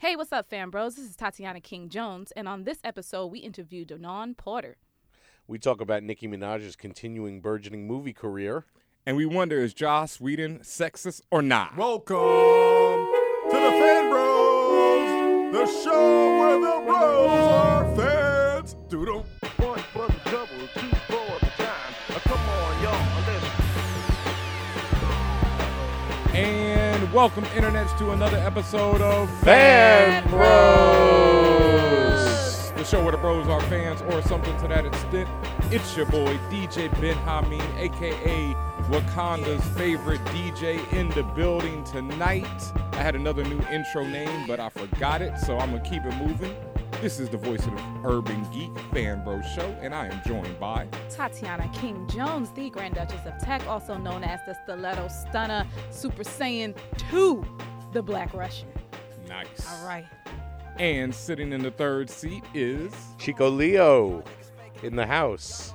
Hey, what's up, Fan Bros? This is Tatiana King Jones, and on this episode, we interview Denaun Porter. We talk about Nicki Minaj's continuing burgeoning movie career. And we wonder is Joss Whedon sexist or not? Welcome to the Fan Bros, the show where the bros are fans. Doodle. Welcome, internets, to another episode of Fan Bros. the show where the bros are fans or something to that extent. It's your boy, DJ Ben Hameen, aka Wakanda's favorite DJ in the building tonight. I had another new intro name, but I forgot it, so I'm gonna keep it moving. This is the voice of the Urban Geek Fan Bros Show, and I am joined by Tatiana King Jones, the Grand Duchess of Tech, also known as the Stiletto Stunner Super Saiyan 2, the Black Russian. Nice. All right. And sitting in the third seat is Chico Leo in the house.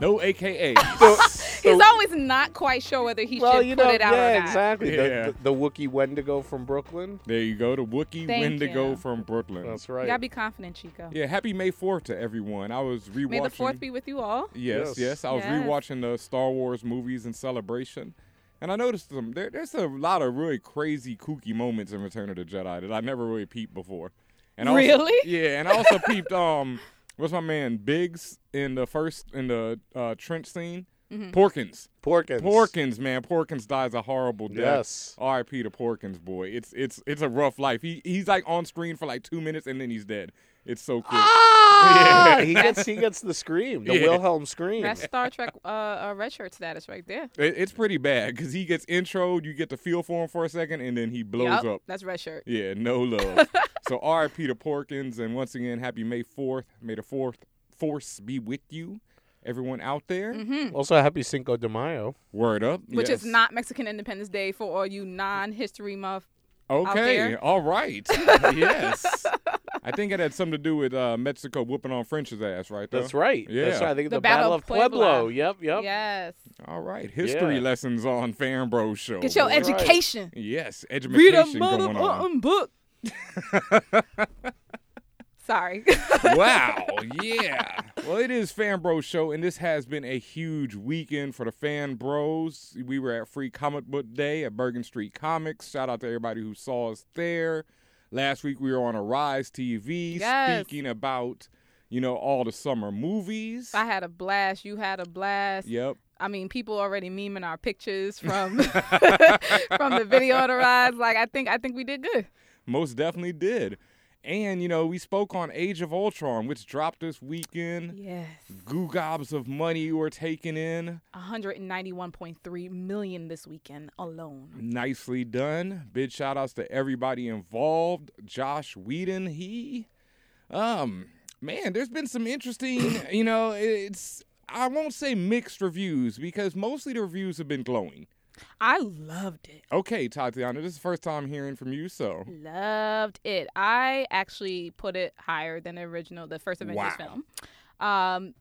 No AKA. He's always not quite sure whether he well, should you put know, it out yeah, or not. exactly. Yeah. The, the, the Wookiee Wendigo from Brooklyn. there you go, the Wookiee Thank Wendigo you. from Brooklyn. That's right. You right. gotta be confident, Chico. Yeah, happy May 4th to everyone. I was rewatching. May the 4th be with you all. Yes, Yes. yes. I was Yes. rewatching the Star Wars movies in celebration, and I noticed some. There, there's a lot of really crazy, kooky moments in Return of the Jedi that I never really peeped before. And also- Really? yeah, and I also peeped. Um, what's my man Biggs in the first in the uh, trench scene? Mm-hmm. Porkins. Porkins. Porkins, man, Porkins dies a horrible death. Yes. R.I.P. to Porkins, boy. It's it's it's a rough life. He he's like on screen for like two minutes and then he's dead. It's so quick. Ah! Yeah. he gets he gets the scream, the Yeah. Wilhelm scream. That's Star Trek uh, uh, red shirt status right there. It, it's pretty bad because he gets introed, you get the feel for him for a second, and then he blows Yup, up. That's red shirt. Yeah, no love. so R.I.P. to Porkins, and once again, happy May Fourth. May the Fourth Force be with you, everyone out there. also, happy Cinco de Mayo. Word up, Mm-hmm. Which yes. is not Mexican Independence Day for all you non-history month. okay. there. All right, yes. I think it had something to do with uh, Mexico whooping on French's ass, right? Though? That's right. Yeah. That's right. I think The the, Battle Battle of of Pueblo. Puebla. Yep, yep. Yes. All right, history Yeah. lessons on Fan Bro Show. Get your right. education. yes, Read a education going on. motherfucking book. Sorry. wow, yeah. Well, it is Fan Bros Show, and this has been a huge weekend for the Fan Bros. We were at Free Comic Book Day at Bergen Street Comics. Shout out to everybody who saw us there. Last week we were on Arise TV Yes. speaking about, you know, all the summer movies. I had a blast. You had a blast. Yep. I mean, people already memeing our pictures from from the video of the rides. Like, I think I think we did good. Most definitely did. And, you know, we spoke on Age of Ultron, which dropped this weekend. Yes. Goo gobs of money were taken in. 191.3 million this weekend alone. Nicely done. Big shout outs to everybody involved. Josh Whedon, he um man, there's been some interesting, you know, it's I won't say mixed reviews because mostly the reviews have been glowing. I loved it. Okay, Tatiana, this is the first time hearing from you, so Loved it. I actually put it higher than the original, the first Avengers Wow. film. Um,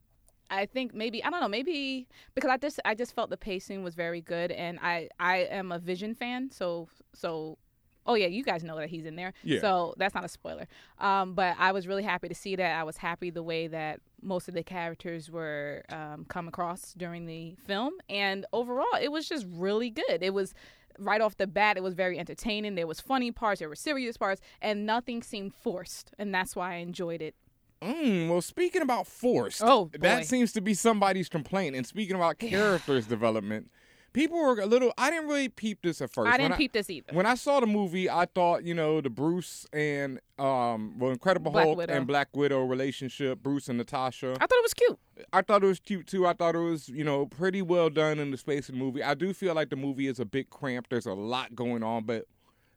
I think maybe I don't know maybe because I just I just felt the pacing was very good and I I am a Vision fan so so oh yeah you guys know that he's in there Yeah. so that's not a spoiler um but I was really happy to see that I was happy the way that most of the characters were um, come across during the film. And overall it was just really good. It was right off the bat it was very entertaining. There was funny parts there were serious parts and nothing seemed forced. And that's why I enjoyed it. Mm, well, speaking about forced, Oh, boy. that seems to be somebody's complaint. And speaking about characters development, people were a little. I didn't really peep this at first. I didn't peep this either When I saw the movie, I thought, you know, the Bruce and um, well, Incredible Black Hulk Widow. and Black Widow relationship, Bruce and Natasha. I thought it was cute I thought it was cute too. I thought it was, you know, pretty well done in the space of the movie. I do feel like the movie is a bit cramped. There's a lot going on, but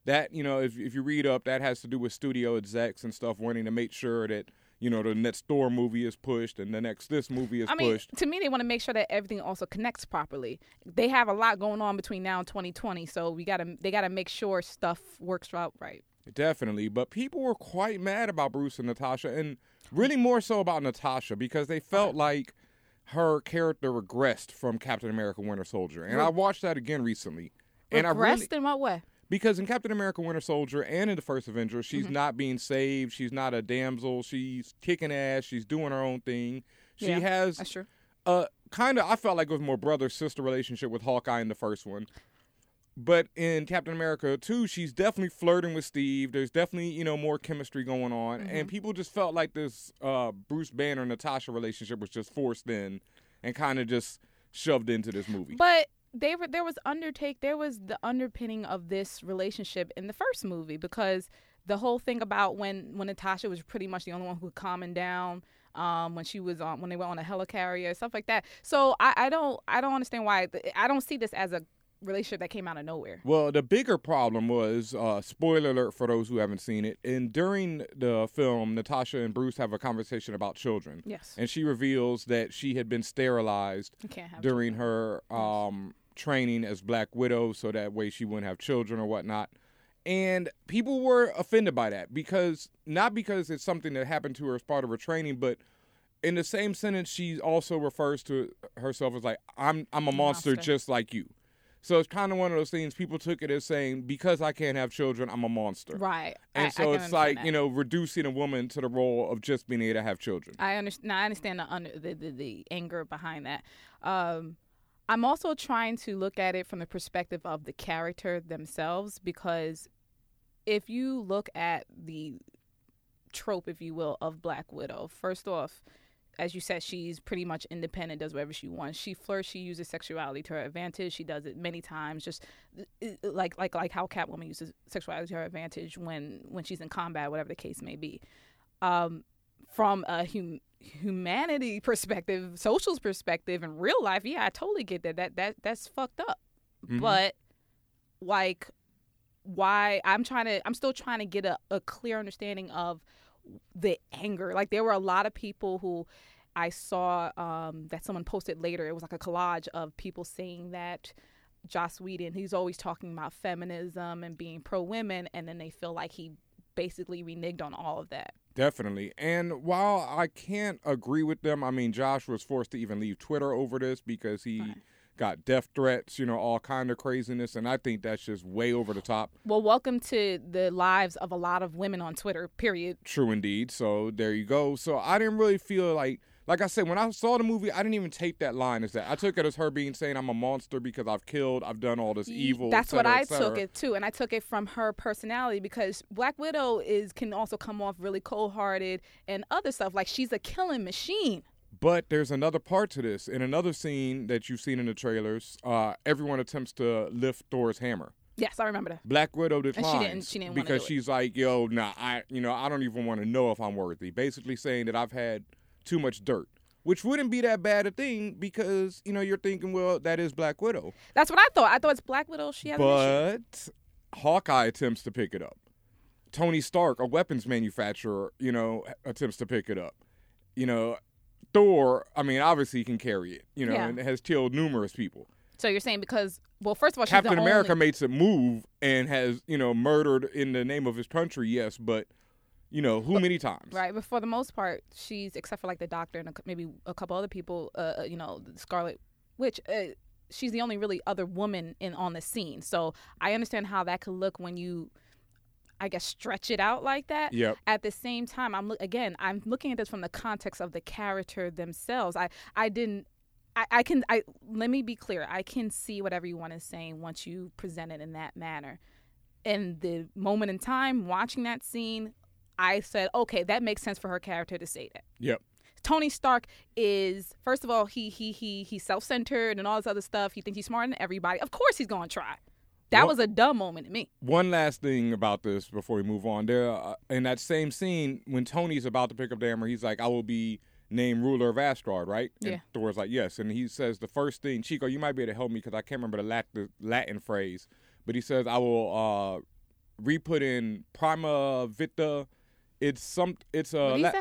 that, you know, if if you read up, that has to do with studio execs and stuff wanting to make sure that. You know, the next Thor movie is pushed and the next this movie is I mean, pushed. to me, they want to make sure that everything also connects properly. They have a lot going on between now and 2020, so we gotta they gotta make sure stuff works out right. Definitely. But people were quite mad about Bruce and Natasha, and really more so about Natasha because they felt like her character regressed from Captain America Winter Soldier. And I watched that again recently. And I really, Regressed in what way? Because in Captain America Winter Soldier and in the first Avenger, she's Mm-hmm. not being saved. She's not a damsel. She's kicking ass. She's doing her own thing. She Yeah, has That's true. uh kind of I felt like it was more brother sister relationship with Hawkeye in the first one. But in Captain America 2, she's definitely flirting with Steve. There's definitely, you know, more chemistry going on. Mm-hmm. And people just felt like this uh, Bruce Banner Natasha relationship was just forced in and kind of just shoved into this movie. But they were there was undertake there was the underpinning of this relationship in the first movie because the whole thing about when when Natasha was pretty much the only one who could down um, when she was on when they went on a helicarrier stuff like that. So I, I don't I don't understand why I don't see this as a relationship that came out of nowhere. Well, the bigger problem was uh, spoiler alert for those who haven't seen it. And during the film, Natasha and Bruce have a conversation about children. Yes, And she reveals that she had been sterilized during her um, training as Black Widow, so that way she wouldn't have children or whatnot. And people were offended by that because not because it's something that happened to her as part of her training, but in the same sentence, she also refers to herself as like, "I'm I'm a monster, Monster. just like you." So it's kind of one of those things. People took it as saying, "Because I can't have children, I'm a monster." right. And I so can it's like that. you know reducing a woman to the role of just being able to have children. I understand. I understand the, under, the, the the anger behind that. Um, I'm also trying to look at it from the perspective of the character themselves because if you look at the trope, if you will, of Black Widow, first off, as you said, she's pretty much independent, does whatever she wants. She flirts, she uses sexuality to her advantage. She does it many times, just uh, like like like how Catwoman uses sexuality to her advantage when when she's in combat, whatever the case may be. Um, from a hum- humanity perspective, social's perspective, in real life, yeah, I totally get that. That that that's fucked up. Mhm. But like, why? I'm trying to. I'm still trying to get a, a clear understanding of the anger. Like there were a lot of people who I saw um, that someone posted later. It was like a collage of people saying that Joss Whedon, he's always talking about feminism and being pro women, and then they feel like he basically reneged on all of that. Definitely. And while I can't agree with them, I mean, Josh was forced to even leave Twitter over this because he Right. Got death threats, you know, all kind of craziness. And I think that's just way over the top. Well, welcome to the lives of a lot of women on Twitter. Period. True indeed. So there you go. So I didn't really feel like, like I said, when I saw the movie, I didn't even take that line as that. I took it as her being saying, I'm a monster because I've killed, I've done all this evil. That's et what I took it too, and I took it from her personality because Black Widow is can also come off really cold hearted and other stuff. Like she's a killing machine. But there's another part to this. In another scene that you've seen in the trailers, uh, everyone attempts to lift Thor's hammer. Yes, I remember that. Black Widow declines. she didn't- she didn't because do it. she's like, "Yo, nah, I, you know, I don't even want to know if I'm worthy." Basically saying that I've had too much dirt, which wouldn't be that bad a thing because you know you're thinking, well, that is Black Widow, That's what I thought. I thought it's Black Widow. She has but Hawkeye attempts to pick it up. Tony Stark, a weapons manufacturer, you know, attempts to pick it up. You know, Thor, I mean, obviously he can carry it, you know, Yeah. and has killed numerous people. So you're saying because well, first of all, she's Captain America only, makes a move and has, you know, murdered in the name of his country, yes, but you know, who many times? Right, but for the most part, she's except for like the doctor and a, maybe a couple other people. Uh, uh, you know, the Scarlet Witch. Uh, she's the only really other woman in on the scene. So I understand how that could look when you, I guess, stretch it out like that. Yep. At the same time, I'm look again. I'm looking at this from the context of the character themselves. I I didn't. I, I can I let me be clear. I can see what everyone is saying once you present it in that manner. In the moment in time, watching that scene, I said, okay, that makes sense for her character to say that. Yep. Tony Stark is first of all he he he he's self centered and all this other stuff. He thinks he's smarter than everybody. Of course he's gonna try. That Well- was a dumb moment to me. One last thing about this before we move on. There, uh, in that same scene, when Tony's about to pick up the hammer, he's like, "I will be named ruler of Asgard," right? And Yeah. Thor's like, "Yes," and he says the first thing, Chico, you might be able to help me because I can't remember the, lat- the Latin phrase, but he says, "I will uh, re-put in prima vita." It's some. It's a. what La-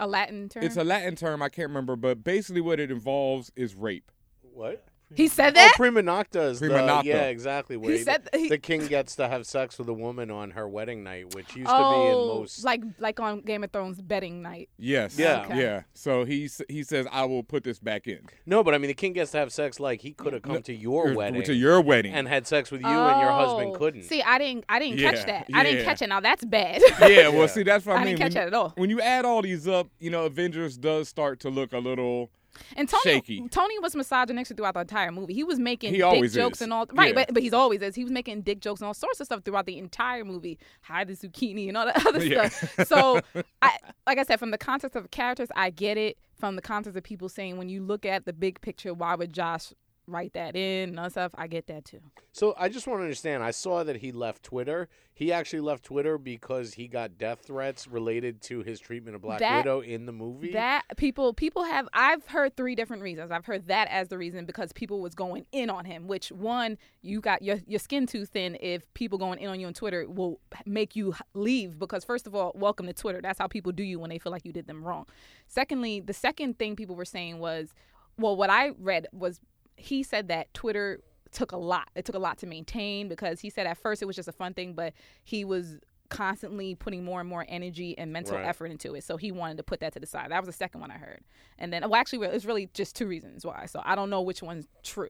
A Latin term. it's a Latin term. I can't remember, but basically what it involves is rape. What? He said that. Oh, that. prima nocta is Prima the, nocta. yeah, exactly. Where He the- said he- the king gets to have sex with a woman on her wedding night, which used oh, to be in oh, most. like like on Game of Thrones betting night. Yes. Yeah. Okay. Yeah. So he he says I will put this back in no, but I mean, the king gets to have sex like he could have come No, to your wedding to your wedding. and had sex with you, and your husband Oh, couldn't. See, I didn't I didn't Yeah, catch that. I didn't catch it. Now that's bad. yeah. Well, Yeah. see, that's what I, I mean. didn't catch when, that at all. when you add all these up, you know, Avengers does start to look a little. And Tony, Shaky. Tony was misogynistic throughout the entire movie. He was making He dick jokes is. and all. Right, Yeah. but but he's always is. He was making dick jokes and all sorts of stuff throughout the entire movie. Hide the zucchini and all that other Yeah. stuff. So, I like I said, from the context of characters, I get it. From the context of people saying, when you look at the big picture, why would Josh write that in and stuff? I get that too. So I just want to understand. I saw that he left Twitter. He actually left Twitter because he got death threats related to his treatment of Black That- Widow in the movie. That people people have I've heard three different reasons. I've heard that as the reason because people was going in on him. Which one you got your your skin too thin if people going in on you on Twitter will make you leave because first of all, welcome to Twitter. That's how people do you when they feel like you did them wrong. Secondly, the second thing people were saying was, well, what I read was he said that Twitter took a lot. It took a lot to maintain because he said at first it was just a fun thing, but he was constantly putting more and more energy and mental Right. effort into it. So he wanted to put that to the side. That was the second one I heard. And then, well, actually, it's really just two reasons why. So I don't know which one's true.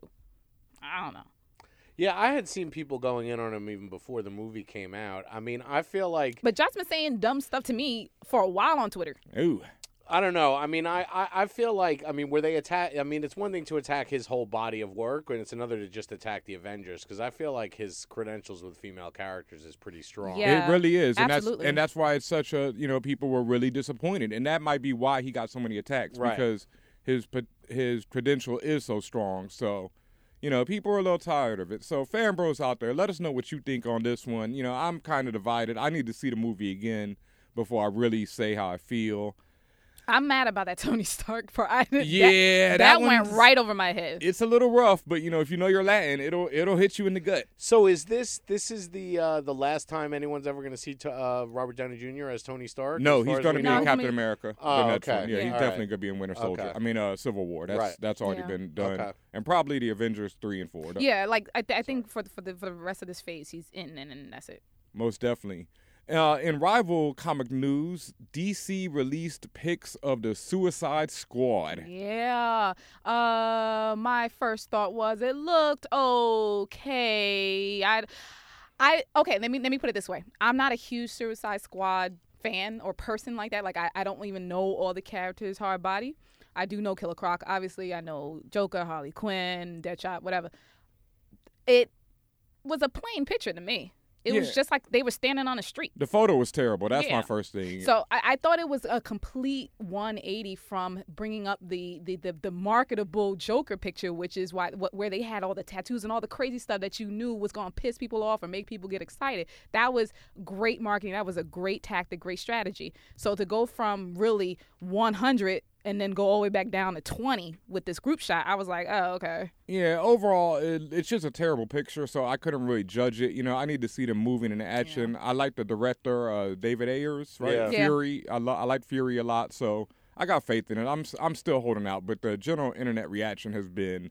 I don't know. yeah, I had seen people going in on him even before the movie came out. I mean, I feel like But Josh been saying dumb stuff to me for a while on Twitter. Ooh. I don't know. I mean, I, I, I feel like I mean, were they attack. I mean, it's one thing to attack his whole body of work, and it's another to just attack the Avengers because I feel like his credentials with female characters is pretty strong. Yeah. it really is, and absolutely. that's and that's why it's such a you know people were really disappointed, and that might be why he got so many attacks Right. because his his credential is so strong. So, you know, people are a little tired of it. So, fan bros out there, let us know what you think on this one. You know, I'm kind of divided. I need to see the movie again before I really say how I feel. I'm mad about that Tony Stark part. I, that- Yeah, that, that went right over my head. It's a little rough, but you know, if you know your Latin, it'll it'll hit you in the gut. So is this this is the uh, the last time anyone's ever going to see to, uh, Robert Downey Jr. as Tony Stark? No, he's going to be in Captain gonna America. Oh, okay. Yeah, Yeah. he's All definitely right. going to be in Winter Soldier. Okay. I mean, uh, Civil War. That's Right. that's already Yeah. been done, Okay. and probably the Avengers three and four. yeah, like I, th- I think for the, for the for the rest of this phase, he's in, and, and that's it. most definitely. Uh, in rival comic news, DC released pics of the Suicide Squad. Yeah. Uh, my first thought was it looked okay. I, I okay. Let me let me put it this way. I'm not a huge Suicide Squad fan or person like that. Like I, I don't even know all the characters hard body. I do know Killer Croc. Obviously, I know Joker, Harley Quinn, Deadshot, whatever. It was a plain picture to me. It Yeah. was just like they were standing on the street. The photo was terrible. That's Yeah. my first thing. So I, I thought it was a complete 180 from bringing up the the, the, the marketable Joker picture, which is why what, where they had all the tattoos and all the crazy stuff that you knew was going to piss people off or make people get excited. That was great marketing. That was a great tactic, great strategy. So to go from really 100 and then go all the way back down to 20 with this group shot, I was like, oh okay. yeah, overall, it, it's just a terrible picture, so I couldn't really judge it. You know, I need to see them moving in action. I like the director, uh, David Ayers, right? Yeah. Yeah. Fury. I, lo- I like Fury a lot, so I got faith in it. I'm s- I'm still holding out, but the general internet reaction has been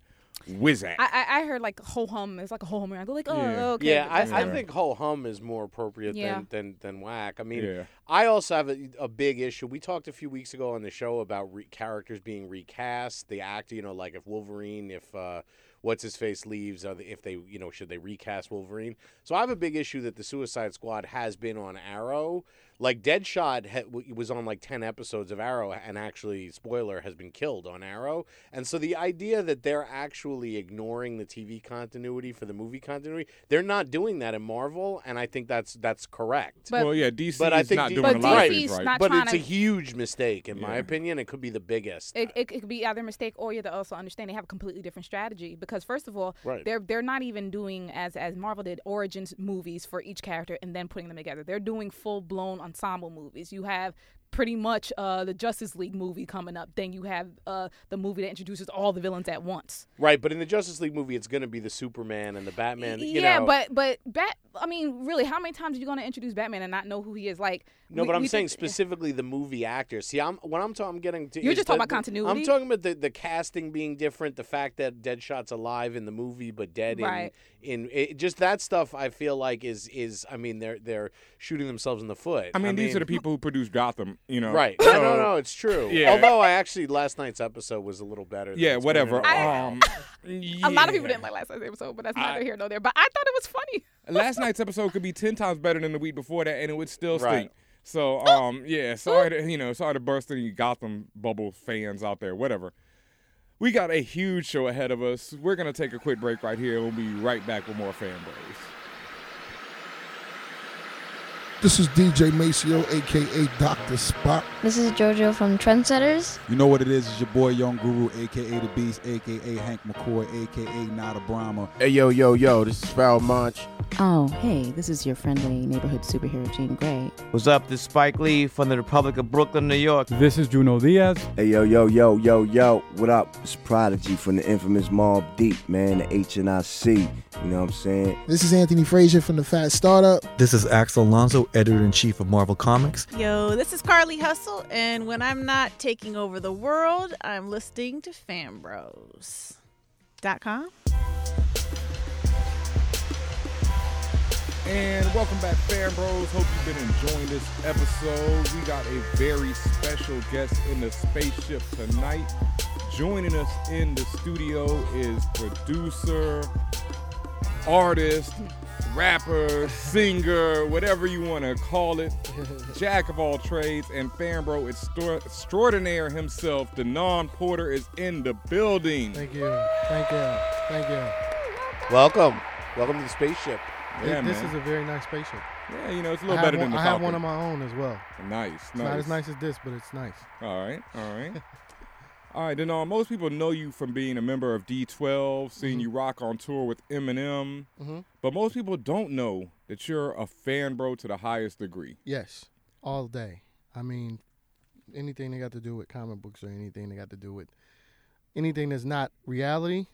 whizzat. I, I I heard like ho hum. It's like a ho hum. They're like, oh Yeah. okay. Yeah, I, I them. think ho hum is more appropriate Yeah. than, than than whack. I mean, yeah. I also have a, a big issue. We talked a few weeks ago on the show about re- characters being recast. The actor, you know, like if Wolverine, if uh, what's his face leaves, uh, if they, you know, should they recast Wolverine? So I have a big issue that the Suicide Squad has been on Arrow. Like Deadshot ha- was on like ten episodes of Arrow, and actually, spoiler, has been killed on Arrow. And so the idea that they're actually ignoring the TV continuity for the movie continuity, they're not doing that in Marvel, and I think that's that's correct. But- well, yeah, DC but I think not D- doing But a lot of DC's right. not but it's to- a huge mistake, in my opinion. It could be the biggest. It, it, it could be either a mistake or you have to also understand they have a completely different strategy because first of all Right. they're they're not even doing as as Marvel did origins movies for each character and then putting them together. They're doing full blown ensemble movies. You have pretty much uh, the Justice League movie coming up. Then you have uh, the movie that introduces all the villains at once. right, but in the Justice League movie, it's going to be the Superman and the Batman. You yeah, know, but but Bat I mean, really, how many times are you going to introduce Batman and not know who he is? Like, No, we- but I'm saying think- specifically the movie actors. See, I'm when I'm talking, I'm getting to. You're just talking the- about continuity? I'm talking about the, the casting being different, the fact that Deadshot's alive in the movie but dead Right. in in it, just that stuff. I feel like is is I mean they're they're shooting themselves in the foot. I mean, these are the people who produced Gotham. You know, Right. So, No, no, no. It's true. Yeah. Although I actually last night's episode was a little better. than Yeah, whatever. in a while. Um, A lot of people didn't like last night's episode, but that's neither I- here nor there. But I thought it was funny. Last night's episode could be ten times better than the week before that, and it would still Right. stink. So, um, yeah, sorry to you know, sorry to burst any Gotham bubble fans out there. Whatever. We got a huge show ahead of us. We're gonna take a quick break right here. We'll be right back with more fan bros. This is DJ Maceo, aka Dr. Spock. This is JoJo from Trendsetters. You know what it is? It's your boy Young Guru, aka The Beast, aka Hank McCoy, aka Nada Brahma. Hey, yo, yo, yo, this is Pharoahe Monch. Oh, hey, this is your friendly neighborhood superhero, Jean Grey. What's up? This is Spike Lee from the Republic of Brooklyn, New York. This is Junot Diaz. Hey, yo, yo, yo, yo, yo, what up? It's Prodigy from the infamous Mobb Deep, man, the HNIC. You know what I'm saying? This is Anthony Frazier from the Fat Startup. This is Axel Alonso, editor in chief of Marvel Comics. Yo, this is Carly Hustle, and when I'm not taking over the world, I'm listening to Fanbros.com. And welcome back, fan bros. Hope you've been enjoying this episode. We got a very special guest in the spaceship tonight. Joining us in the studio is producer, artist, rapper, singer, whatever you want to call it, jack of all trades, and fan bro extor- extraordinaire himself, Denaun Porter, is in the building. Thank you. Thank you. Thank you. Welcome, welcome to the spaceship. Yeah, this man. is a very nice spaceship. Yeah, you know, it's a little better one, than the I have one of my own as well. Nice, It's nice. not as nice as this, but it's nice. All right, all right. all right, then uh, most people know you from being a member of D12, seeing Mm-hmm. you rock on tour with Eminem, Mhm. but most people don't know that you're a fan bro to the highest degree. Yes, all day. I mean, anything that got to do with comic books or anything that got to do with anything that's not reality,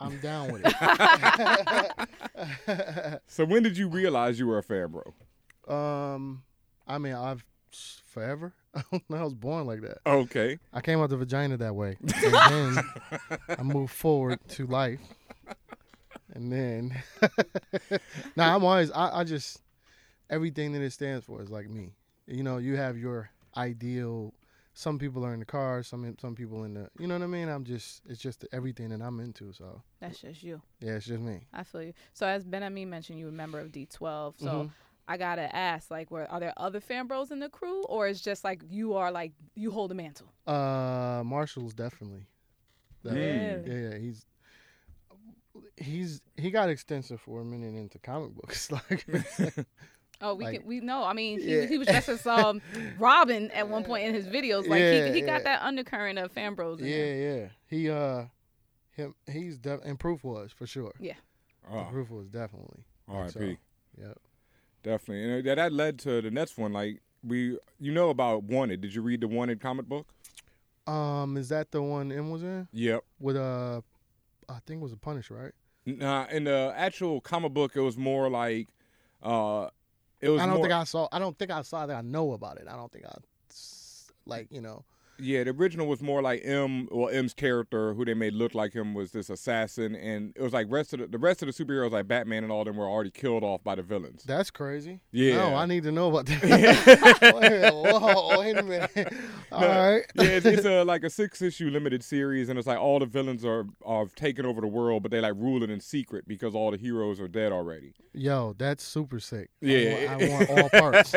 I'm down with it. So when did you realize you were a fan bro? um, I mean, I've forever. I don't know. I was born like that. Okay. I came out the vagina that way, and then I moved forward to life, and then. now I'm always. I, I just everything that it stands for is like me. You know, you have your ideal. Some people are in the car. Some some people in the. You know what I mean? I'm just. It's just everything that I'm into. So That's just you. yeah, it's just me. I feel you. So as Ben Hameen mentioned, you were a member of D12. So Mhm. I gotta ask, like, were are there other fan bros in the crew, or is just like you are like you hold the mantle? Uh, Marshall's definitely. That- Really? Yeah, yeah. He's he's he got extensive for a minute into comic books. Like, Oh, we Like- can we know. I mean, he, Yeah. he was just as um Robin at one point in his videos. Like Yeah, he he yeah. got that undercurrent of fan bros. In yeah, him. yeah. He uh, him he's def- and proof was for sure. Yeah. Oh. Proof was definitely. R.I.P. So, Yep. Definitely. And that, that led to the next one. Like we, you know about Wanted. Did you read the Wanted comic book? Um, is that the one M was in? Yep. With uh, I think it was a Punisher, right? Nah, in the actual comic book, it was more like, uh, it was. I don't more, think I saw. I don't think I saw that. I know about it. I don't think I, like you know. Yeah, the original was more like M, or M's character, who they made look like him, was this assassin, and it was like rest of the, the rest of the superheroes, like Batman and all them, were already killed off by the villains. That's crazy. Yeah. No, I need to know about that. wait, whoa, wait a minute. All No, right. yeah, it's, it's a like a six issue limited series, and it's like all the villains are are taking over the world, but they like rule it in secret because all the heroes are dead already. Yo, that's super sick. I Yeah, want- I want, all parts.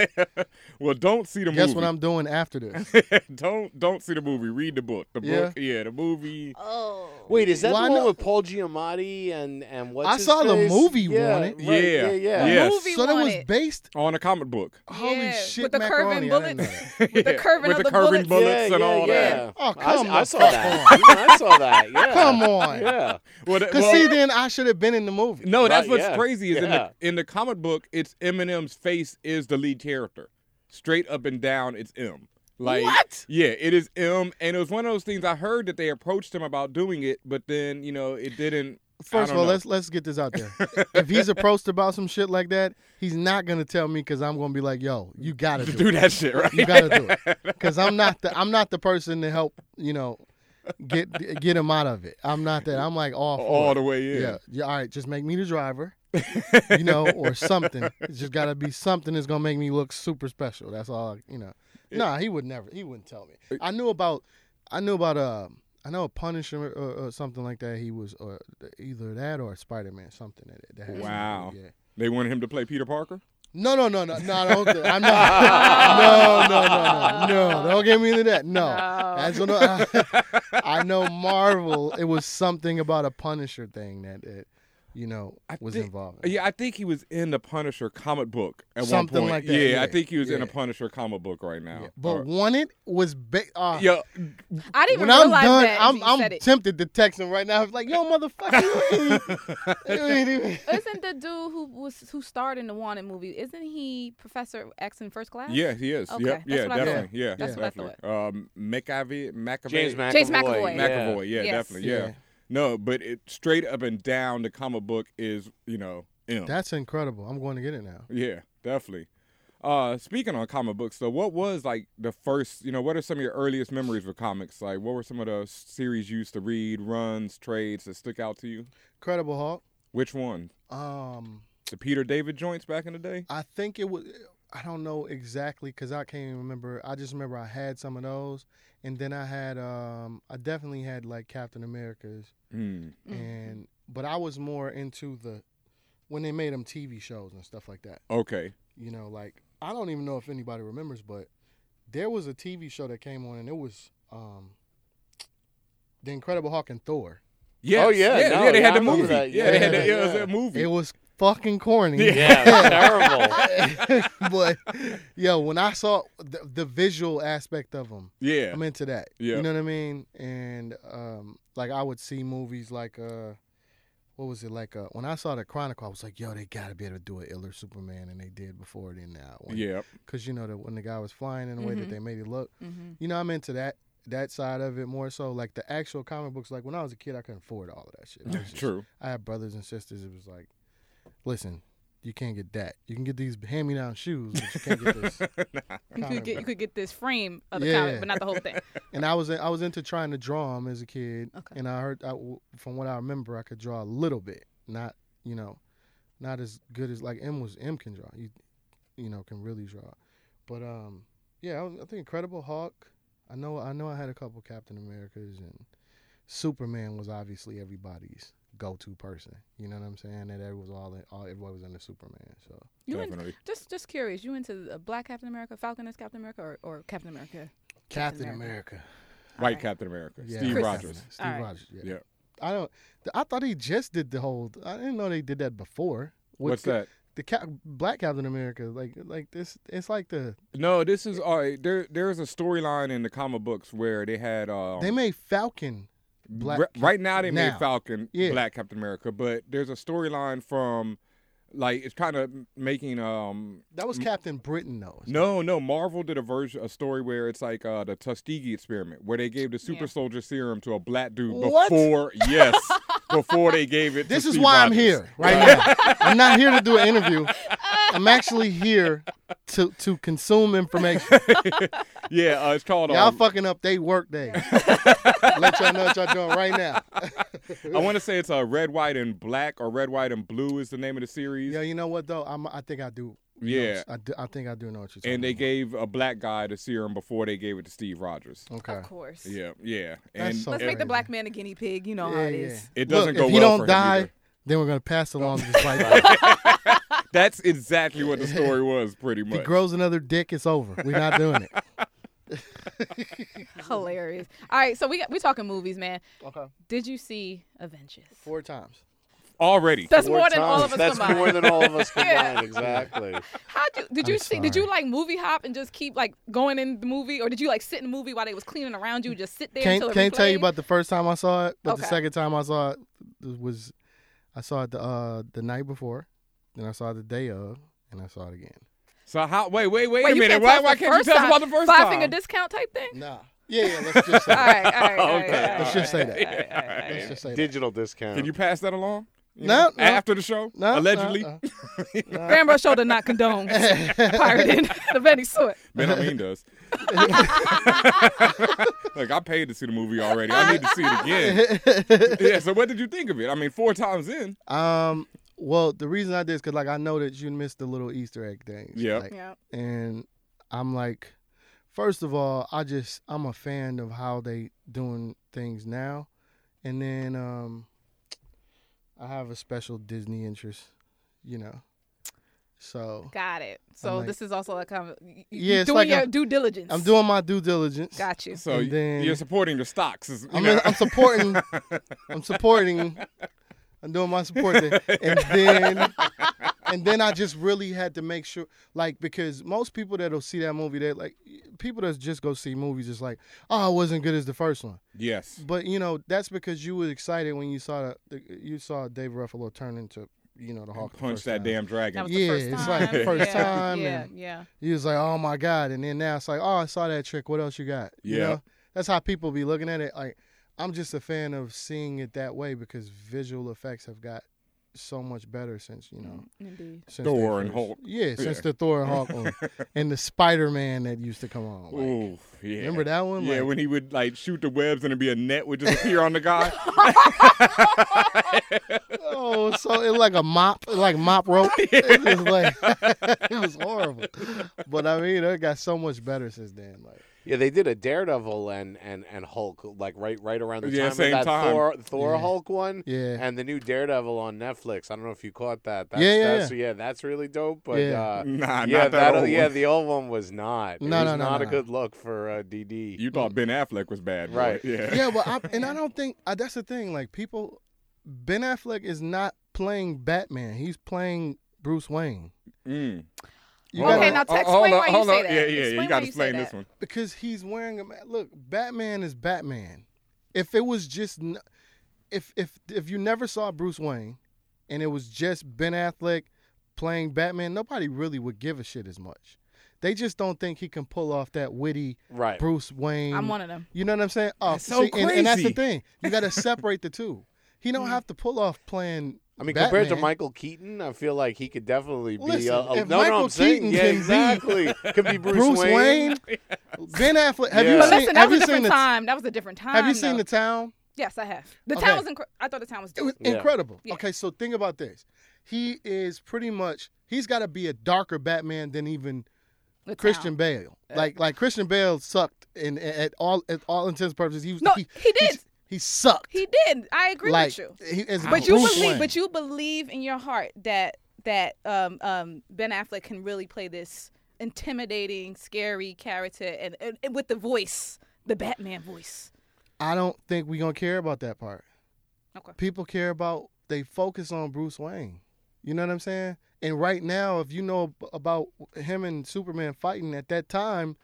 well, don't see the Guess movie. what I'm doing after this? don't don't see the movie. Read the book. The Yeah? book, yeah, the movie. Oh. Wait, is that Well, I the one know- with Paul Giamatti and and what's I his saw the face? movie yeah, Wanted. right, Yeah, yeah, yeah. Yes. Movie so that was wanted. based. on a comic book. Holy Yeah, shit, with the macaroni! curving I didn't know bullets. that. With the curving with of the the curving bullets. bullets yeah, and yeah, all yeah. that. Oh, I, come I saw that. I saw that. Yeah. Come on. Yeah. Cause well, see, then I should have been in the movie. no, that's Right, what's yeah, crazy is in the in the comic book, it's Eminem's face is the lead character, straight up and down. It's M. Like What? Yeah, it is M, and it was one of those things. I heard that they approached him about doing it, but then you know it didn't. First of all, know. let's let's get this out there. if he's approached about some shit like that, he's not gonna tell me because I'm gonna be like, "Yo, you gotta do, Do it. that shit, right? You gotta do it." Because I'm not the I'm not the person to help. You know, get get him out of it. I'm not that. I'm like all All it. the way in. Yeah. yeah. All right, just make me the driver. you know, or something. It's just gotta be something that's gonna make me look super special. That's all. You know. Nah, he would never. He wouldn't tell me. I knew about. I knew about. Uh, I know a Punisher or, or something like that. He was or either that or Spider Man. Something that, that had something Wow. Yeah. They wanted him to play Peter Parker. No, no, no, no, no. I don't think, I'm not. no, no, no, no, no. Don't get me into that. No. That's what I, I know. Marvel. It was something about a Punisher thing that, that you know, I was think- involved. Yeah, I think he was in the Punisher comic book at Something one point. like that, Yeah, I think he was in a. Punisher comic book right now. But Or- one it was big. Uh, yeah, I didn't even when I'm realize done, that. I'm, until I'm said it. tempted to text him right now. Like, yo, motherfucker, you ain't- you ain't even- Isn't the dude who was who starred in the Wanted movie? Isn't he Professor X in First Class? yeah, he is. Okay, Yep, that's yeah, what I thought. definitely. Yeah, That's what I definitely. Um, McAvey, McAvey, James McAvoy. James McAvoy. yeah. McAvoy. Yeah, Yes. definitely. Yeah. No, but it straight up and down the comic book is you know M. That's incredible. I'm going to get it now. Yeah, definitely. Uh, speaking on comic books, though, what was like the first? You know, what are some of your earliest memories with comics? Like, what were some of the series you used to read, runs, trades that stick out to you? Incredible Hulk. Which one? Um, The Peter David joints back in the day? I think it was. I don't know exactly because I can't even remember. I just remember I had some of those, and then I had. Um, I definitely had like Captain America's, Hmm. and but I was more into the when they made them TV shows and stuff like that. Okay. You know, like I don't even know if anybody remembers, but there was a TV show that came on, and it was um, the Incredible Hulk and Thor. Yes, Oh, yeah, yeah, no, yeah. They yeah, had the movie. that. Yeah, they had Yeah, the, yeah, it was a movie. It was fucking corny. Yeah, terrible. but yo, when I saw the, the visual aspect of them, Yeah. I'm into that. Yeah. You know what I mean? And um, like I would see movies like uh, what was it like? Uh, when I saw the Chronicle, I was like, yo, they gotta be able to do an iller Superman, and they did before it in that one. Yep. Because you know that when the guy was flying in the way that Mhm. they made it look, Mhm. you know, I'm into that. That side of it more so, like the actual comic books. Like when I was a kid, I couldn't afford all of that shit. I was just- True. I had brothers and sisters. It was like, listen, you can't get that. You can get these hand-me-down shoes, but you can't get this. You could get you could get this frame of the Yeah. comic, but not the whole thing. and I was I was into trying to draw them as a kid, Okay. and I heard I, from what I remember, I could draw a little bit, not you know, not as good as like M was M can draw. You you know can really draw, but um yeah, I, was- I think Incredible Hulk. I know I know I had a couple Captain Americas and Superman was obviously everybody's go-to person. You know what I'm saying? That it was all, in, all everybody was into Superman. So You in- Definitely. just just curious, you into the Black Captain America, Falcon as Captain America, or, or Captain America? Captain America. America. White Alright. Captain America. Yeah, Steve Chris- Rogers. Steve Alright. Rogers. Yeah. Yeah. I don't. I thought he just did the whole. I didn't know they did that before. With What's the- that? The Cap, Black Captain America, like like this. It's like the No, this is all right. There, there's a storyline in the comic books where they had. Um, they made Falcon. Black Ri- right now they made. Falcon Yeah. Black Captain America, but there's a storyline from, like, it's kind of making um. That was Captain Britain though. No, no. Marvel did a version, a story where it's like uh, the Tuskegee experiment, where they gave the super Yeah. soldier serum to a black dude What? before, yes, before they gave it. This to is Steve why I'm here right now. I'm not here to do an interview. I'm actually here to to consume information. yeah, uh, it's called. Y'all Um, fucking up they work day. Let y'all know what y'all doing right now. I want to say it's uh, red, white, and black, or red, white, and blue is the name of the series. Yeah, you know what though? I'm, I think I do. Yeah. I, do, I think I do know what you're talking and they about. gave a black guy the serum before they gave it to Steve Rogers. Okay. Of course. Yeah, yeah, and so Let's it- make the black man a guinea pig. You know how Yeah, it yeah. is. It doesn't Look, go if he well don't for die, either. then we're gonna pass along this like That's exactly what the story was, pretty if he much. grows another dick, it's over. We're not doing it. Hilarious. All right, so we got, we talking movies, man. Okay. Did you see Avengers? Four times. Already. That's Four more than all of times. us That's combined. more than all of us Yeah. combined. Exactly. How did did you I'm see? Did you like movie hop and just keep like going in the movie, or did you like sit in the movie while they was cleaning around you, just sit there Can't until can't tell you about the first time I saw it, but the second time I saw it was I saw it the uh, the night before, then I saw it the day of, and I saw it again. So how? Wait, wait, wait, Wait, a minute. can't Why? Why can't you first tell us about the first Five time? finger discount type thing? Nah. Yeah, yeah. Let's just say All right, all that. right, all right, Okay. all right, Let's just say that. right, all right, all right, all Let's just say that. Digital discount. Can you pass that along? You No, know, no. After the show, No, no, allegedly. no. Fanbro Show does not condone pirating of any sort. Ben I mean does. Look, I paid to see the movie already. I need to see it again. yeah. So what did you think of it? I mean, four times in. Um. Well, the reason I did is because like I know that you missed the little Easter egg things. Yeah. Like, Yeah. And I'm like, first of all, I just I'm a fan of how they doing things now, and then um, I have a special Disney interest, you know. So Got it. So like- this is also like kind of y- Yeah, doing like your I'm- due diligence. I'm doing my due diligence. Got you. So And then- you're supporting the stocks. is- you I'm, know. I'm supporting. I'm supporting. I'm doing my support, thing. and then and then I just really had to make sure, like, because most people that'll see that movie, they like people that just go see movies, is like, oh, it wasn't good as the first one. Yes. But you know, that's because you were excited when you saw the, the you saw Dave Ruffalo turn into you know the Hulk. Punch first that time. damn dragon. That was the Yeah, first it's like the first Yeah, time. yeah, and yeah. He was like, oh my god, and then now it's like, oh, I saw that trick. What else you got? You Yeah. know? that's how people be looking at it. Like, I'm just a fan of seeing it that way because visual effects have got so much better since you know mm, Indeed. since Thor and first- Hulk. Yeah, since the Thor and Hulk one. and the Spider Man that used to come on. Like, Ooh, yeah. Remember that one? Yeah, Like- when he would like shoot the webs and it'd be a net would just appear on the guy. oh, so it like a mop, like mop rope. It was like it was horrible. But I mean, it got so much better since then. Like, Yeah, they did a Daredevil and and and Hulk like right right around the Yeah, time same of that time. Thor Thor Yeah. Hulk one. Yeah. And the new Daredevil on Netflix. I don't know if you caught that. That's, Yeah, yeah, that's, yeah. That's really dope. But Yeah. uh, Nah, yeah, not that old yeah, one. the old one was not. No, it was no, no, not a no. good look for uh, DD. You thought Ben Affleck was bad, boy. Right. Yeah. yeah, but I, and I don't think uh, that's the thing. Like people, Ben Affleck is not playing Batman. He's playing Bruce Wayne. Mm. You Okay, gotta- now text- hold explain on, why you hold say on. that. Yeah, yeah, yeah. Explain You got to explain this that. one. because he's wearing a ma- look. Batman is Batman. If it was just, if if if you never saw Bruce Wayne, and it was just Ben Affleck playing Batman, nobody really would give a shit as much. They just don't think he can pull off that witty Right. Bruce Wayne. I'm one of them. You know what I'm saying? Oh, That's so and, and that's the thing. You got to separate the two. He Mm. don't have to pull off playing. I mean, compared to Michael Keaton, I feel like he could definitely be. Listen, a, a, if uh, no, no, Michael I'm saying, Keaton yeah, can be exactly. could be Bruce, Bruce Wayne. Wayne, Ben Affleck. Have Yeah. you But seen? listen, that have was you a seen different the? time. That was a different time. Have you seen though. the town? Yes, I have. The Okay. town was. Incre- I thought the town was. It was. Yeah. incredible. Yeah. Okay, so think about this. He is pretty much. He's got to be a darker Batman than even The Christian town. Bale. Like like Christian Bale sucked in at all at all intents and purposes. He was No, he, he did. He, sucked. He did. I agree like with you. he, as But you believe, Wayne. but you believe in your heart that that um, um, Ben Affleck can really play this intimidating, scary character, and, and, and with the voice, the Batman voice. I don't think we're gonna care about that part. Okay. People care about they focus on Bruce Wayne. You know what I'm saying? And right now, if you know about him and Superman fighting at that time,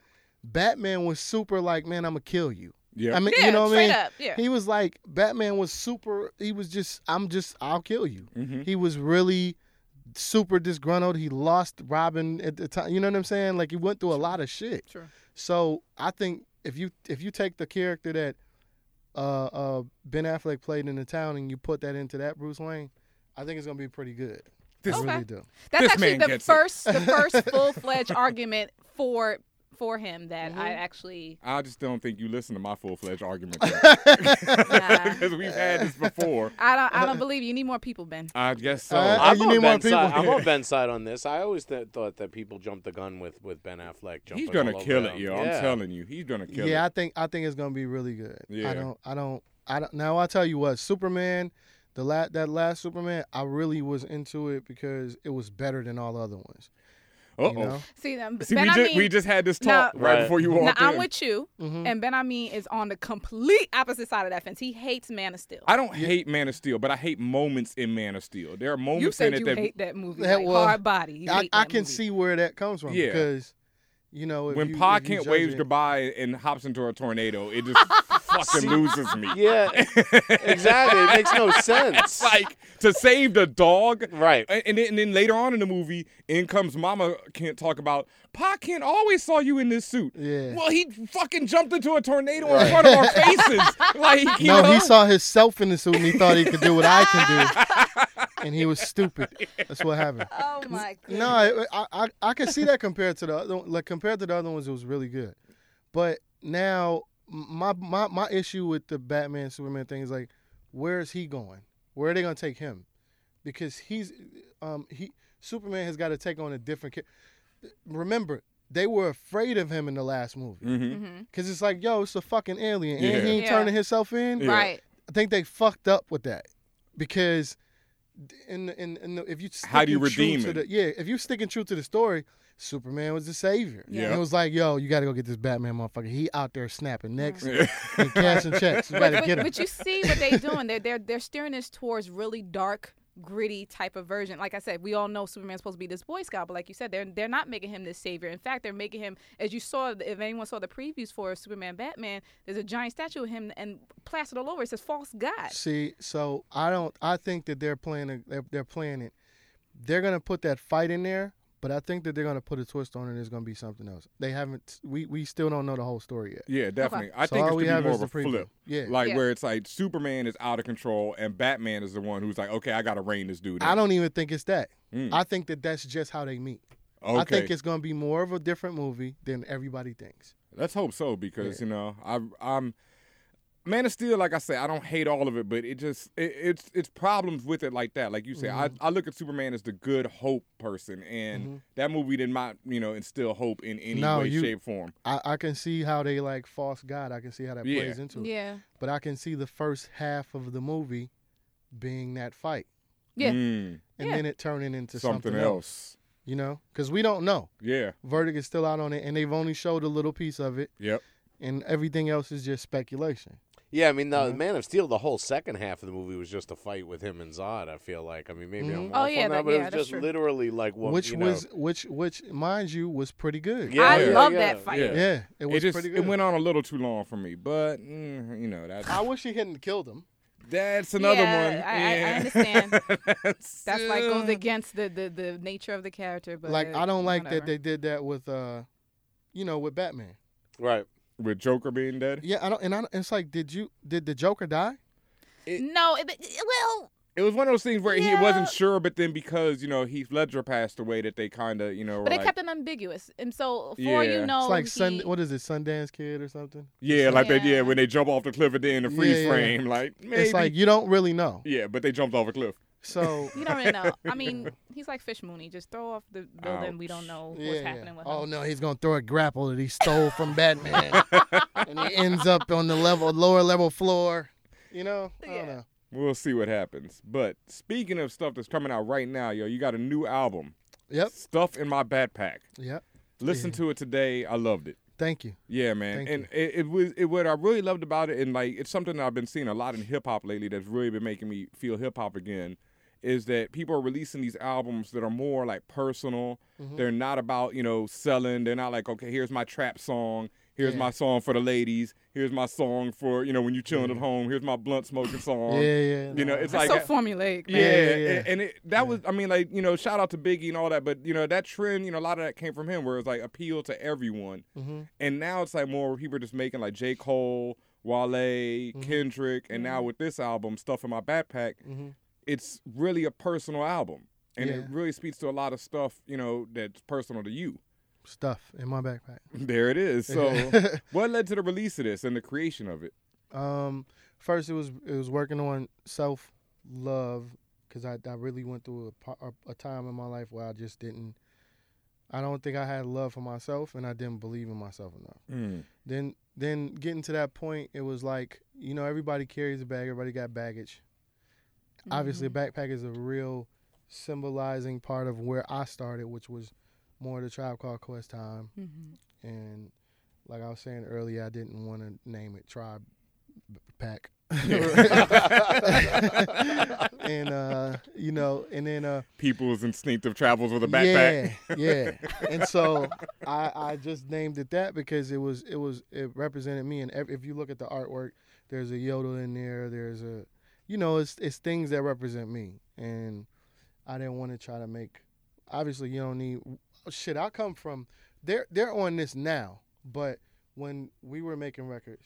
Batman was super like, man, I'm gonna kill you. Yeah. I mean, Yeah, you know what I mean? up, yeah. He was like, Batman was super. He was just, I'm just, I'll kill you. Mhm. He was really super disgruntled. He lost Robin at the time. You know what I'm saying? Like he went through a lot of shit. Sure. So I think if you if you take the character that uh, uh, Ben Affleck played in the town and you put that into that Bruce Wayne, I think it's gonna be pretty good. This- Okay. really do. That's This actually man the gets it. first, the first full fledged argument for for him that Mm-hmm. I actually. I just don't think you listen to my full fledged argument Nah. because we've had this before. I don't. I don't believe you. You need more people, Ben. I guess so. Uh, I'm you on need more Ben's side. people. I'm on Ben's side on this. I always th- thought that people jumped the gun with, with Ben Affleck. Jumping He's gonna all over kill it, him. yo. Yeah. I'm telling you, he's gonna kill yeah, it. Yeah, I think I think it's gonna be really good. Yeah. I don't I don't I don't now I'll tell you what, Superman, the la- that last Superman, I really was into it because it was better than all the other ones. Uh oh. You know? See them. See, ben we I just mean, we just had this now- talk right, Right. before you walked Now walked I'm with you, Mhm. and Ben Hameen is on the complete opposite side of that fence. He hates Man of Steel. I don't hate Man of Steel, but I hate moments in Man of Steel. There are moments you in said it you that hate that movie. That like was- hard body. You I, I can movie. see where that comes from Yeah. because you know if when you, Pa if you Kent waves it- goodbye and hops into a tornado, it just fucking loses me. Yeah, exactly. It makes no sense. Like to save the dog, right? And, and, then, and then later on in the movie, in comes Mama can't talk about. Pa Kent always saw you in this suit. Yeah. Well, he fucking jumped into a tornado in front of our faces. Like, you no, know? he saw himself in the suit and he thought he could do what I can do, and he was stupid. That's what happened. Oh my god. No, I, I I I can see that compared to the other like compared to the other ones, it was really good. But now my my my issue with the Batman Superman thing is like, where is he going? Where are they gonna take him? Because he's um he Superman has got to take on a different. Ca- Remember, they were afraid of him in the last movie because it's like, yo, it's a fucking alien, and Yeah. he ain't Yeah. turning himself in. Yeah. Right. I think they fucked up with that because in the, in, in the, if you How do you redeem it? The, yeah, if you're sticking true to the story, Superman was the savior. Yeah. And it was like, yo, you got to go get this Batman motherfucker. He out there snapping necks Yeah. and cashing checks. You But, but, get him. but you see what they're doing. They're they're they're steering us towards really dark, gritty type of version. Like I said, we all know Superman's supposed to be this Boy Scout, but like you said, they're they're not making him this savior. In fact, they're making him, as you saw, if anyone saw the previews for Superman Batman, there's a giant statue of him and plastered all over. It says false god. See, so I don't. I think that they're playing. They're, they're playing it. They're gonna put that fight in there, but I think that they're gonna put a twist on it. and It's gonna be something else. They haven't. We we still don't know the whole story yet. Yeah, definitely. I So think all it we be have more is of a the preview. flip. Yeah. Like Yeah. where it's like Superman is out of control and Batman is the one who's like, okay, I got to rein this dude in. I don't even think it's that. Mm. I think that that's just how they meet. Okay. I think it's gonna be more of a different movie than everybody thinks. Let's hope so because you know I, I'm Man of Steel. Like I said, I don't hate all of it, but it just it, it's it's problems with it like that. Like you say, Mhm. I, I look at Superman as the good hope person, and Mhm. that movie did not you know instill hope in any No, way, you- shape, form. I, I can see how they like false god. I can see how that Yeah. plays into it. Yeah. But I can see the first half of the movie being that fight. Yeah. Mm, And Yeah. then it turning into something, something, else. You know, because we don't know. Yeah. Verdict is still out on it, and they've only showed a little piece of it, Yep. and everything else is just speculation. Yeah, I mean, the Mhm. Man of Steel, the whole second half of the movie was just a fight with him and Zod. I feel like. I mean, maybe I'm Mhm. Oh, yeah, on that, that- but yeah, it was just true. literally like what which you know. was which which mind you was pretty good. Yeah, I yeah, love yeah, that fight. Yeah. Yeah, it was just pretty it went on a little too long for me, but mm, you know that I wish he hadn't killed him. that's another yeah, one. I, I- I understand. that's, That's like goes against the, the, the nature of the character. But like I don't like whatever. that they did that with uh, you know, with Batman. right. With Joker being dead. Yeah, I don't, and I don't, it's like, did you did the Joker die? No, it, it- well, It was one of those things where he wasn't sure, but then because you know Heath Ledger passed away, that they kind of you know. but were they like, kept him ambiguous, and so for Yeah. you know, It's like Sun, what is it, Sundance Kid or something? yeah, like they Yeah. yeah when they jump off the cliff at the end of freeze Yeah, yeah. frame, like maybe. It's like you don't really know. yeah, but they jumped off a cliff. So you don't really know. I mean, he's like Fish Mooney. Just throw off the building. We don't know what's yeah. happening with Oh him. no, he's gonna throw a grapple that he stole from Batman, and he ends up on the level lower level floor. You know, I don't know. We'll see what happens. But speaking of stuff that's coming out right now, yo, you got a new album. Yep. Stuff in my backpack. Yep. Listen Yeah. to it today. I loved it. Thank you. Yeah, man. Thank and it, it was it what I really loved about it, and like it's something that I've been seeing a lot in hip hop lately that's really been making me feel hip hop again. Is that people are releasing these albums that are more like personal. Mm-hmm. They're not about you know selling. They're not like okay, here's my trap song. Here's Yeah. my song for the ladies. Here's my song for you know when you're chilling at home. Here's my blunt smoking song. Yeah, yeah. You know, it's That's like so formulaic, yeah, man. Yeah, yeah, yeah. and- and it, that was, I mean, like you know, shout out to Biggie and all that, but you know that trend, you know, a lot of that came from him, where it's like appeal to everyone, Mm-hmm. and now it's like more people are just making like J Cole, Wale, Mm-hmm. Kendrick, and now with this album, stuff in my backpack, Mhm. It's really a personal album, and Yeah. it really speaks to a lot of stuff, you know, that's personal to you. Stuff in my backpack. There it is. So, what led to the release of this and the creation of it? Um, first it was it was working on self love because I I really went through a, a a time in my life where I just didn't. I don't think I had love for myself, and I didn't believe in myself enough. Then then getting to that point, it was like you know everybody carries a bag, everybody got baggage. Obviously, a backpack is a real symbolizing part of where I started, which was more the tribe called Quest time, Mhm. and like I was saying earlier, I didn't want to name it Tribe Pack. and uh, you know, and then uh, People's instinctive travels with a backpack. yeah, yeah. And so I I just named it that because it was it was it represented me. And if you look at the artwork, there's a yodel in there. There's a, you know, it's it's things that represent me. And I didn't want to try to make. Obviously, you don't need shit. I come from. They're they're on this now, but when we were making records,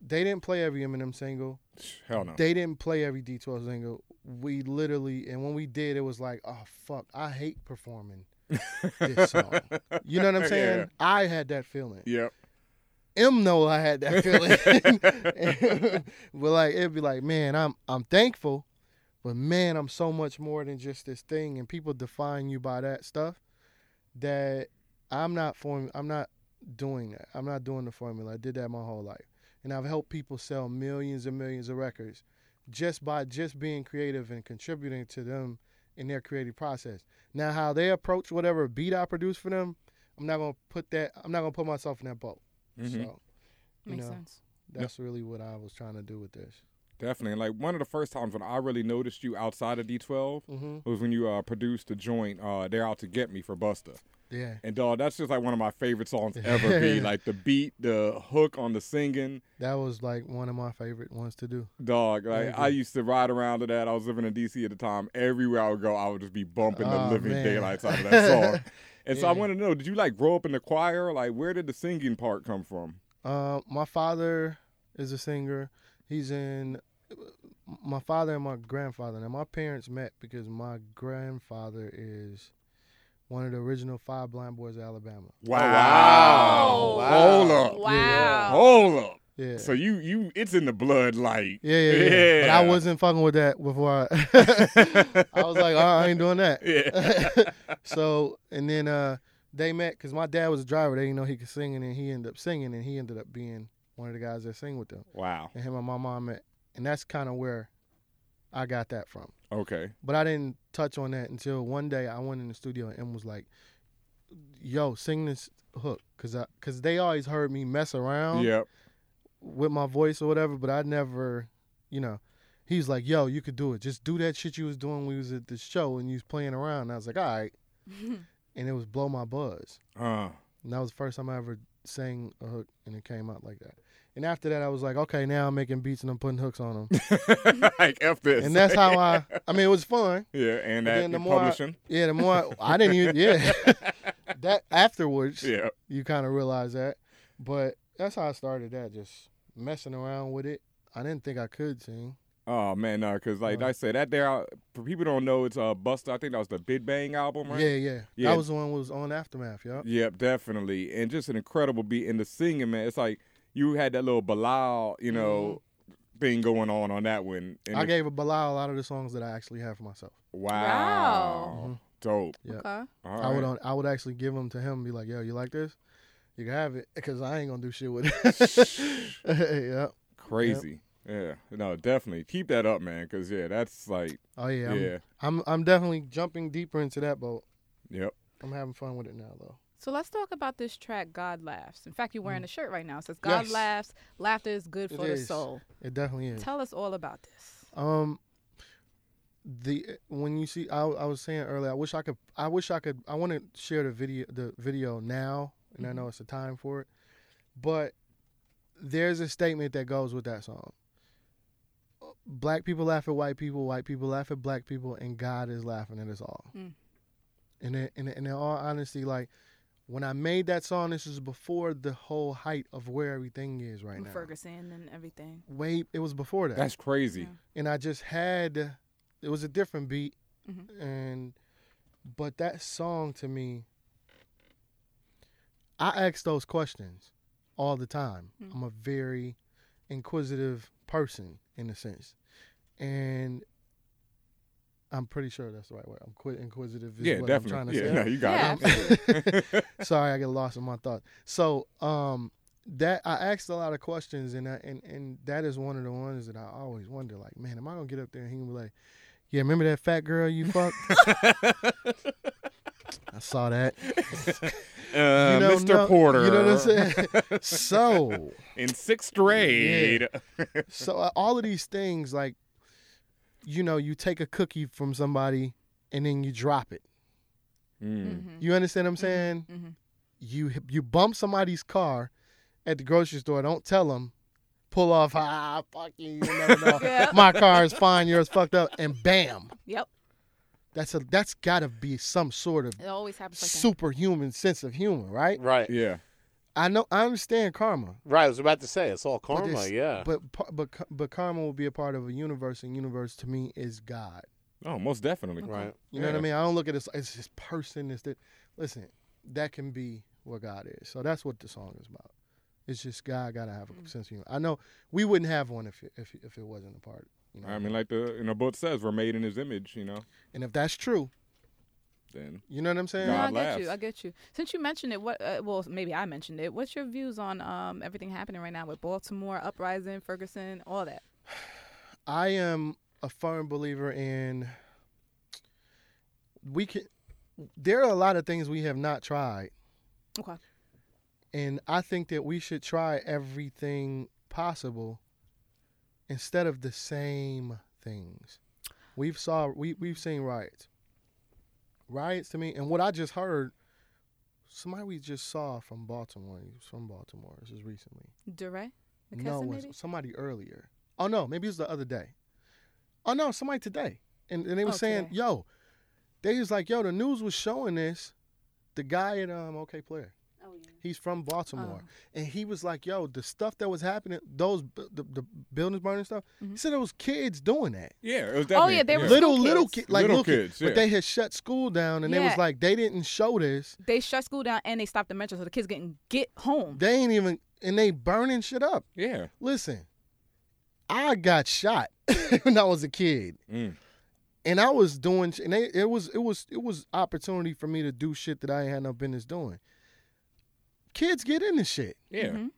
they didn't play every Eminem single. Hell no. They didn't play every D12 single. We literally, and when we did, it was like, oh fuck, I hate performing this song. You know what I'm saying? Yeah. I had that feeling. Yep. M know I had that feeling. but like it'd be like, man, I'm I'm thankful, but man, I'm so much more than just this thing, and people define you by that stuff. That I'm not form I'm not doing that. I'm not doing the formula. I did that my whole life, and I've helped people sell millions and millions of records just by just being creative and contributing to them in their creative process. Now, how they approach whatever beat I produce for them, I'm not gonna put that. I'm not gonna put myself in that boat. Mhm. So, you Makes know, sense. that's really what I was trying to do with this. Definitely. Like one of the first times when I really noticed you outside of D12 Mhm. was when you uh, produced the joint uh, "They're Out to Get Me" for Busta. Yeah. And dog, that's just like one of my favorite songs ever. Be like the beat, the hook on the singing. That was like one of my favorite ones to do. Dog, like Thank I used to ride around to that. I was living in DC at the time. Everywhere I would go, I would just be bumping the Oh, living man. daylights out of that song. And so I Yeah. want to know, did you like grow up in the choir? Like, where did the singing part come from? Uh, my father is a singer. He's in. My father and my grandfather. Now my parents met because my grandfather is one of the original five blind boys of Alabama. Wow. Wow. Hold up. Wow. Hold up. Yeah. So you you it's in the blood like Yeah, yeah, yeah. But I wasn't fucking with that before. I, I was like, oh, I ain't doing that. Yeah. so and then uh, they met because my dad was a driver. They didn't know he could sing, and then he ended up singing, and he ended up being one of the guys that sing with them. Wow. And him and my mom met, and that's kind of where I got that from. Okay. But I didn't touch on that until one day I went in the studio and was like, "Yo, sing this hook," because I, because they always heard me mess around Yep. with my voice or whatever, but I never, you know. He was like, "Yo, you could do it. Just do that shit you was doing when we was at the show and you was playing around." And I was like, "All right," and it was blow my buzz. Uh. And that was the first time I ever sang a hook, and it came out like that. And after that, I was like, "Okay, now I'm making beats and I'm putting hooks on them." like F this. and that's how I. I mean, it was fun. Yeah, and that then the and more I- publishing. yeah, the more I, I didn't even. Yeah, that afterwards. Yeah. you kind of realize that. But that's how I started that, just messing around with it. I didn't think I could sing. Oh man, no, because like I said, that there uh, for people don't know, it's uh Busta. I think that was the Big Bang album, right? Yeah, yeah, Yeah. That was the one was on Aftermath. Yep. Yep, definitely, and just an incredible beat. And the singing, man, it's like you had that little Bilal, you know, thing going on on that one. And Mm-hmm. I it- gave a Bilal a lot of the songs that I actually have for myself. wow, dope. Yeah. Okay. All I would I would actually give them to him and be like, "Yo, you like this? You can have it because I ain't gonna do shit with it." yeah. Crazy. Yeah, no, definitely keep that up, man. Because yeah, that's like, Oh yeah. I'm, yeah, I'm I'm definitely jumping deeper into that boat. yep. I'm having fun with it now though. So let's talk about this track, God Laughs. In fact, you're wearing a shirt right now. It says, God Mm. Yes. laughs. Laughter is good It for the is. soul. It definitely is. Tell us all about this. Um, the when you see, I, I was saying earlier, I wish I could, I wish I could, I want to share the video, the video now, and I know it's the time for it, but there's a statement that goes with that song. Black people laugh at white people, white people laugh at black people, and God is laughing at us all. Mm. And in, in, in all honesty, like when I made that song, this was before the whole height of where everything is right From now. Ferguson and everything. Way it was before that That's crazy. and I just had it was a different beat Mhm. and but that song to me I ask those questions all the time. Mm. I'm a very inquisitive person in a sense. And I'm pretty sure that's the right word. I'm quite inquisitive is Yeah, what definitely. I'm trying to Yeah, say. no, you got Yeah, it. Sorry, I get lost in my thoughts. So, um, that I asked a lot of questions, and I, and and that is one of the ones that I always wonder. Like, man, am I gonna get up there and he gonna be like, "Yeah, remember that fat girl you fucked?" I saw that. Uh, You don't Mr. know- Porter. You know what I'm saying? so, in sixth grade. so uh, all of these things, like, you know, you take a cookie from somebody and then you drop it. Mm. You understand what I'm saying? Mm-hmm. You you bump somebody's car at the grocery store. Don't tell them. Pull off. Ah, fuck you. You never know. Yeah. My car is fine. Yours fucked up. And bam. Yep. That's a that's got to be some sort of It always happens like that. superhuman sense of humor, right? Right. Yeah. I know. I understand karma. Right. I was about to say it's all but karma. it's- yeah. But but but karma will be a part of a universe, and universe to me is God. Oh, most definitely. Right. You know what I mean? I don't look at it as it's this person. It's that. Listen, that can be what God is. So that's what the song is about. It's just God got to have a Mm. sense of humor. I know we wouldn't have one if it, if if it wasn't a part. You know? I mean, like the in the book says, we're made in His image. You know. and if that's true, Then you know what I'm saying? No, I God get you. I get you. Since you mentioned it, what? Uh, well, maybe I mentioned it. What's your views on um everything happening right now with Baltimore uprising, Ferguson, all that? I am a firm believer in we can. There are a lot of things we have not tried, Okay. and I think that we should try everything possible instead of the same things. We've saw we we've seen riots, riots to me, and what I just heard. Somebody we just saw from Baltimore. He was from Baltimore. This is recently. DeRay? No, it was somebody earlier. Oh no, maybe it was the other day. Oh no, somebody today. And and they were Oh, saying, yo, they was like, yo, the news was showing this. The guy at um Okayplayer. Oh, He's from Baltimore. And he was like, yo, the stuff that was happening, those the, the buildings burning stuff, he said it was kids doing that. yeah, it was Oh, yeah, they were little school little kids. kids, like Little little kids, kids, yeah. but they had shut school down, and they was like, they didn't show this. They shut school down and they stopped the metro, so the kids can get home. They ain't even, and they burning shit up. Yeah. Listen, I got shot when I was a kid, Mm. and I was doing, and they, it was it was it was opportunity for me to do shit that I ain't had no business doing. Kids get into shit, Yeah. Mhm.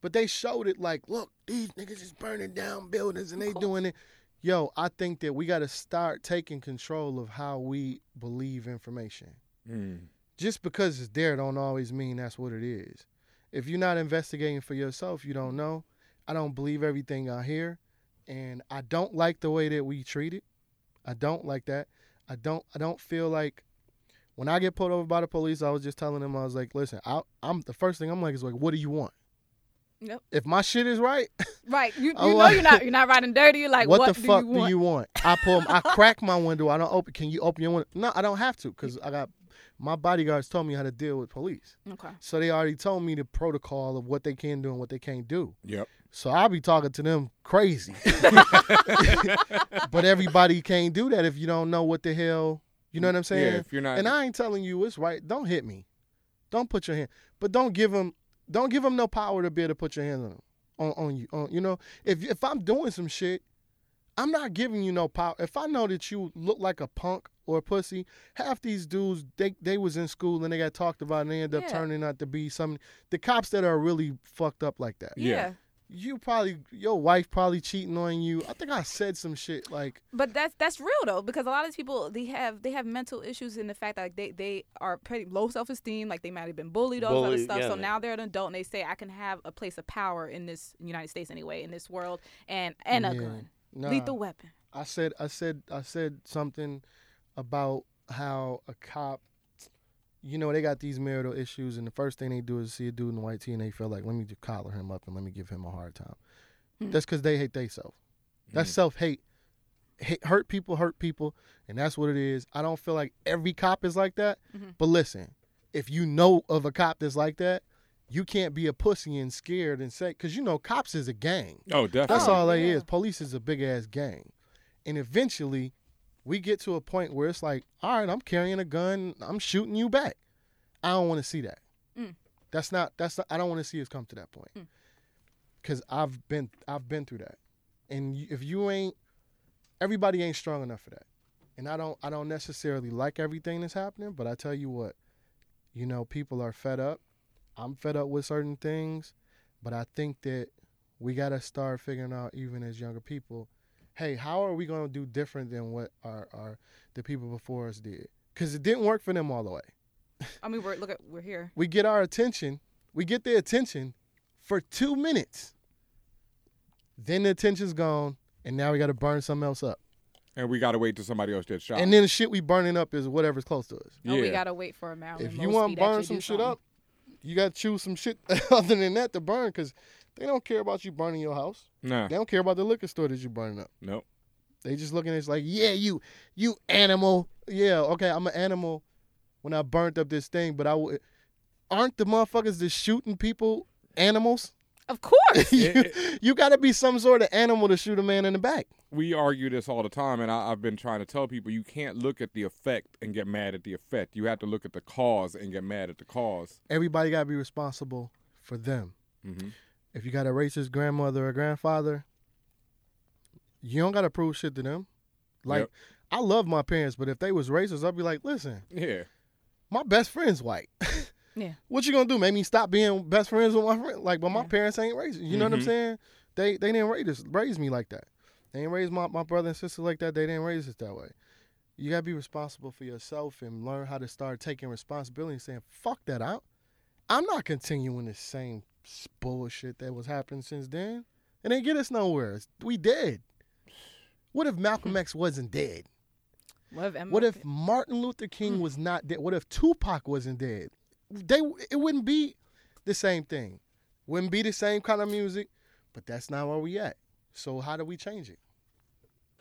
but they showed it like, look, these niggas is burning down buildings and they doing it. Yo, I think that we got to start taking control of how we believe information. Mm. Just because it's there don't always mean that's what it is. If you're not investigating for yourself, you don't know. I don't believe everything I hear, and I don't like the way that we treat it. I don't like that. I don't. I don't feel like when I get pulled over by the police, I was just telling them I was like, listen, I, I'm the first thing I'm like is like, what do you want? Yep. If my shit is right, Right. You, you know like- you're not you're not riding dirty. You're like, what, what, the do fuck you want? do you want? I pull. I crack my window. I don't open. Can you open your window? No, I don't have to because I got my bodyguards told me how to deal with police. Okay. So they already told me the protocol of what they can do and what they can't do. Yep. So I'll be talking to them crazy. but everybody can't do that if you don't know what the hell. You know what I'm saying? Yeah, if you're not- And I ain't telling you it's right. Don't hit me. Don't put your hand. But don't give them. Don't give them no power to be able to put your hands on them. On, on you. On, you know, if if I'm doing some shit, I'm not giving you no power. If I know that you look like a punk or a pussy, half these dudes they they was in school and they got talked about and they end up Yeah. turning out to be some the cops that are really fucked up like that. Yeah. You probably your wife probably cheating on you. I think I said some shit like But that's that's real though, because a lot of these people they have they have mental issues in the fact that like, they they are pretty low self esteem, like they might have been bullied, all this other stuff. yeah. So now they're an adult and they say I can have a place of power in this United States anyway, in this world, and and a gun, Nah. lethal weapon. I said I said I said something about how a cop you know, they got these marital issues and the first thing they do is see a dude in a white tee and they feel like, let me just collar him up and let me give him a hard time. Hmm. That's because they hate they self. That's self hate. Hurt people hurt people, and that's what it is. I don't feel like every cop is like that. Mm-hmm. But listen, if you know of a cop that's like that, you can't be a pussy and scared and say, because you know, cops is a gang. Oh, definitely. That's all they yeah. is. Police is a big ass gang. And eventually, we get to a point where it's like, all right, I'm carrying a gun, I'm shooting you back. I don't want to see that. Mm. That's not. That's. Not, I don't want to see us come to that point. Mm. Cause I've been. I've been through that. And if you ain't, everybody ain't strong enough for that. And I don't. I don't necessarily like everything that's happening. But I tell you what, you know, people are fed up. I'm fed up with certain things. But I think that we got to start figuring out, even as younger people, hey, how are we going to do different than what our, our the people before us did? Because it didn't work for them all the way. I mean, we're look at we're here. We get our attention, we get their attention for two minutes. Then the attention's gone, and now we got to burn something else up. And we gotta wait till somebody else gets shot. And then the shit we burning up is whatever's close to us. Oh, we gotta wait for a Marilyn. If you Mosby want to to burn actually some do shit something. up, you got to choose some shit other than that to burn because they don't care about you burning your house. Nah. They don't care about the liquor store that you're burning up. Nope. They just looking at it like, yeah, you, you animal. Yeah, okay, I'm an animal when I burnt up this thing, but I w- aren't the motherfuckers just shooting people animals? Of course. you you got to be some sort of animal to shoot a man in the back. we argue this all the time, and I, I've been trying to tell people you can't look at the effect and get mad at the effect. You have to look at the cause and get mad at the cause. Everybody got to be responsible for them. Mhm. If you got a racist grandmother or grandfather, you don't got to prove shit to them. Like, Yep. I love my parents, but if they was racist, I'd be like, listen, Yeah. my best friend's white. Yeah. What you gonna do? Make me stop being best friends with my friend? Like, but my parents ain't racist. You know what I'm Mhm. saying? They they didn't raise raise me like that. They didn't raise my, my brother and sister like that. They didn't raise us that way. You gotta be responsible for yourself and learn how to start taking responsibility and saying, fuck that out. I'm not continuing the same s- bullshit that was happening since then. It ain't get us nowhere. We dead. What if Malcolm hmm. X wasn't dead? What if, What if Martin Luther King hmm. was not dead? What if Tupac wasn't dead? They it wouldn't be the same thing. Wouldn't be the same kind of music, but that's not where we at. So how do we change it?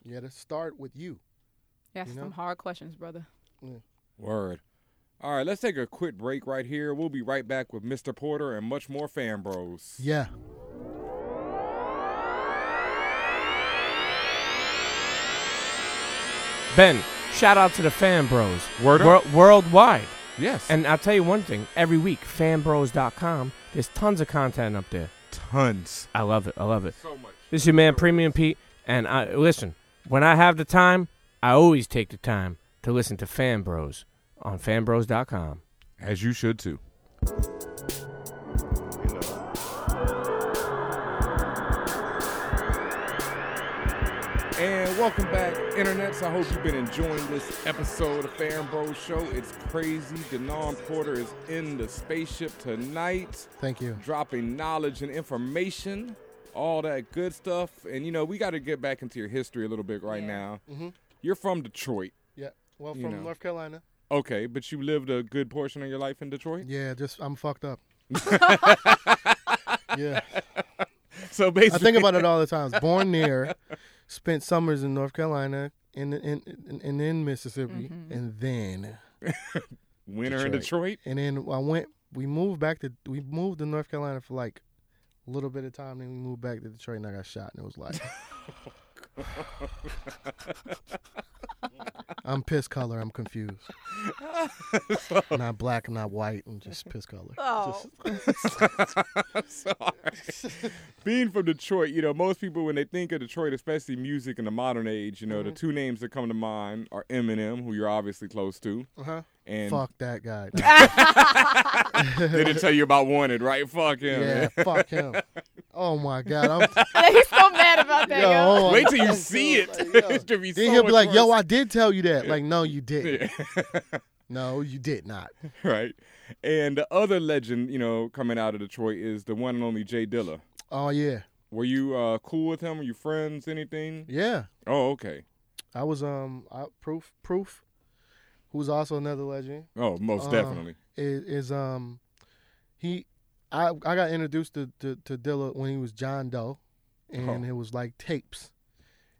You got to start with you. That's you know? some hard questions, brother. Word. All right, let's take a quick break right here. We'll be right back with Mr. Porter and much more fan bros. Yeah. Ben, shout out to the fan bros. Word up. Wor- worldwide. Yes. And I'll tell you one thing every week, fanbros.com, there's tons of content up there. Tons. I love it. I love it. So much. This is your man, Premium Pete. And I listen, when I have the time, I always take the time to listen to Fan Bros on fanbros.com. As you should too. And welcome back, internets. I hope you've been enjoying this episode of Fan Bros Show. It's crazy. Denaun Porter is in the spaceship tonight, Thank you. dropping knowledge and information, all that good stuff. And you know, we got to get back into your history a little bit right now. Mhm. You're from Detroit. Yeah. Well, You from know. North Carolina. Okay, but you lived a good portion of your life in Detroit? Yeah, just I'm fucked up. yeah. So basically, I think about it all the time. I was born there, spent summers in North Carolina, and in, in, and in Mississippi, mm-hmm. and then Winter in Detroit. And then I went. We moved back to. We moved to North Carolina for like a little bit of time. Then we moved back to Detroit, and I got shot. And it was like, I'm piss color. I'm confused. I'm not black. I'm not white. I'm just piss color. Oh. Sorry. Being from Detroit, you know, most people when they think of Detroit, especially music in the modern age, you know, the two names that come to mind are Eminem, who you're obviously close to, Uh-huh. And Fuck that guy. they didn't tell you about Wanted, right? Fuck him. Yeah, fuck him. Oh my god, I'm. He's so mad about that, Yo, yo. oh Wait till you see it. Like, yo. It's be Then so he'll be much like, "Yo. I did tell you that." Like, no, you didn't. No, you did not. right. And the other legend, you know, coming out of Detroit is the one and only Jay Dilla. Oh yeah, Were you uh, cool with him? Were you friends? Anything? yeah. Oh, okay. I was um I, proof proof, who's also another legend. Oh, most uh, definitely. Is, is um he I I got introduced to, to to Dilla when he was John Doe, and Oh. it was like tapes,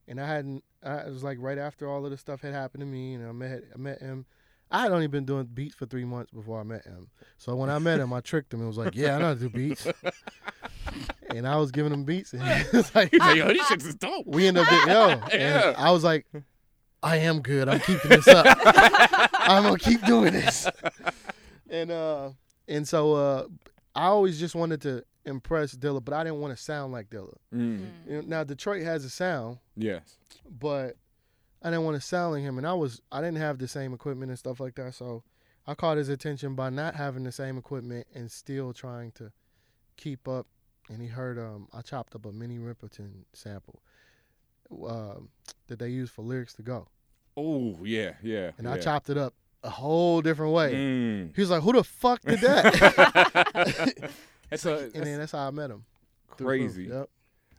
and I hadn't. I, it was like right after all of this stuff had happened to me, and I met I met him. I had only been doing beats for three months before I met him. So when I met him, I tricked him and was like, "Yeah, I know how to do beats." and I was giving him beats, and he was like, He's like, yo, these shits is dope. we ended up getting yo. Yeah. I was like, I am good. I'm keeping this up. I'm gonna keep doing this. And uh and so uh I always just wanted to impress Dilla, but I didn't want to sound like Dilla. Mm. You know, now Detroit has a sound, Yes. but I didn't want to sound like him and I was I didn't have the same equipment and stuff like that. So I caught his attention by not having the same equipment and still trying to keep up. And he heard um I chopped up a Minnie Riperton sample um that they use for lyrics to go. Oh, yeah, yeah. And yeah. I chopped it up a whole different way. Mm. He was like, "Who the fuck did that?" And then that's how I met him. Crazy. Yep.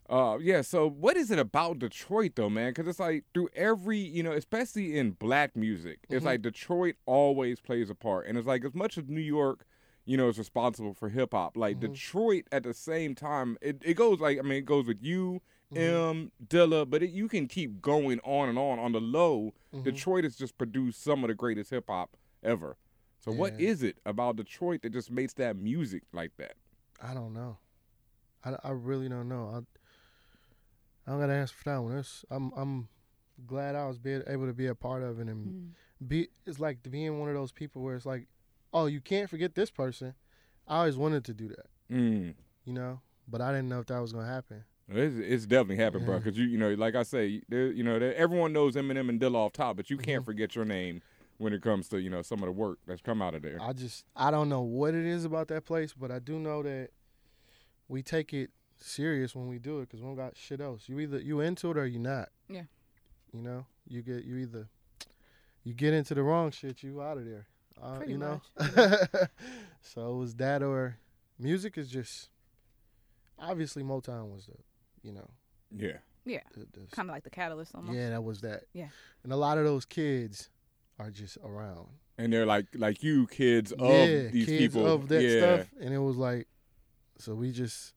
Uh, yeah. So, what is it about Detroit though, man? Because it's like through every, you know, especially in black music, it's Mhm. like Detroit always plays a part, and it's like as much as New York, you know, is responsible for hip hop, like Mhm. Detroit at the same time, it, it goes like I mean, it goes with you, Mhm. M, Dilla, but it, you can keep going on and on. On the low, Mhm. Detroit has just produced some of the greatest hip hop ever. So, what Yeah. is it about Detroit that just makes that music like that? I don't know. I, I really don't know. I I don't got an answer for that one. It's, I'm I'm glad I was be, able to be a part of it and be. It's like being one of those people where it's like, oh, you can't forget this person. I always wanted to do that, Mm. you know, but I didn't know if that was gonna happen. It's, it's definitely happened, bro. Because you, you know, like I say, you know, everyone knows Eminem and Dilla off top, but you can't Mm-hmm. forget your name when it comes to you know some of the work that's come out of there. I just I don't know what it is about that place, but I do know that we take it serious when we do it because we don't got shit else. You either you into it or you not. Yeah. You know, you get you either you get into the wrong shit, you out of there. Uh, Pretty you know. much, so it was that or music is just obviously Motown was the you know yeah. Yeah. the, the Kind of like the catalyst almost. yeah that was that Yeah. and a lot of those kids are just around And they're like like you kids of yeah, these kids people of that yeah. stuff, and it was like, so we just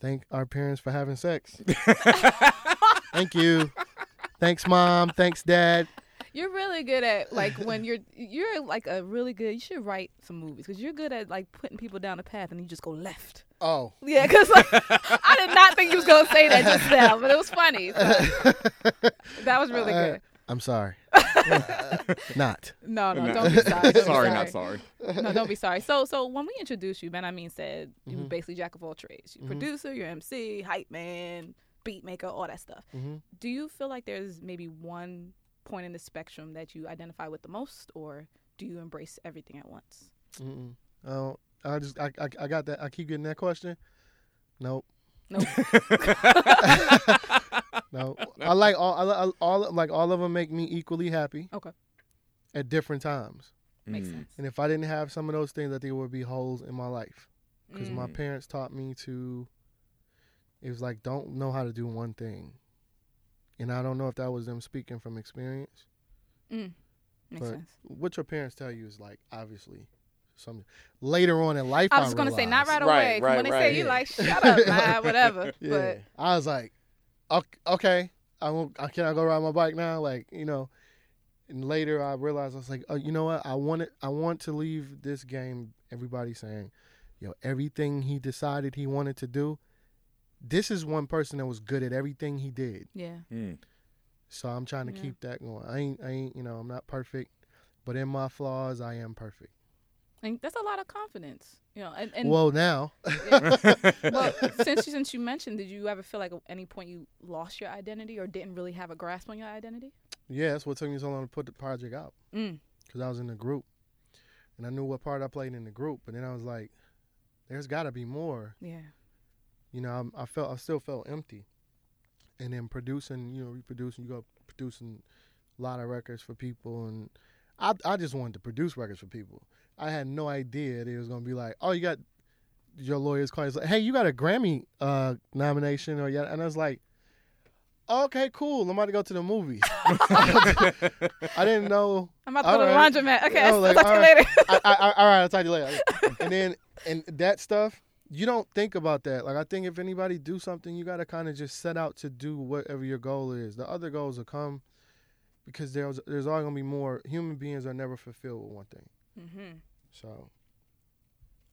thank our parents for having sex. thank you, thanks mom, thanks dad. You're really good at like when you're you're like a really good. You should write some movies because you're good at like putting people down the path and you just go left. Oh, Yeah, because like, I did not think you was gonna say that just now, but it was funny. So, that was really Uh, good. I'm sorry. Not. No, no, don't be sorry. Don't be Sorry, not sorry. No, don't be sorry. So, so when we introduced you, Ben, I mean, said you were Mhm. basically jack of all trades. You Mhm. producer, you're MC, hype man, beat maker, all that stuff. Mhm. Do you feel like there's maybe one point in the spectrum that you identify with the most, or do you embrace everything at once? Mm-mm. Oh, I just I, I I got that. I keep getting that question. Nope. Nope. no, I like all I, li- all like all of them make me equally happy. Okay. At different times. Makes Mm. sense. And if I didn't have some of those things, that there would be holes in my life. Because my Mm. parents taught me to. It was like don't know how to do one thing, and I don't know if that was them speaking from experience. Mm. Makes but sense. what your parents tell you is like obviously some later on in life. I was just gonna say not right away. away. 'cause right, when they right. say you like, shut up, man, whatever. Yeah, But I was like, "Ok- okay, I won't. I can I go ride my bike now? Like you know. And later I realized I was like, oh, you know what? I want it. I want to leave this game. Everybody saying, yo, everything he decided he wanted to do. This is one person that was good at everything he did. yeah, Mm. So I'm trying to Yeah. keep that going. I ain't, I ain't, you know, I'm not perfect, but in my flaws, I am perfect. and that's a lot of confidence, you know. And, and well, now, well, since you, since you mentioned, did you ever feel like at any point you lost your identity or didn't really have a grasp on your identity? yeah, that's what took me so long to put the project out. Mm. because I was in the group, and I knew what part I played in the group. But then I was like, "There's got to be more." Yeah. You know, I'm, I felt I still felt empty. And then producing, you know, reproducing, you go producing a lot of records for people, and I I just wanted to produce records for people. I had no idea that it was gonna be like, "Oh, you got your lawyers call you, it's like, hey, you got a Grammy uh, nomination," or yeah, and I was like. Okay, cool. I'm about to go to the movies. I didn't know. I'm about to go to the laundromat. Okay, I I'll talk to you right. later. I, I, I, all right, I'll talk to you later. and then, and that stuff, you don't think about that. Like, I think if anybody do something, you got to kind of just set out to do whatever your goal is. The other goals will come because there's there's always gonna be more. Human beings are never fulfilled with one thing. Mm-hmm. So,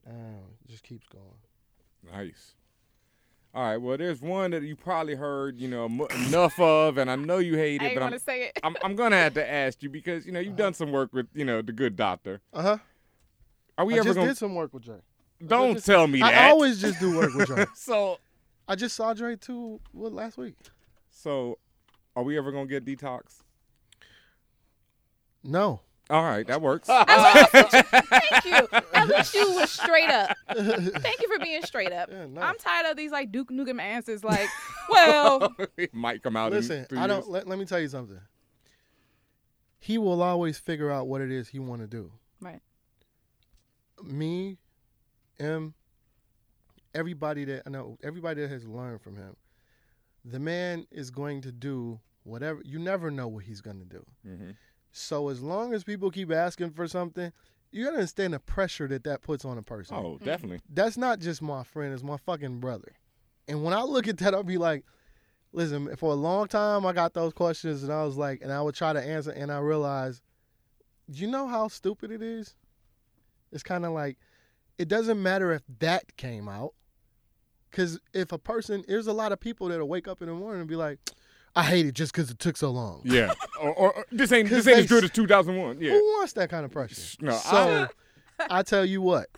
I it just keeps going. Nice. All right. Well, there's one that you probably heard, you know, m- enough of, and I know you hate I it, ain't but want I'm, to say it. I'm I'm gonna have to ask you because you know you've done some work with you know the good doctor. Uh huh. Are we I ever just gonna? did some work with Dre. Don't just- tell me that. I always just do work with Dre. so I just saw Dre too. What last week? so, are we ever gonna get detox? No. All right, that works. Thank you. At least you were straight up. Thank you for being straight up. no. I'm tired of these like Duke Nukem answers. Like, well, it might come out. Listen, in two I years. don't. Let, let me tell you something. He will always figure out what it is he want to do. right. Me, him, everybody that I know, everybody that has learned from him, the man is going to do whatever. You never know what he's going to do. Mhm. So as long as people keep asking for something, you gotta understand the pressure that that puts on a person. Oh, definitely. That's not just my friend; it's my fucking brother. And when I look at that, I'll be like, listen. For a long time, I got those questions, and I was like, and I would try to answer, and I realized, do you know how stupid it is? It's kind of like, it doesn't matter if that came out, because if a person, there's a lot of people that'll wake up in the morning and be like, I hate it just because it took so long. Yeah. or, or, or this ain't this ain't they as good as 2001. Yeah. Who wants that kind of pressure? No, so I tell you what,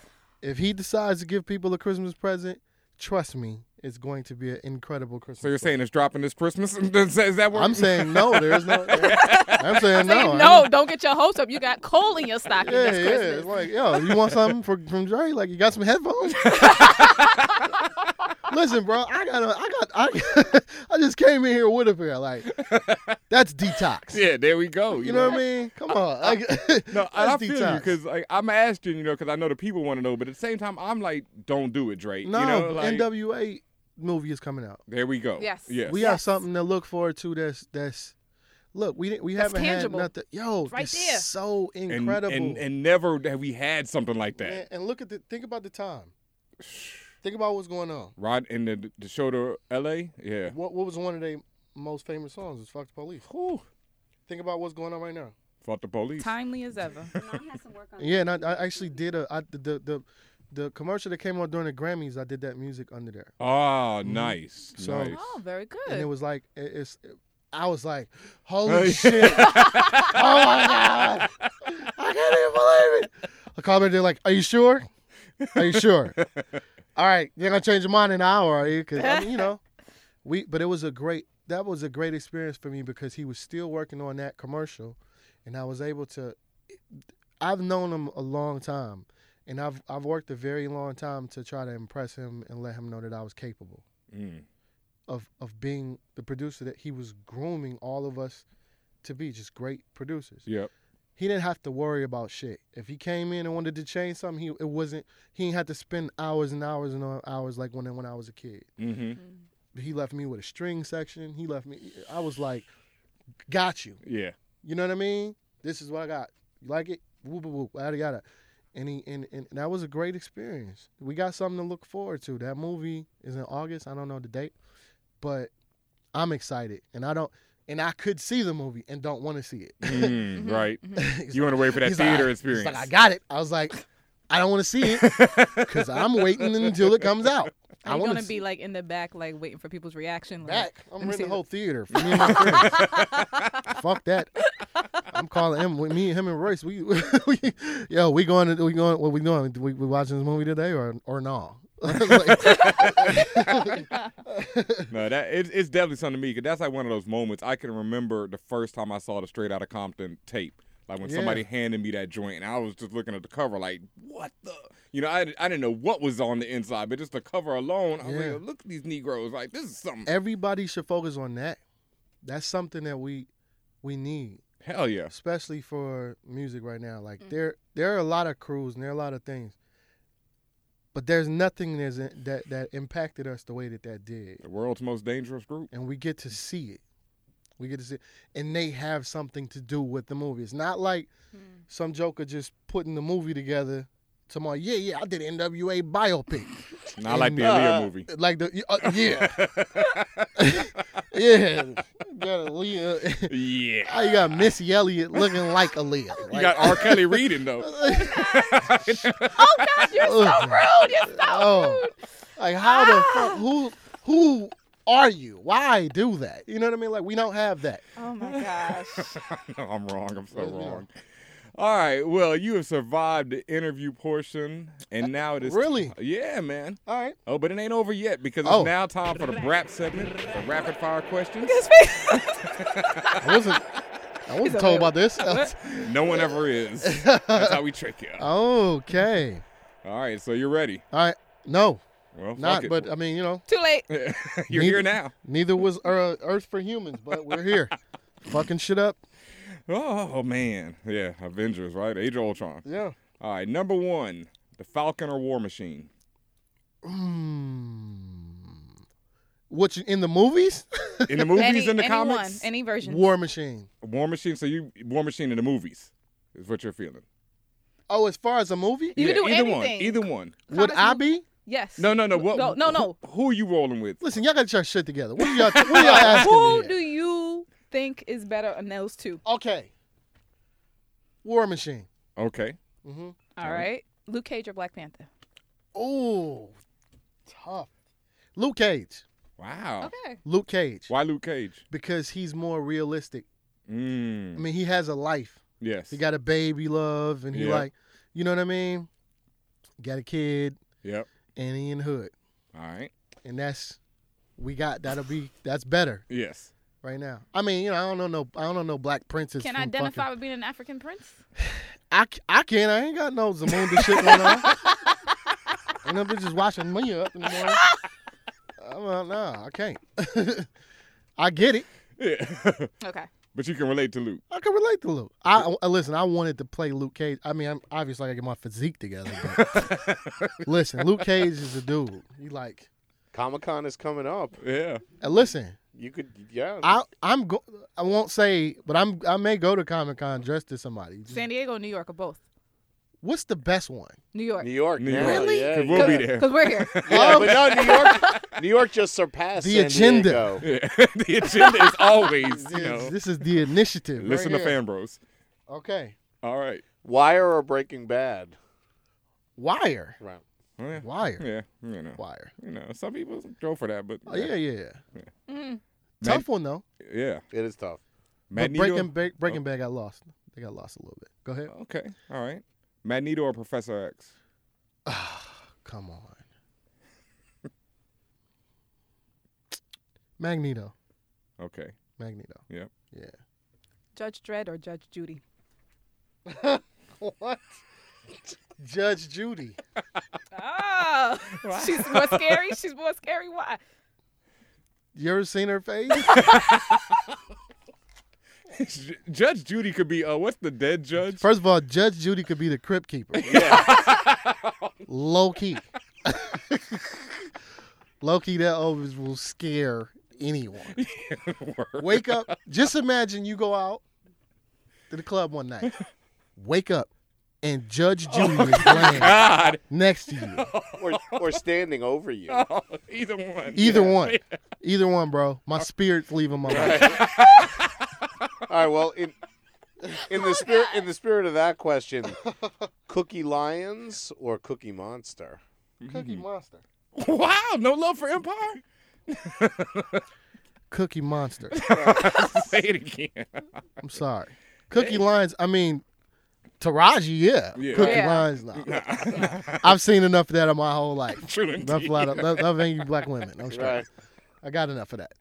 if he decides to give people a Christmas present, trust me, it's going to be an incredible Christmas. So you're saying it's dropping this Christmas? is that what I'm saying no. There's no. I'm saying no. No, don't get your hopes up. You got coal in your stocking Yeah, this yeah. Christmas. It's like, yo, you want something for, from Dre? Like, you got some headphones? Listen, bro, I got, a, I got, I, I just came in here with a pair. Like, that's detox. Yeah, there we go. You know what I mean? Come on. Like, No, I that's feel you because like I'm asking, you know, because I know the people want to know, but at the same time, I'm like, don't do it, Drake. No, you know, like, NWA movie is coming out. there we go. Yes. Yes. We have something to look forward to. That's that's. Look, we didn't- we That's haven't tangible. had nothing. Yo, Right this there. is so incredible. And, and never have we had something like that. Man, and look at the think about the time. Think about what's going on. Right in the the show to L.A. Yeah. What what was one of their most famous songs? Was "Fuck the Police." Think about what's going on right now. Fuck the police. Timely as ever. Yeah, and I, I actually did a I, the, the the the commercial that came on during the Grammys. I did that music under there. Ah, Mhm. nice. So- nice. Oh, very good. and it was like it- it's. I was like, holy shit! oh my god! I can't even believe it. I called her. They're like, "Are you sure? Are you sure? All right, you're gonna change your mind in an hour, are you? Because I mean, you know, we. But it was a great. That was a great experience for me because he was still working on that commercial, and I was able to. I've known him a long time, and I've I've worked a very long time to try to impress him and let him know that I was capable Mm. of of being the producer that he was grooming all of us to be just great producers. Yep. He didn't have to worry about shit. If he came in and wanted to change something, he it wasn't he didn't have to spend hours and hours and hours like when when I was a kid. Mm-hmm. He left me with a string section. He left me I was like got you. Yeah. You know what I mean? This is what I got. You like it? Whoop whoop whoop. Yada yada. And he and, and that was a great experience. We got something to look forward to. That movie is in August. I don't know the date, but I'm excited. And I don't and I could see the movie and don't want to see it. Mm, right. He's You want to wait for that he's like, theater experience. He's like, I got it. I was like, I don't want to see it because I'm waiting until it comes out. I Are you want gonna to be like in the back, like waiting for people's reaction? Like, back. I'm me see the the- whole theater for me and my friends. Fuck that. I'm calling him. Me, him, and Royce. We, we yo, we going to we going. What we doing? We, we watching this movie today or or no? no, that it, it's definitely something to me because that's like one of those moments I can remember the first time I saw the Straight Outta Compton tape. Like when Yeah. somebody handed me that joint, and I was just looking at the cover, like, what the? You know, I, I didn't know what was on the inside, but just the cover alone, I was Yeah. like, look at these Negroes, like this is something. Everybody should focus on that. That's something that we we need. Hell yeah. Especially for music right now. Like mm. there there are a lot of crews and there are a lot of things. But there's nothing that's in- that that impacted us the way that that did. The world's most dangerous group. And we get to see it. We get to see it. And they have something to do with the movie. It's not like hmm. some joker just putting the movie together tomorrow. Yeah, yeah, I did an NWA biopic. Not like the And, Aaliyah uh, movie. Like the uh, yeah. yeah. Got Aaliyah. Yeah. How you got Missy Elliott looking like Aaliyah? You Like- got R. Kelly reading though. Oh God, you're so rude. You're so Oh, rude. like how the fuck? Who who are you? Why do that? You know what I mean? Like we don't have that. Oh my gosh. no, I'm wrong. I'm so wrong. All right. Well, you have survived the interview portion, and now it is Really? yeah, man. All right. Oh, but it ain't over yet because it's Oh. now time for the rap segment, the rapid fire questions. I wasn't. I wasn't told about this. no one ever is. That's how we trick you. okay. All right. So you're ready. All right. No. Well, fuck Not. it. But I mean, you know. Too late. you're here now. Neither was uh, Earth for humans, but we're here. Fucking shit up. Oh man, yeah, Avengers, right? Age of Ultron. Yeah. All right, number one, the Falcon or War Machine. Mm. What in the movies? In the movies, any, in the anyone, comics, any version. War Machine. War Machine. So you War Machine in the movies is what you're feeling. Oh, as far as a movie, You yeah, can do either one. Either one. would I be? Yes. No, no, no. What, No, no, no. Who, who are you rolling with? Listen, y'all got to get your shit together. What are y'all, what are y'all asking Who me? do you think is better on those two? Okay. War Machine. Okay. Mm-hmm. All right. Luke Cage or Black Panther? Oh, tough. Luke Cage. Wow. Okay. Luke Cage. Why Luke Cage? Because he's more realistic. Mm. I mean, he has a life. Yes. He got a baby love, and he Yeah. like, you know what I mean? Got a kid, Yep. and he in the hood, All right. and that's we got. That'll be that's better Yes. Right now. I mean, you know, I don't know no, I don't know no black princes. Can from identify fucking- with being an African prince? I, c- I can't. I ain't got no Zamunda shit going on. Ain't no bitches watching me up in the morning. Uh, I'm like, nah, I can't. I get it. Yeah. Okay. but you can relate to Luke. I can relate to Luke. I, I listen. I wanted to play Luke Cage. I mean, I'm obviously I get my physique together. But listen, Luke Cage is a dude. He like. Comic Con is coming up. Yeah. And listen, You could, yeah. I I'm go. I won't say, but I'm I may go to Comic Con dressed as somebody. San Diego New York or both? What's the best one? New York. New York. New York. Really? Yeah, we'll be there. Because we're here. Yeah, but no, New York. New York just surpassed The San agenda. Diego. Yeah. the agenda is always, you This, know, this is the initiative. listen right to here. Fan Bros. Okay, All right. Wire or Breaking Bad? Wire, Right. Yeah. Wire, Yeah. You know. Wire. You know, some people go for that, but Oh yeah, yeah, yeah. Mm. Tough one though. yeah. It is tough. But Magneto. Breaking Ba- oh. Breaking Bad got lost. They got lost a little bit. Go ahead. Okay. All right. Magneto or Professor X? Come on. Magneto. Okay. Magneto. Yep. Yeah. Judge Dredd or Judge Judy? what? Judge Judy. Oh, she's more scary. She's more scary. Why? You ever seen her face? Judge Judy could be uh what's the dead judge? First of all, Judge Judy could be the crypt keeper. Low key. Low key, that always will scare anyone. Wake up. Just imagine you go out to the club one night. Wake up, and Judge oh Judy is laying God. next to you. Or, or standing over you. Oh, either one. Either Yeah. one. Either one, bro. My spirit's leaving my body. All right. Well, in in the spirit in the spirit of that question, Cookie Lyons or Cookie Monster? Cookie mm-hmm. Monster. Wow, no love for Empire? Cookie Monster. Say it again. I'm sorry. Cookie Lines, I mean, Taraji, yeah. Yeah. Cookie Yeah. Lines, no. I've seen enough of that in my whole life. True Enough, indeed. lot of, enough, enough angry black women. I'm straight. Right. I got enough of that.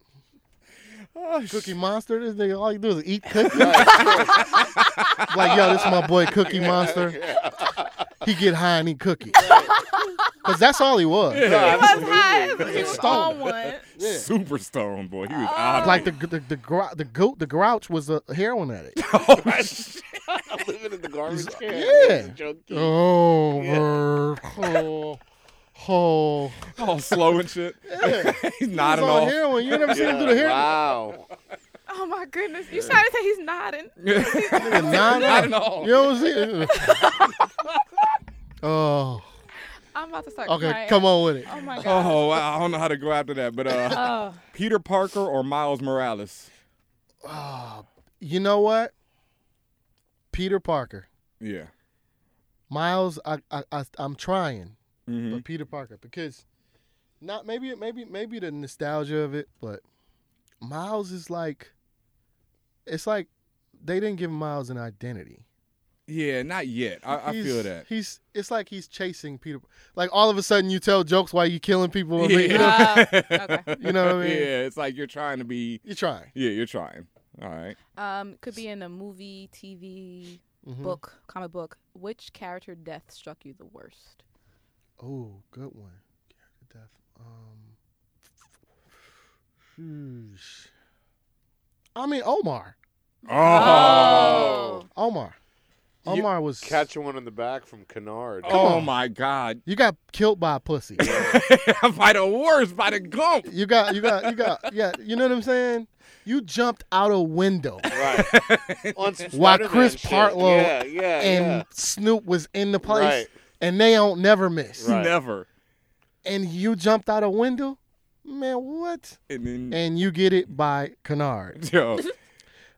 Oh, Cookie Monster, this nigga, all you do is eat cookies. like, yo, this is my boy Cookie Monster. He get high and eat cookies. Because that's all he was. No, He was absolutely. high. He was Stoned. on one. Yeah. Super stone, boy. He was oh. out. Like the the the, grou- the goat the grouch was a heroin addict. Oh, I'm living in the garbage can. Yeah. Junkie. Oh, word. oh, oh. all slow and shit. Yeah. He's He was nodding on off. heroin. You never seen him do the Yeah, heroin? Wow. Oh my goodness! You trying to say he's nodding? Nigga, nine Nodding off. off. You know what I'm saying? oh, I'm about to start. okay. crying. Come on with it. Oh my god. Oh, wow. I don't know how to go after that, but uh, Oh. Peter Parker or Miles Morales? Oh, you know what? Peter Parker. Yeah. Miles, I, I, I I'm trying, hmm but Peter Parker because not maybe maybe maybe the nostalgia of it, but Miles is like, it's like they didn't give Miles an identity. Yeah, not yet. I, I feel that. He's it's like he's chasing Peter. Like all of a sudden you tell jokes while you killing people. Yeah. You know, Ah, okay. You know what I mean? Yeah, it's like you're trying to be. you're trying. Yeah, you're trying. All right. Um, could be in a movie, TV, Mhm. book, comic book. Which character death struck you the worst? Oh, good one. Character death. Um. sheesh. I mean Omar. Oh. Omar. Omar was catching one in the back from Kennard. Oh my God! You got killed by a pussy. by the worst, by the gump. You got, you got, you got. Yeah, you know what I'm saying. You jumped out a window Right. On some while Chris. Partlow Yeah, yeah, and yeah. Snoop was in the place, Right. and they don't never miss. Right. Never. And you jumped out a window, man. What? And then, And you get it by Kennard. yo,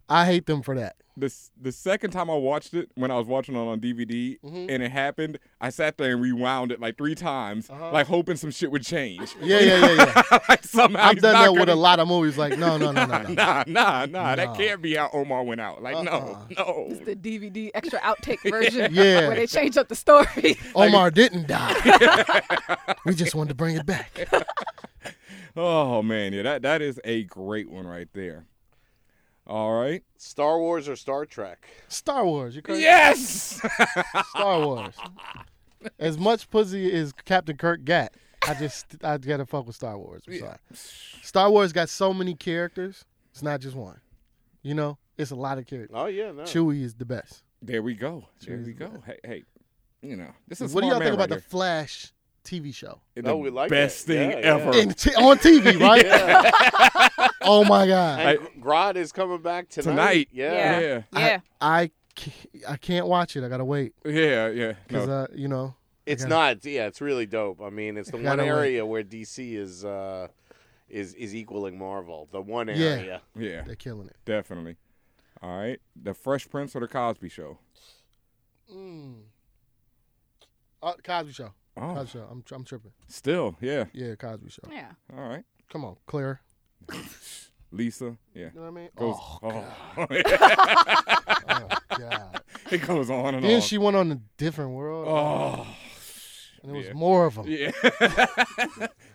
I hate them for that. The the second time I watched it, when I was watching it on DVD, Mm-hmm. and it happened, I sat there and rewound it like three times, like hoping some shit would change. Uh-huh. Yeah, yeah, yeah, yeah. like somehow I've he's done not that with a lot of movies. Like, no, no, no, no, no. Nah, nah, nah. That can't be how Omar went out. Like, no, no. It's the DVD extra outtake version. Yeah. Where they change up the story. Omar didn't die. we just wanted to bring it back. Oh man, yeah, that that is a great one right there. All right. Star Wars or Star Trek? Star Wars. You crazy? Yes. Star Wars. As much pussy as Captain Kirk got, I just I gotta fuck with Star Wars. I'm sorry. Star Wars got so many characters. It's not just one. You know, it's a lot of characters. Oh yeah, no. Chewie is the best. There we go. There Cheers we to go. Hey, hey, you know, this is what do y'all think about the the Flash TV show? the No, we like best that. thing Yeah, yeah. ever. In t- on TV, right? oh my god! And Grodd is coming back tonight. Tonight. Yeah. Yeah. Yeah. I can't, I can't watch it. I gotta wait Yeah, yeah. because No. uh, you know It's I not. Yeah, it's really dope. I mean, it's the one gotta wait. area where DC is uh, is is equaling Marvel. The one Yeah. area. yeah, they're killing it. definitely. All right, the Fresh Prince or the Cosby Show? Mm. Uh, Cosby Show. Oh, Cosby Show. I'm I'm tripping. still, yeah. Yeah, Cosby Show. Yeah. All right, Come on, Claire. Lisa, yeah. You know what I mean? Goes, oh, oh. oh, God. it goes on and Then on. Then she went on a different world. oh, and it was yeah. more of them. yeah.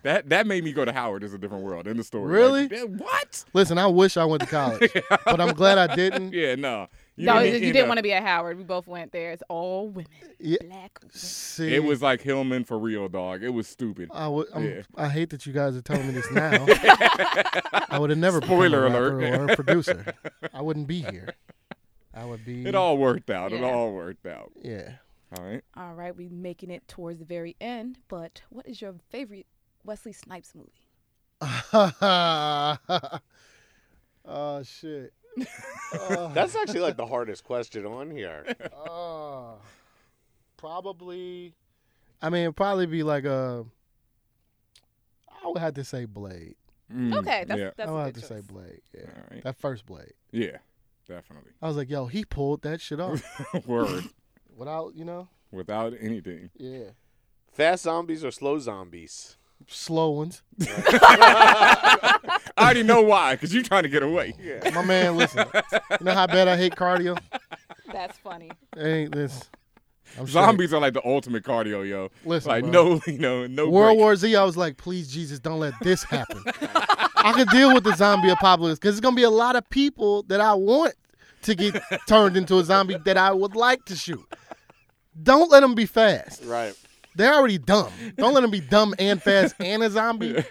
that that made me go to Howard. Is a different world in the story. Really? Like, what? Listen, I wish I went to college, but I'm glad I didn't. Yeah, no. You no, didn't you end didn't up- want to be at Howard. We both went there. It's all women. Yeah. Black women. See, It was like Hillman for real, dog. It was stupid. I would. I'm, Yeah. I hate that you guys are telling me this now. I would have never become Spoiler a alert. or a producer. I wouldn't be here. I would be. It all worked out. It all worked out. Yeah. All right. All right, we making it towards the very end. But what is your favorite Wesley Snipes movie? oh shit. Uh, That's actually like the hardest question on here. uh, probably. I mean, it'd probably be like a. I would have to say Blade. Mm, Okay, that's yeah. that's I a would have good to say choice. Blade. Yeah. All right. That first Blade. Yeah, definitely. I was like, yo, he pulled that shit off Word. without, you know, Without anything. yeah, Fast zombies or slow zombies? Slow ones. I already know why, because you're trying to get away. Yeah. My man, listen. You know how bad I hate cardio? That's funny. Ain't this? I'm straight. Zombies are like the ultimate cardio, yo. Listen, like bro. no, you know, no. World break. War Z, I was like, please, Jesus, don't let this happen. I can deal with the zombie apocalypse because there's gonna be a lot of people that I want to get turned into a zombie that I would like to shoot. Don't let them be fast. Right. They're already dumb. Don't let them be dumb and fast and a zombie.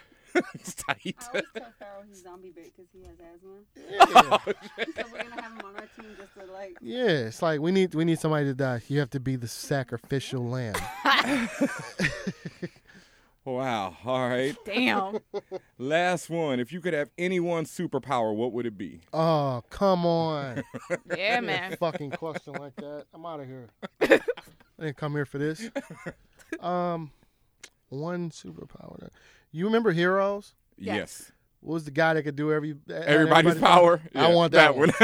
it's tight. I always tell Farrell he's zombie bait because he has asthma. Yeah. so we're gonna have him on our team just to like. yeah, it's like we need we need somebody to die. You have to be the sacrificial lamb. Wow. All right. Damn. Last one. If you could have any one superpower, what would it be? Oh, come on. Yeah, A man. fucking question like that. I'm out of here. I didn't come here for this. Um, one superpower. You remember Heroes? Yes. Yes. What was the guy that could do every Everybody's everybody's power. I Yeah, want that, one.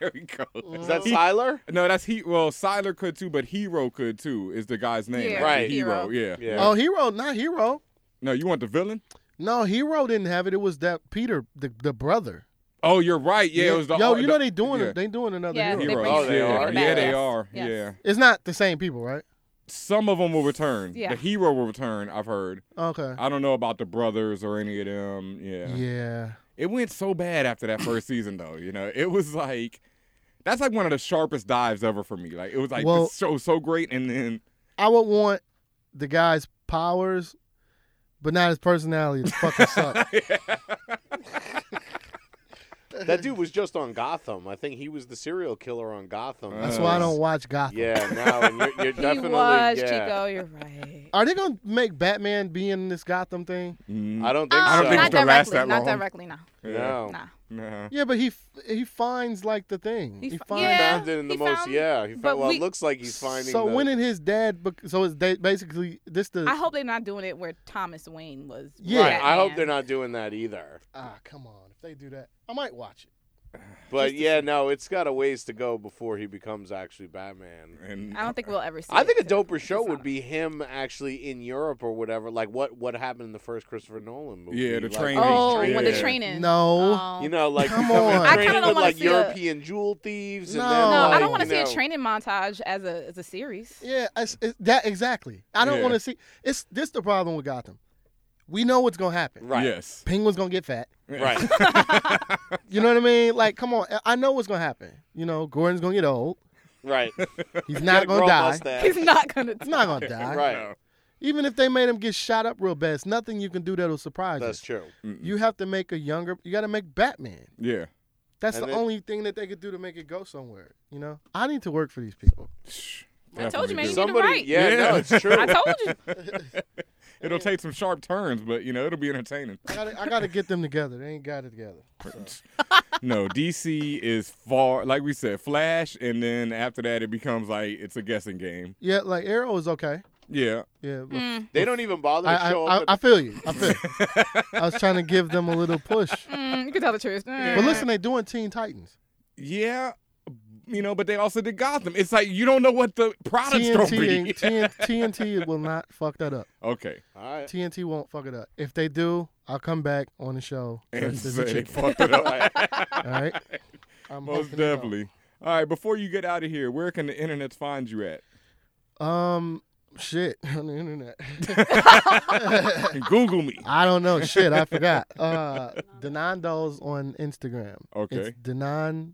there we go. Is that mm. Sylar? No, that's he. Well, Sylar could too, but Hero could too. Is the guy's name? Yeah. Right. Hero. Hero. Yeah. Yeah. Oh, Hero, not Hero. No, you want the villain? No, Hero didn't have it. It was that Peter, the the brother. Oh, you're right. Yeah, it was the. Yo, you know they doing yeah. it. They doing another Yeah, Hero. they Hero. Oh, they yeah. are? Yeah, they are. Yes. Yeah. It's not the same people, right? Some of them will return. Yeah. The hero will return. I've heard. Okay. I don't know about the brothers or any of them. Yeah. Yeah. It went so bad after that first season, though. You know, it was like that's like one of the sharpest dives ever for me. Like it was like Well- this show was so great, and then I would want the guy's powers, but not his personality to fucking suck. That dude was just on Gotham. I think he was the serial killer on Gotham. That's why I don't watch Gotham. Yeah, now and you're, you're He definitely was yeah. Chico. You're right. Are they gonna make Batman be in this Gotham thing? I don't think Um, so. not directly. Not directly. No. No. Nah. Nah. Yeah, but he he finds like the thing. He He, finds. yeah, found it in the most. found- yeah, he found, well, we- it looks like he's finding. So the, when did his dad? So it's da- basically this the. I hope they're not doing it where Thomas Wayne was. Yeah. Right, I hope they're not doing that either. ah, come on. If they do that, I might watch it. But yeah, no, it's got a ways to go before he becomes actually Batman. And I don't think we'll ever see. I it think a till doper show would be him actually in Europe or whatever. Like what what happened in the first Christopher Nolan movie? Yeah, the like, training. Oh, Yeah. when the training. No. Oh. You know, like Come on. I kinda don't with wanna like see a- European jewel thieves. No. and then, No, I don't want to you see a training montage as a as a series. Yeah, it's, it's that exactly. I don't Yeah. want to see. It's this the problem with Gotham. We know what's gonna happen. Right. Yes. Penguin's gonna get fat. Right. You know what I mean? Like, come on. I know what's gonna happen. You know, Gordon's gonna get old. right. He's not gonna die. He's not gonna. He's not gonna die. Right. Even if they made him get shot up real bad, it's nothing you can do that'll surprise That's you. That's true. You have to make a younger. You got to make Batman. Yeah. That's And the then- only thing that they could do to make it go somewhere. You know, I need to work for these people. I told you, man. You Definitely did it Somebody, right. yeah, Yeah. no, it's true. I told you. It'll take some sharp turns, but you know it'll be entertaining. I gotta, I gotta get them together. They ain't got it together. no, DC is far, like we said, Flash, and then after that it becomes like it's a guessing game. Yeah, like Arrow is okay. Yeah. Yeah, but Mm, They don't even bother I, I, show I, up. I at- feel you. I feel. You. I was trying to give them a little push. mm, you can tell the truth. But listen, they're doing Teen Titans. Yeah. You know, but they also did Gotham. It's like you don't know what the product's gonna TNT, be. TNT will not fuck that up. okay. All right. TNT won't fuck it up. If they do, I'll come back on the show. And dressed as a say they fucked it up. All right. I'm Most hoping they don't. definitely. All right, before you get out of here, where can the internet find you at? Um, shit on the internet. Google me. I don't know. Shit, I forgot. Uh, Denaun Dolls on Instagram. Okay. It's Denaun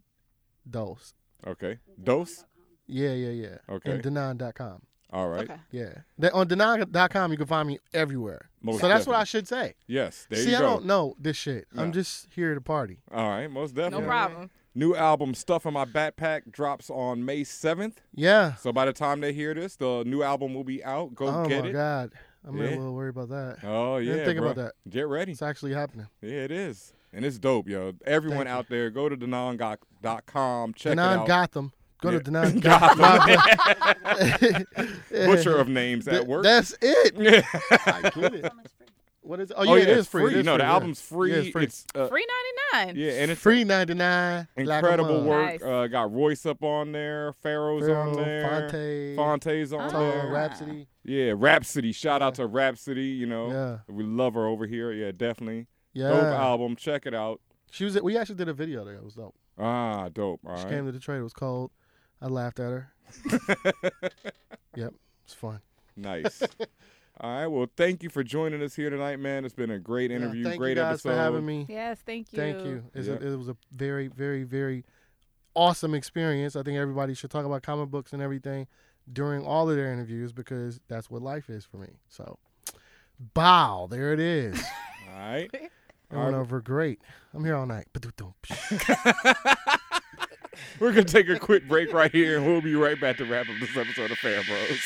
Dolls. Okay. Dose? Yeah, yeah, yeah. Okay. And Denaun.com. All right. Okay. Yeah. That- on Denaun.com, you can find me everywhere. Most so that's what I should say. Yes. There See, you I don't know this shit. No. I'm just here to party. All right, most definitely. No problem. New album Stuff in My Backpack drops on May 7th. Yeah. So by the time they hear this, the new album will be out. Go oh get my. God. I'm a little worried about that. Oh yeah, Didn't think bro. about that. Get ready. It's actually happening. Yeah, it is. And it's dope, yo. Everyone Thank you. out there, go to denongot.com. Check Denaun it out. Gotham. Go Yeah. to Denaun Gotham. Gotham. Butcher of names at Th- work. That's it. Yeah. I get it. What is it? Oh, Oh, yeah, yeah, it's free. It free. is No, the album's free. Yeah, it's free. It's uh, Free ninety nine. yeah, and it's free 99. Incredible Lamont. work. Nice. Uh, got Royce up on there, Pharoahe's on Pharoahe, there, Phonte, Phonte's on Tone, there. Rapsody. Yeah, Rapsody. Shout out to Rapsody. You know, Yeah. we love her over here. Yeah, definitely. Yeah. Dope album. Check it out. She was. We actually did a video there. It was dope. Ah, dope. All She right. came to Detroit. It was cold. I laughed at her. yep, it's fun. Nice. All right. Well, thank you for joining us here tonight, man. It's been a great Yeah, interview. thank great you guys episode. for having me. Yes, thank you. Thank you. It's a- it was a very, very, very awesome experience. I think everybody should talk about comic books and everything during all of their interviews because that's what life is for me. So, bow, there it is. All right. It All went over great. I'm here all night. We're gonna take a quick break right here, and we'll be right back to wrap up this episode of Fan Bros.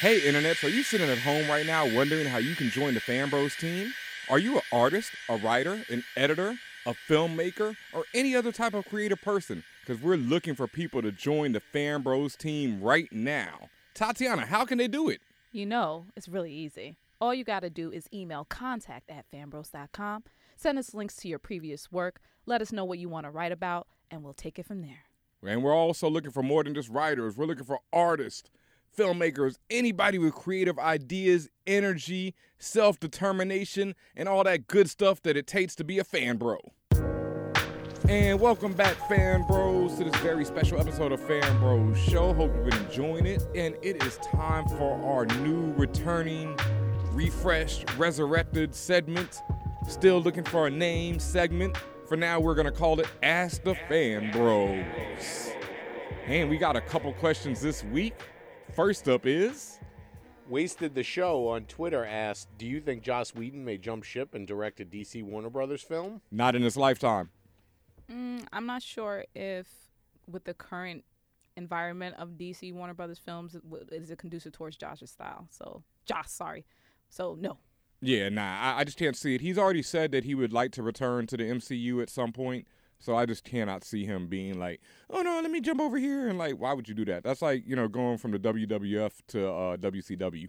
Hey, internet! So you sitting at home right now, wondering how you can join the Fan Bros team? Are you an artist, a writer, an editor, a filmmaker, or any other type of creative person? Because we're looking for people to join the Fan Bros team right now. Tatiana, how can they do it? You know, it's really easy. All you got to do is email contact at fanbros.com, send us links to your previous work, let us know what you want to write about, and we'll take it from there. And we're also looking for more than just writers. We're looking for artists, filmmakers, anybody with creative ideas, energy, self determination, and all that good stuff that it takes to be a fan bro. And welcome back, fan bros, to this very special episode of Fan Bros Show. Hope you've been enjoying it. And it is time for our new, returning, refreshed, resurrected segment. Still looking for a name segment. For now, we're going to call it Ask the Fan Bros. And we got a couple questions this week. First up is Wasted the show on Twitter asked, "Do you think Joss Whedon may jump ship and direct a DC Warner Brothers film?" not in his lifetime. Mm, I'm not sure if with the current environment of DC Warner Brothers films w- is it conducive towards Josh's style. So Josh, sorry. So no. Yeah, nah, I, I just can't see it. He's already said that he would like to return to the MCU at some point. So I just cannot see him being like, oh no, let me jump over here and like, why would you do that? That's like you know going from the WWF to uh, WCW.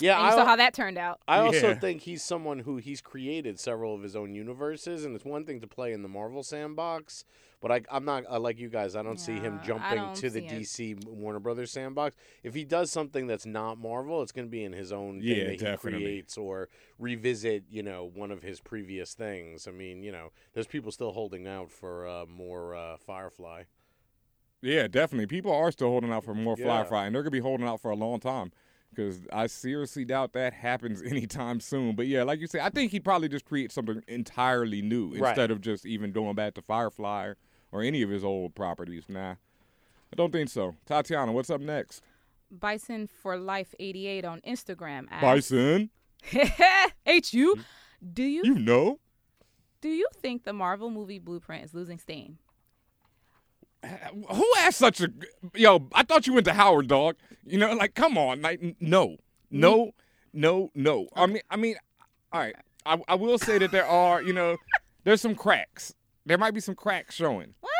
Yeah, and you I, saw how that turned out. I also Yeah. think he's someone who he's created several of his own universes, and it's one thing to play in the Marvel sandbox, but I, I'm not uh, like you guys. I don't see him Yeah, I jumping don't to the see it. DC Warner Brothers sandbox. If he does something that's not Marvel, it's going to be in his own thing Yeah, that definitely. he creates or revisit, you know, one of his previous things. I mean, you know, there's people still holding out for uh, more uh, Firefly. Yeah, definitely. People are still holding out for more Fly Yeah. Fry, and they're gonna be holding out for a long time because I seriously doubt that happens anytime soon. But yeah, like you said, I think he'd probably just create something entirely new Right. instead of just even going back to Firefly or, or any of his old properties. Nah, I don't think so. Tatiana, what's up next? Bison for Life 88 on Instagram. asks- Bison, H U. Do you you know? do you think the Marvel movie Blueprint is losing steam? Who asked such a yo? I thought you went to Howard, dog. You know, like come on, like no, no, no, no. I mean, I mean, all right. I, I will say that there are, you know, there's some cracks. There might be some cracks showing. What?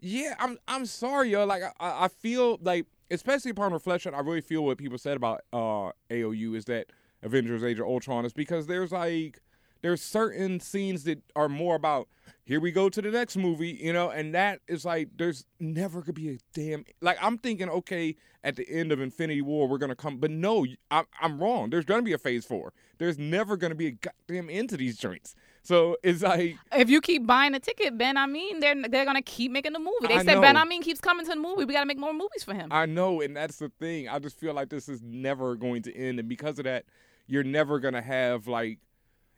Yeah, I'm I'm sorry, yo. Like I, I feel like, especially upon reflection, I really feel what people said about uh AOU is that Avengers: Age of Ultron is because there's like there's certain scenes that are more about here we go to the next movie, you know, and that is like there's never gonna be a damn like I'm thinking okay at the end of Infinity War we're gonna come, but no, I'm I'm wrong. There's gonna be a Phase Four. There's never gonna be a goddamn end to these joints. So it's like If you keep buying a ticket, Ben, I mean, they're they're gonna keep making the movie. They I said Ben, know. I mean, keeps coming to the movie. We gotta make more movies for him. I know, and that's the thing. I just feel like this is never going to end, and because of that, you're never gonna have like,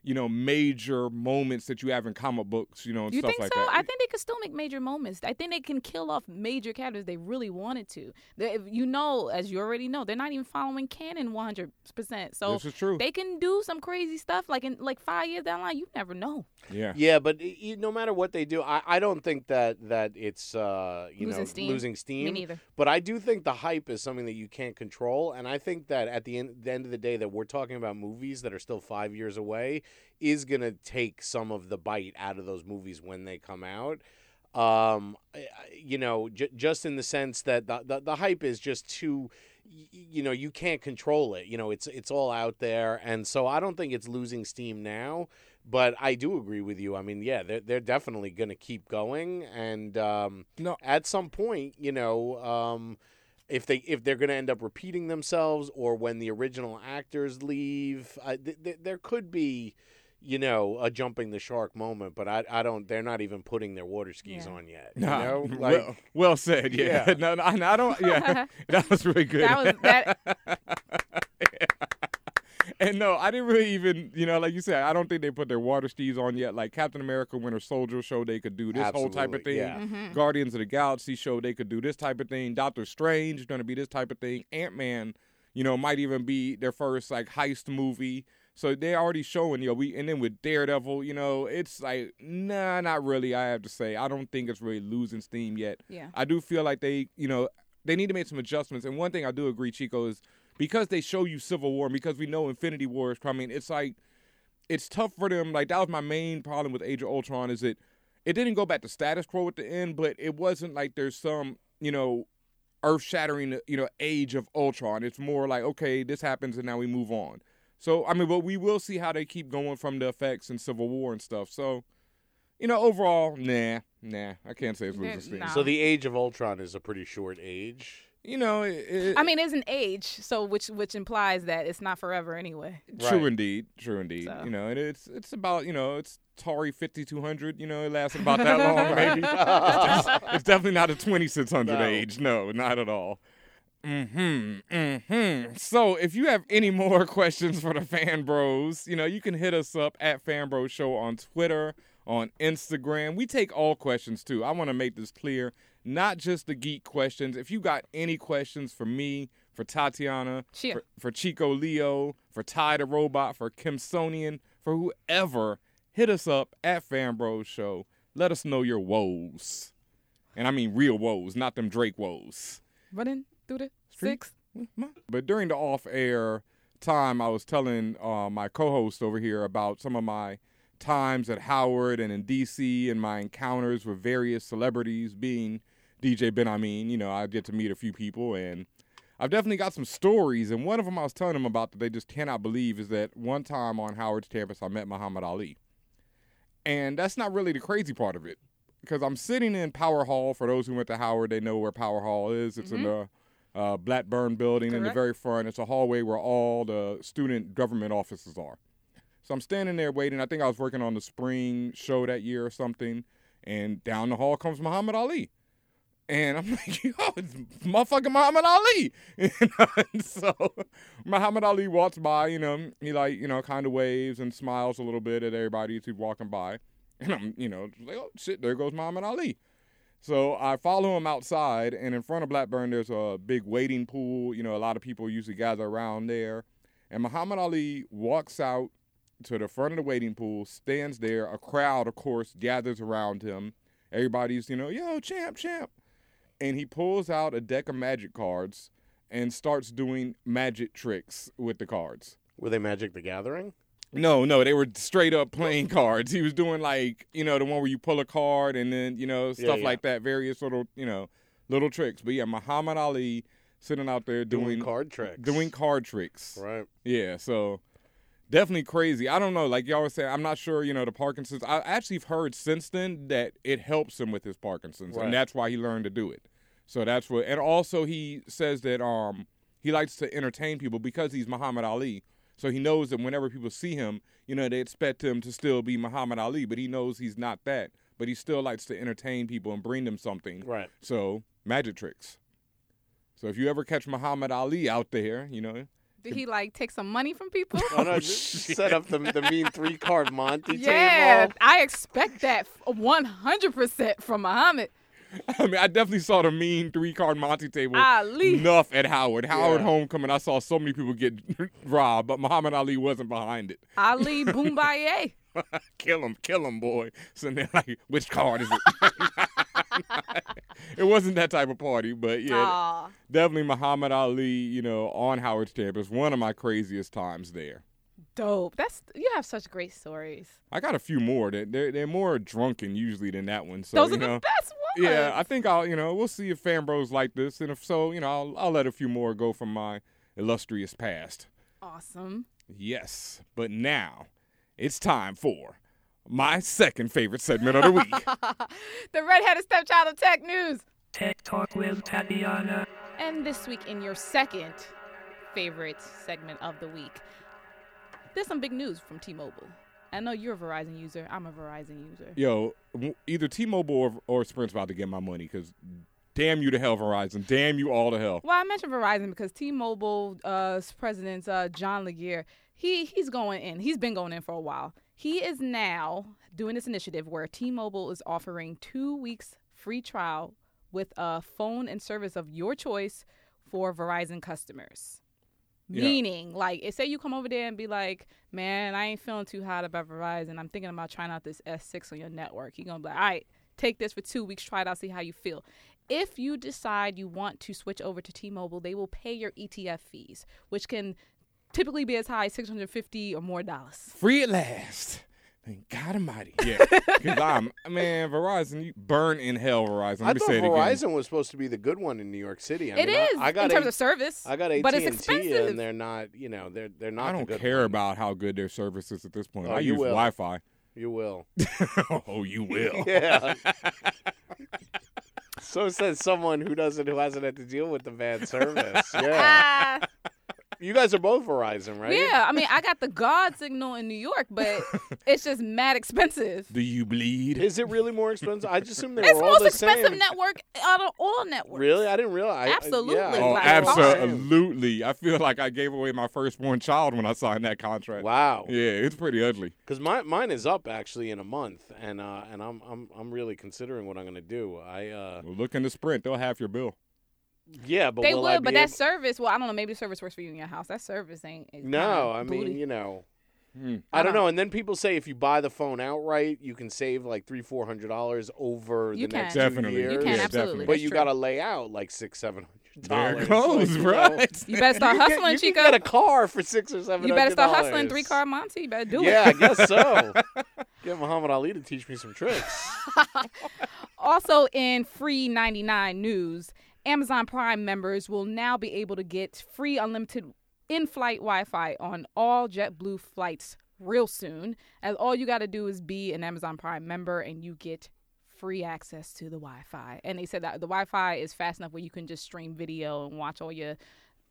you know, major moments that you have in comic books, you know, and you stuff think like so? that. I think they could still make major moments. I think they can kill off major characters they really wanted to. They, if you know, as you already know, they're not even following canon 100. percent So This is true. they can do some crazy stuff. Like in like five years down the line, you never know. yeah. Yeah, but y- y- no matter what they do, I, I don't think that that it's uh, you Losing know steam. losing steam. Me neither. But I do think the hype is something that you can't control, and I think that at the end, the end of the day, that we're talking about movies that are still five years away is gonna take some of the bite out of those movies when they come out. Um, you know, j- just in the sense that the, the the hype is just too. You know, you can't control it. You know, it's it's all out there, and so I don't think it's losing steam now. But I do agree with you. I mean, yeah, they're they're definitely going to keep going, and um, No. at some point, you know, um, if they if they're going to end up repeating themselves, or when the original actors leave, I, th- th- there could be, you know, a jumping the shark moment. But I I don't. They're not even putting their water skis Yeah. on yet. You know, well, like well said. Yeah. Yeah. no, no, I I don't. Yeah, that was really good. That was that. And no, I didn't really even, you know, like you said, I don't think they put their water skis on yet. Like Captain America Winter Soldier showed they could do this whole type of thing. yeah. Mm-hmm. Guardians of the Galaxy showed they could do this type of thing. Doctor Strange going to be this type of thing. Ant Man, you know, might even be their first like heist movie. So they're already showing, you know, we and then with Daredevil, you know, it's like nah, not really. I have to say, I don't think it's really losing steam yet. Yeah. I do feel like they, you know, they need to make some adjustments. And one thing I do agree, Chico, is because they show you Civil War and because we know Infinity War is coming, it's like it's tough for them. Like that was my main problem with Age of Ultron is it it didn't go back to status quo at the end, but it wasn't like there's some, you know, earth shattering, you know, age of Ultron. It's more like, okay, this happens and now we move on. So I mean, but we will see how they keep going from the effects and Civil War and stuff. So, you know, overall, nah, nah, I can't say it's losing steam. nah. so. The age of Ultron is a pretty short age. You know, it, it, I mean, it's an age, so which which implies that it's not forever anyway. True Right. indeed, true indeed. So. You know, and it's it's about you know it's Atari fifty two hundred. You know, it lasted about that long. Maybe it's, it's definitely not a twenty six hundred No. age. No, not at all. Hmm. Hmm. So, if you have any more questions for the Fan Bros, you know, you can hit us up at Fan Bros Show on Twitter, on Instagram. We take all questions too. I want to make this clear. Not just the geek questions. If you got any questions for me, for Tatiana, for, for Chico Leo, for Ty the Robot, for Kim Sonian, for whoever, hit us up at Fan Bros Show. let us know your woes. And I mean real woes, not them Drake woes. Running through the Street? six. But during the off air time, I was telling uh, my co host over here about some of my times at Howard and in DC and my encounters with various celebrities, being DJ Ben Hameen. You know, I get to meet a few people and I've definitely got some stories. And one of them I was telling them about that they just cannot believe is that one time on Howard's campus, I met Muhammad Ali. And that's not really the crazy part of it because I'm sitting in Power Hall. For those who went to Howard, they know where Power Hall is. It's in the uh, Blackburn building in the very front. It's a hallway where all the student government offices are. So I'm standing there waiting. I think I was working on the spring show that year or something. And down the hall comes Muhammad Ali. And I'm like, yo, it's motherfucking Muhammad Ali. and so Muhammad Ali walks by, you know, he like, you know, kind of waves and smiles a little bit at everybody as he's walking by. And I'm, you know, like, oh shit, there goes Muhammad Ali. So I follow him outside, and in front of Blackburn, there's a big waiting pool. You know, a lot of people usually gather around there. And Muhammad Ali walks out to the front of the waiting pool, stands there. A crowd, of course, gathers around him. Everybody's, you know, yo, champ, champ. And he pulls out a deck of magic cards and starts doing magic tricks with the cards. Were they Magic the Gathering? No, no, they were straight up playing cards. He was doing like, you know, the one where you pull a card and then, you know, stuff yeah. like that, various little, you know, little tricks. But yeah, Muhammad Ali sitting out there doing, Doing card tricks. Doing card tricks. Right. Yeah, so definitely crazy. I don't know, like y'all were saying, I'm not sure, you know, the Parkinson's. I actually have heard since then that it helps him with his Parkinson's, Right. and that's why he learned to do it. So that's what, and also he says that um he likes to entertain people because he's Muhammad Ali. So he knows that whenever people see him, you know, they expect him to still be Muhammad Ali, but he knows he's not that. But he still likes to entertain people and bring them something. Right. So magic tricks. So if you ever catch Muhammad Ali out there, you know, Did he like take some money from people? Oh, no, just set up the, the mean three card Monty yeah, table. I expect that 100% from Muhammad. I mean, I definitely saw the mean three card Monty table Ali. enough at Howard. Howard Yeah. Homecoming, I saw so many people get robbed, but Muhammad Ali wasn't behind it. Ali bomaye. kill him, kill him, boy. So they're like, which card is it? it wasn't that type of party, but yeah, Aw. definitely Muhammad Ali, you know, on Howard's campus. One of my craziest times there. Dope. That's you have such great stories. I got a few more. They're, they're, they're more drunken usually than that one. So, Those you are the best ones. Yeah, I think I'll, you know, we'll see if fan bros like this. And if so, you know, I'll, I'll let a few more go from my illustrious past. Awesome. Yes. But now it's time for my second favorite segment of the week. the redheaded stepchild of tech news. Tech Talk with Tatiana. And this week, in your second favorite segment of the week, there's some big news from T-Mobile. I know you're a Verizon user. I'm a Verizon user. Yo, either T-Mobile or, or Sprint's about to get my money because damn you to hell, Verizon. Damn you all to hell. Well, I mentioned Verizon because T-Mobile uh, president uh, John Legere, he he's going in. He's been going in for a while. He is now doing this initiative where T-Mobile is offering two weeks free trial with a phone and service of your choice for Verizon customers. Yeah. Meaning, like, it- say you come over there and be like, "Man, I ain't feeling too hot about Verizon. I'm thinking about trying out this S6 on your network." He gonna be like, "All right, take this for two weeks, try it out, see how you feel." If you decide you want to switch over to T-Mobile, they will pay your ETF fees, which can typically be as high as 650 or more dollars. Free at last. Thank God Almighty. Yeah, because I'm man, Verizon, you burn in hell, Verizon. Let I me thought say it Verizon again. was supposed to be the good one in New York City. I It mean, is, I, got in terms A- of service, I got AT&T, but it's expensive. and they're not. You know, they're they're not. I don't good care one. about how good their service is at this point. Oh, I you use will. Wi-Fi. You will. oh, you will. yeah. so says someone who doesn't who hasn't had to deal with the bad service. Yeah. You guys are both Verizon, right? Yeah, I mean, I got the God signal in New York, but it's just mad expensive. Do you bleed? Is it really more expensive? I just assume they It's were the all most the expensive network out of all networks. Really, I didn't realize. I- Absolutely. yeah, Oh, Like, absolutely. I feel like I gave away my firstborn child when I signed that contract. Wow. Yeah, it's pretty ugly. Because my mine is up actually in a month, and uh, and I'm I'm I'm really considering what I'm gonna do. I uh, Well, look into Sprint. They'll have your bill. Yeah, but they will would, I but be that able- service, well, I don't know. Maybe the service works for you in your house. That service ain't. is No, I mean booty. you know, Hmm. I don't know. And then people say if you buy the phone outright, you can save like three, four hundred dollars over You the next can. two Definitely. You years. can, Yeah, absolutely. definitely. But That's you got to lay out like six, seven hundred There it dollars. goes, Like, you know, right? You better start you can- hustling, you Chico. Can get a car for six or seven. You better start hustling three car Monty. You better do Yeah, it. Yeah, I guess so. Get Muhammad Ali to teach me some tricks. Also, in free 99 news, Amazon Prime members will now be able to get free unlimited in flight Wi Fi on all JetBlue flights real soon. As all you got to do is be an Amazon Prime member and you get free access to the Wi Fi. And they said that the Wi Fi is fast enough where you can just stream video and watch all your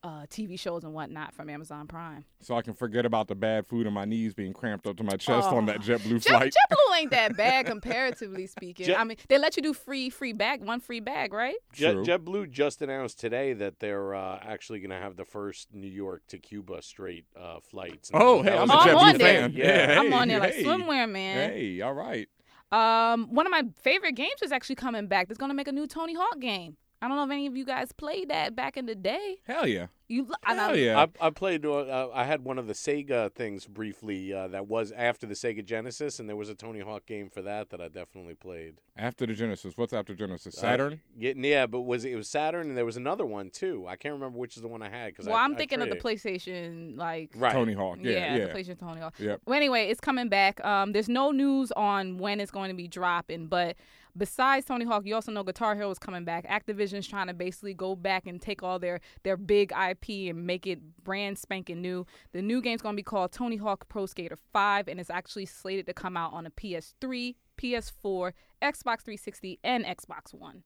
uh, TV shows and whatnot from Amazon Prime. So I can forget about the bad food and my knees being cramped up to my chest on that Oh. JetBlue Jet, flight. JetBlue ain't that bad comparatively speaking. Jet- I mean, they let you do free free bag, one free bag, right? Jet, True. JetBlue just announced today that they're uh, actually going to have the first New York to Cuba straight uh, flights. Oh, hey, I'm a I'm JetBlue on there. fan. Yeah. I'm on there like hey. swimwear, man. Hey, all right. Um, one of my favorite games is actually coming back. It's gonna make a new Tony Hawk game. I don't know if any of you guys played that back in the day. Hell yeah. You, I Hell know, yeah. I, I played. Uh, I had one of the Sega things briefly. Uh, that was after the Sega Genesis, and there was a Tony Hawk game for that that I definitely played. After the Genesis, what's after Genesis? Uh, Saturn? yeah, yeah, but was it, it was Saturn, and there was another one too. I can't remember which is the one I had because Well, I, I'm thinking of the. PlayStation, like Right. Tony Hawk. Yeah, yeah. the PlayStation Tony Hawk. Yep. Well, anyway, it's coming back. Um, there's no news on when it's going to be dropping, but besides Tony Hawk, you also know Guitar Hero is coming back. Activision's trying to basically go back and take all their their big IP and make it brand spanking new. The new game's going to be called Tony Hawk Pro Skater 5, and it's actually slated to come out on a PS3, PS4, Xbox 360, and Xbox One.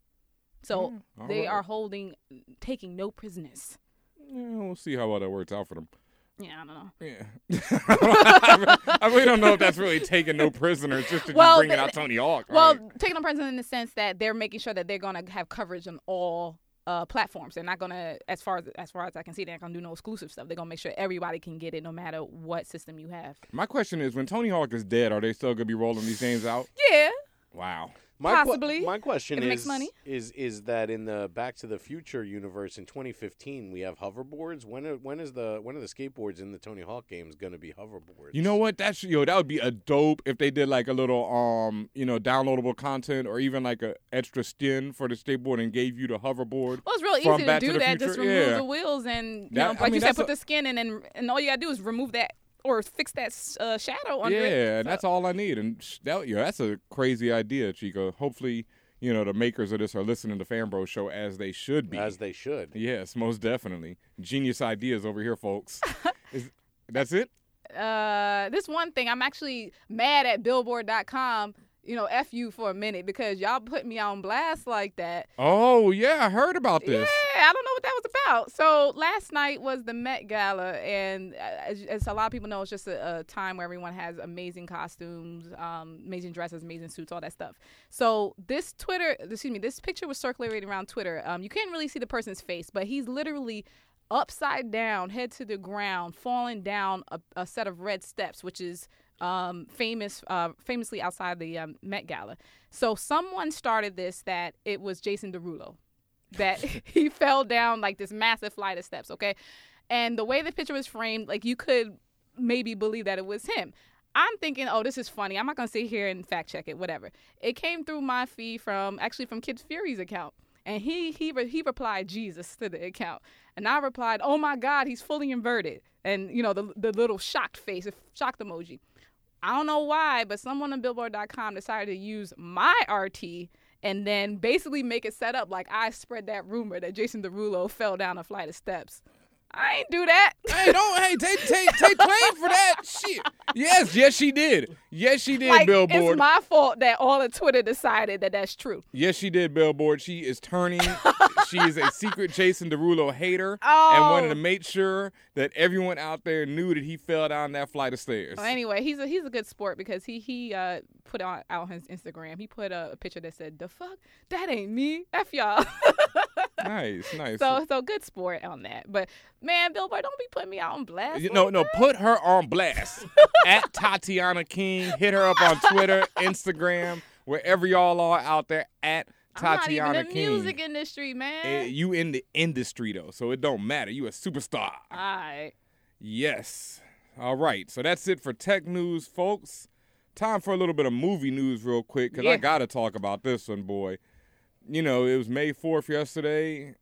So Mm, they right. are holding, taking no prisoners. Yeah, we'll see how well that works out for them. Yeah, I don't know. Yeah. I, really, don't know if that's really taking no prisoners just to Well, th- out Tony Hawk. Well, right? taking no present in the sense that they're making sure that they're gonna have coverage on all uh, platforms. They're not gonna, as far as as far as I can see, they're not gonna do no exclusive stuff. They're gonna make sure everybody can get it, no matter what system you have. My question is, when Tony Hawk is dead, are they still gonna be rolling these games out? Yeah, Wow. My que- Possibly. my question If it is, makes money. is is that in the Back to the Future universe in 2015 we have hoverboards? When are, when is the when are the skateboards in the Tony Hawk games going to be hoverboards? You know what? That's yo, that would be a dope if they did like a little um, you know, downloadable content or even like a extra skin for the skateboard and gave you the hoverboard. well, it's real from easy to Back do the that. Just remove yeah. the wheels and you That- know, I like mean, you said, that's put a- the skin in and and all you gotta do is remove that or fix that uh, shadow under yeah, it. and that's all I need. And sh- that, yeah, that's a crazy idea, Chico. Hopefully, you know the makers of this are listening to the Fanbro Show as they should be. As they should. Yes, most definitely. Genius ideas over here, folks. Is, that's it. uh, this one thing, I'm actually mad at Billboard.com. You know, f you for a minute because y'all put me on blast like that. Oh yeah, I heard about this. Yeah, I don't know what that was about. So last night was the Met Gala, and uh, as, as a lot of people know, it's just a, a time where everyone has amazing costumes, um, amazing dresses, amazing suits, all that stuff. So this Twitter, excuse me, this picture was circulating around Twitter. Um, you can't really see the person's face, but he's literally upside down, head to the ground, falling down a, a set of red steps, which is um, famous, uh, famously outside the um, Met Gala. So someone started this that it was Jason Derulo, that he fell down like this massive flight of steps. Okay, and the way the picture was framed, like you could maybe believe that it was him. I'm thinking, oh, this is funny. I'm not gonna sit here and fact check it, whatever. It came through my feed from actually from Kid Fury's account, and he he re- he replied Jesus to the account, and I replied, oh my God, he's fully inverted, and you know the the little shocked face, shocked emoji. I don't know why, but someone on Billboard.com decided to use my RT and then basically make it set up like I spread that rumor that Jason Derulo fell down a flight of steps. I ain't do that. Hey, don't hey take take take claim for that shit. Yes, yes she did. Yes she did. like Billboard. it's my fault that all of Twitter decided that that's true. Yes, she did, Billboard. She is turning. she is a secret Jason Derulo hater and Oh. wanted to make sure that everyone out there knew that he fell down that flight of stairs. Well, anyway, he's a he's a good sport because he he uh put on out on his Instagram. He put a, a picture that said, "The fuck, that ain't me. F y'all." nice, nice. so so good sport on that. But man, Billboard, don't be putting me out on blast. You- no, no, put her on blast at Tatiana King. Hit her up on Twitter, Instagram, wherever y'all are out there at I'm Tatiana not even in the King. music industry, man. Eh, you in the industry though, so it don't matter. You a superstar. All right. Yes. All right, so that's it for tech news, folks. Time for a little bit of movie news, real quick, because Yeah. I got to talk about this one, boy. You know, it was May 4th yesterday,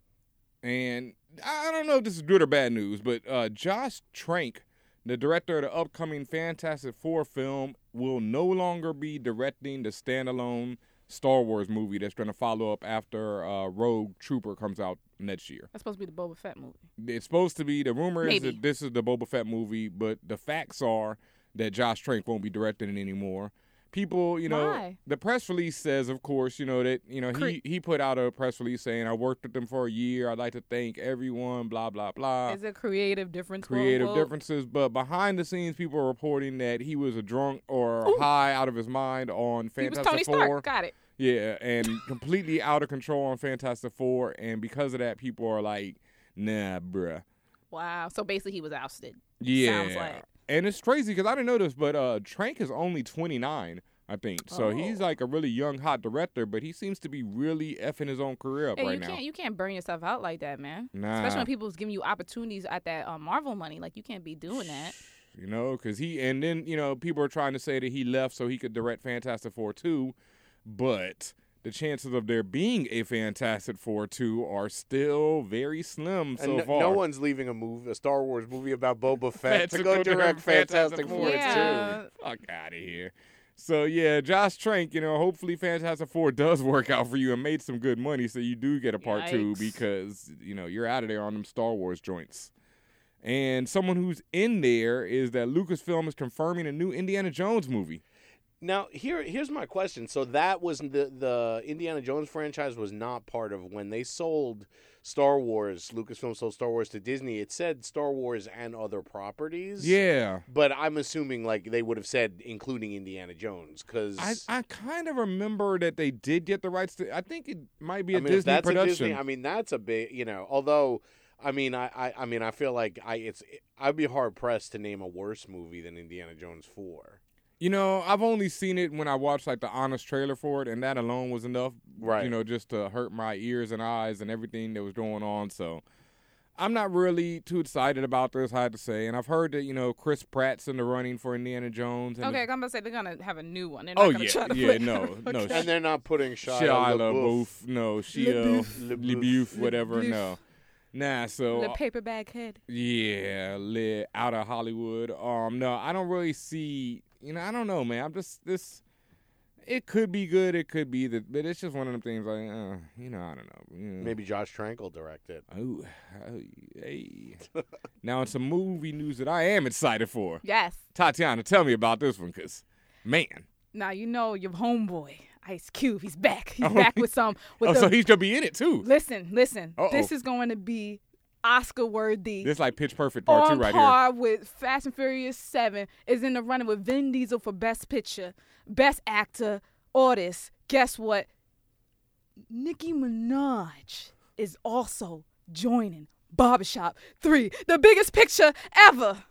and I don't know if this is good or bad news, but uh, Josh Trank, the director of the upcoming Fantastic Four film, will no longer be directing the standalone Star Wars movie that's going to follow up after uh, Rogue Trooper comes out next year. That's supposed to be the Boba Fett movie. It's supposed to be the rumor is that this is the Boba Fett movie, but the facts are that Josh Trank won't be directing it anymore. People, you know, Why? the press release says, of course, you know that you know he he put out a press release saying I worked with them for a year. I'd like to thank everyone. Blah blah blah. Is it creative difference? Creative differences, but behind the scenes, people are reporting that he was a drunk or high out of his mind on He was Fantastic Tony Four. Stark. Got it. Yeah, and completely out of control on Fantastic Four, and because of that, people are like, "Nah, bruh." Wow. So basically, he was ousted. Yeah, Sounds like. And it's crazy because I didn't know this, but uh, Trank is only 29, I think. So he's Oh. like a really young, hot director, but he seems to be really effing his own career up Hey, right you now. can't you can't burn yourself out like that, man. Nah. Especially when people's giving you opportunities at that um, Marvel money. Like you can't be doing that. you know, because he and then you know people are trying to say that he left so he could direct Fantastic Four two, but the chances of there being a Fantastic Four two are still very slim And so no, far. no one's leaving a movie, a Star Wars movie about Boba Fett Fett to go direct Fantastic Four Yeah. too. Fuck out of here. So yeah, Josh Trank, you know, hopefully Fantastic Four does work out for you and made some good money, so you do get a part two because you know you're out of there on them Star Wars joints. And someone who's in there is that Lucasfilm is confirming a new Indiana Jones movie. Now here here's my question. So that was the the Indiana Jones franchise was not part of when they sold Star Wars. Lucasfilm sold Star Wars to Disney. It said Star Wars and other properties. Yeah. But I'm assuming like they would have said including Indiana Jones because I, I kind of remember that they did get the rights to. I think it might be a I mean, Disney that's production. a Disney, I mean, that's a big, you know. Although, I mean, I, I, I mean, I feel like I, it's, I'd be hard pressed to name a worse movie than Indiana Jones Four. You know, I've only seen it when I watched like the honest trailer for it, and that alone was enough, Right. You know, just to hurt my ears and eyes and everything that was going on. So, I'm not really too excited about this. I had to say, and I've heard that you know Chris Pratt's in the running for Indiana Jones. And Okay, I'm gonna say they're gonna have a new one. They're Oh, yeah, try to yeah, flip- no, no, Okay. And they're not putting Shia, Shia LaBeouf. LaBeouf, no, Shia LaBeouf. LaBeouf, whatever, LaBeouf. no, nah. So the paper bag head. Yeah, lit out of Hollywood. Um, no, I don't really see. You know, I don't know, man. I'm just this. It could be good. It could be that, but it's just one of them things. Like, uh, you know, I don't know. You know. Maybe Josh Trank will direct it. Oh, oh, hey. now, it's some movie news that I am excited for. Yes. Tatiana, tell me about this one, cause man. Now you know your homeboy Ice Cube. He's back. He's Oh, back with some. With oh, the, so he's gonna be in it too. Listen, listen. Uh-oh. This is going to be Oscar worthy. This like Pitch Perfect Part on Two right here. par with Fast and Furious Seven is in the running with Vin Diesel for Best Picture, Best Actor, Artist. Guess what? Nicki Minaj is also joining Barbershop Three, the biggest picture ever.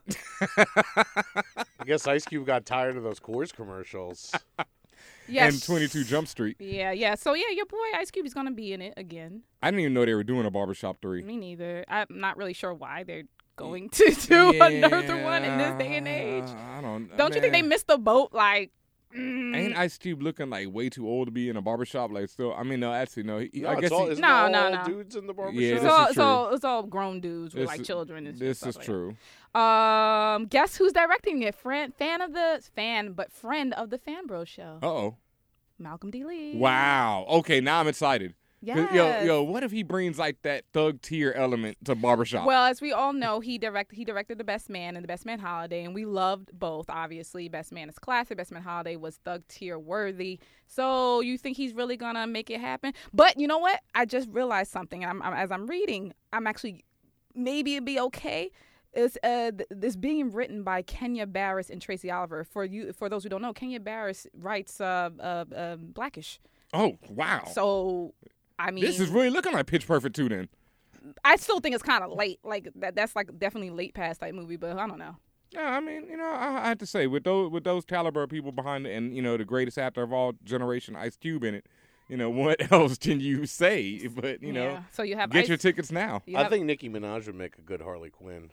I guess Ice Cube got tired of those Coors commercials. Yes. And 22 Jump Street. Yeah, yeah. So yeah, your boy Ice Cube is gonna be in it again. I didn't even know they were doing a Barbershop Three. Me neither. I'm not really sure why they're going to do another one in this day and age. I don't. Don't you think they missed the boat? Like, mm, Ain't Ice Cube looking like way too old to be in a barbershop? Like still, I mean, no, actually, no. He, No, I it's guess all- he, No, it no, no. dudes in the barbershop. Yeah, it's all, it's all it's all grown dudes with This like children. And This stuff is like true. That. Um, guess who's directing it? Friend, fan of the fan, but friend of the Fan Bro Show. Uh oh. Malcolm D. Lee. Wow. Okay, now I'm excited. 'Cause, Yo, yo, what if he brings like that thug tier element to barbershop? Well, as we all know, he directed he directed The Best Man and The Best Man Holiday, and we loved both. Obviously, Best Man is classic. Best Man Holiday was thug tier worthy. So you think he's really gonna make it happen? But you know what? I just realized something. I'm, I'm, as I'm reading, I'm actually maybe it'd be okay. Is uh th- this being written by Kenya Barris and Tracy Oliver? For you, for those who don't know, Kenya Barris writes uh, uh, uh Blackish. oh wow. So I mean, this is really looking like Pitch Perfect too. Then. I still think it's kind of late. Like that. That's like definitely late past type movie, but I don't know. Yeah, I mean, you know, I, I have to say with those with those caliber of people behind it, and you know, the greatest actor of all generation, Ice Cube in it. You know, what else can you say? But you know, Yeah. So you have get Ice- your tickets now. You I think Nicki Minaj would make a good Harley Quinn.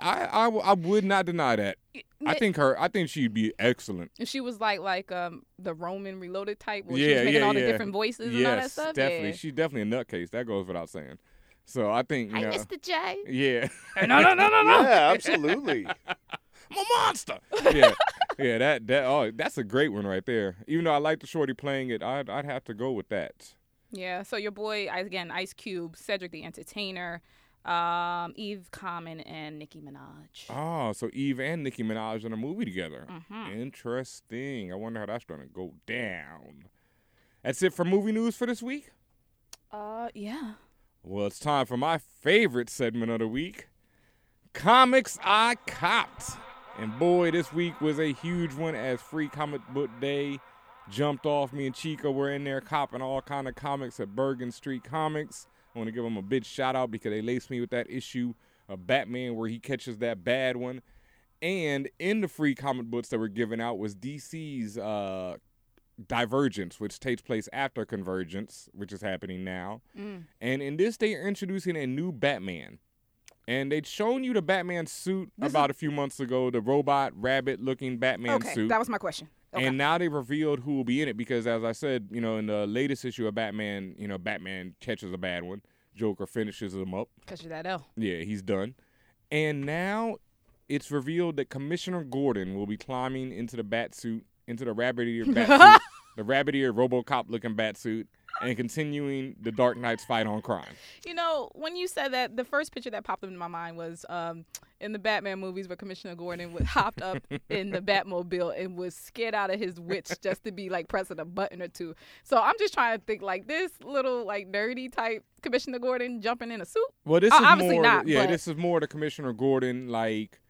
I, I w- I would not deny that. I think her. I think she'd be excellent. If she was like like um the Roman Reloaded type, where she yeah, was making yeah, all the yeah. different voices yes, and all that stuff. definitely. Yeah. She's definitely a nutcase. That goes without saying. So I think you Hi, know, Mr. J. Yeah. No, no, no, no, no. Yeah, absolutely. I'm a monster. yeah, yeah. That that oh, that's a great one right there. Even though I like the shorty playing it, I'd I'd have to go with that. Yeah, so your boy again, Ice Cube, Cedric the Entertainer, um, Eve Common, and Nicki Minaj. Oh, so Eve and Nicki Minaj in a movie together. Mhm. Interesting. I wonder how that's gonna go down. That's it for movie news for this week. Uh, yeah. Well, it's time for my favorite segment of the week Comics I Copped. And boy, this week was a huge one as Free Comic Book Day jumped off. Me and Chico were in there copping all kind of comics at Bergen Street Comics. I want to give them a big shout out because they laced me with that issue of Batman where he catches that bad one. And in the free comic books that were given out was DC's uh, Divergence, which takes place after Convergence, which is happening now. Mm. And in this, they are introducing a new Batman. And they'd shown you the Batman suit This about a few months ago, the robot rabbit looking Batman okay, suit. that was my question. Okay. And now they revealed who will be in it because, as I said, you know, in the latest issue of Batman, you know, Batman catches a bad one, Joker finishes him up. Cause you're that L. Yeah, he's done. And now it's revealed that Commissioner Gordon will be climbing into the bat suit, into the rabbit ear bat suit, the rabbit ear Robocop looking bat suit, and continuing the Dark Knight's fight on crime. You know, when you said that, the first picture that popped into my mind was um, in the Batman movies where Commissioner Gordon was hopped up in the Batmobile and was scared out of his wits just to be like pressing a button or two. So I'm just trying to think like this little like nerdy type Commissioner Gordon jumping in a suit. Well, this Uh, is obviously more, not. yeah, but- this is more the Commissioner Gordon like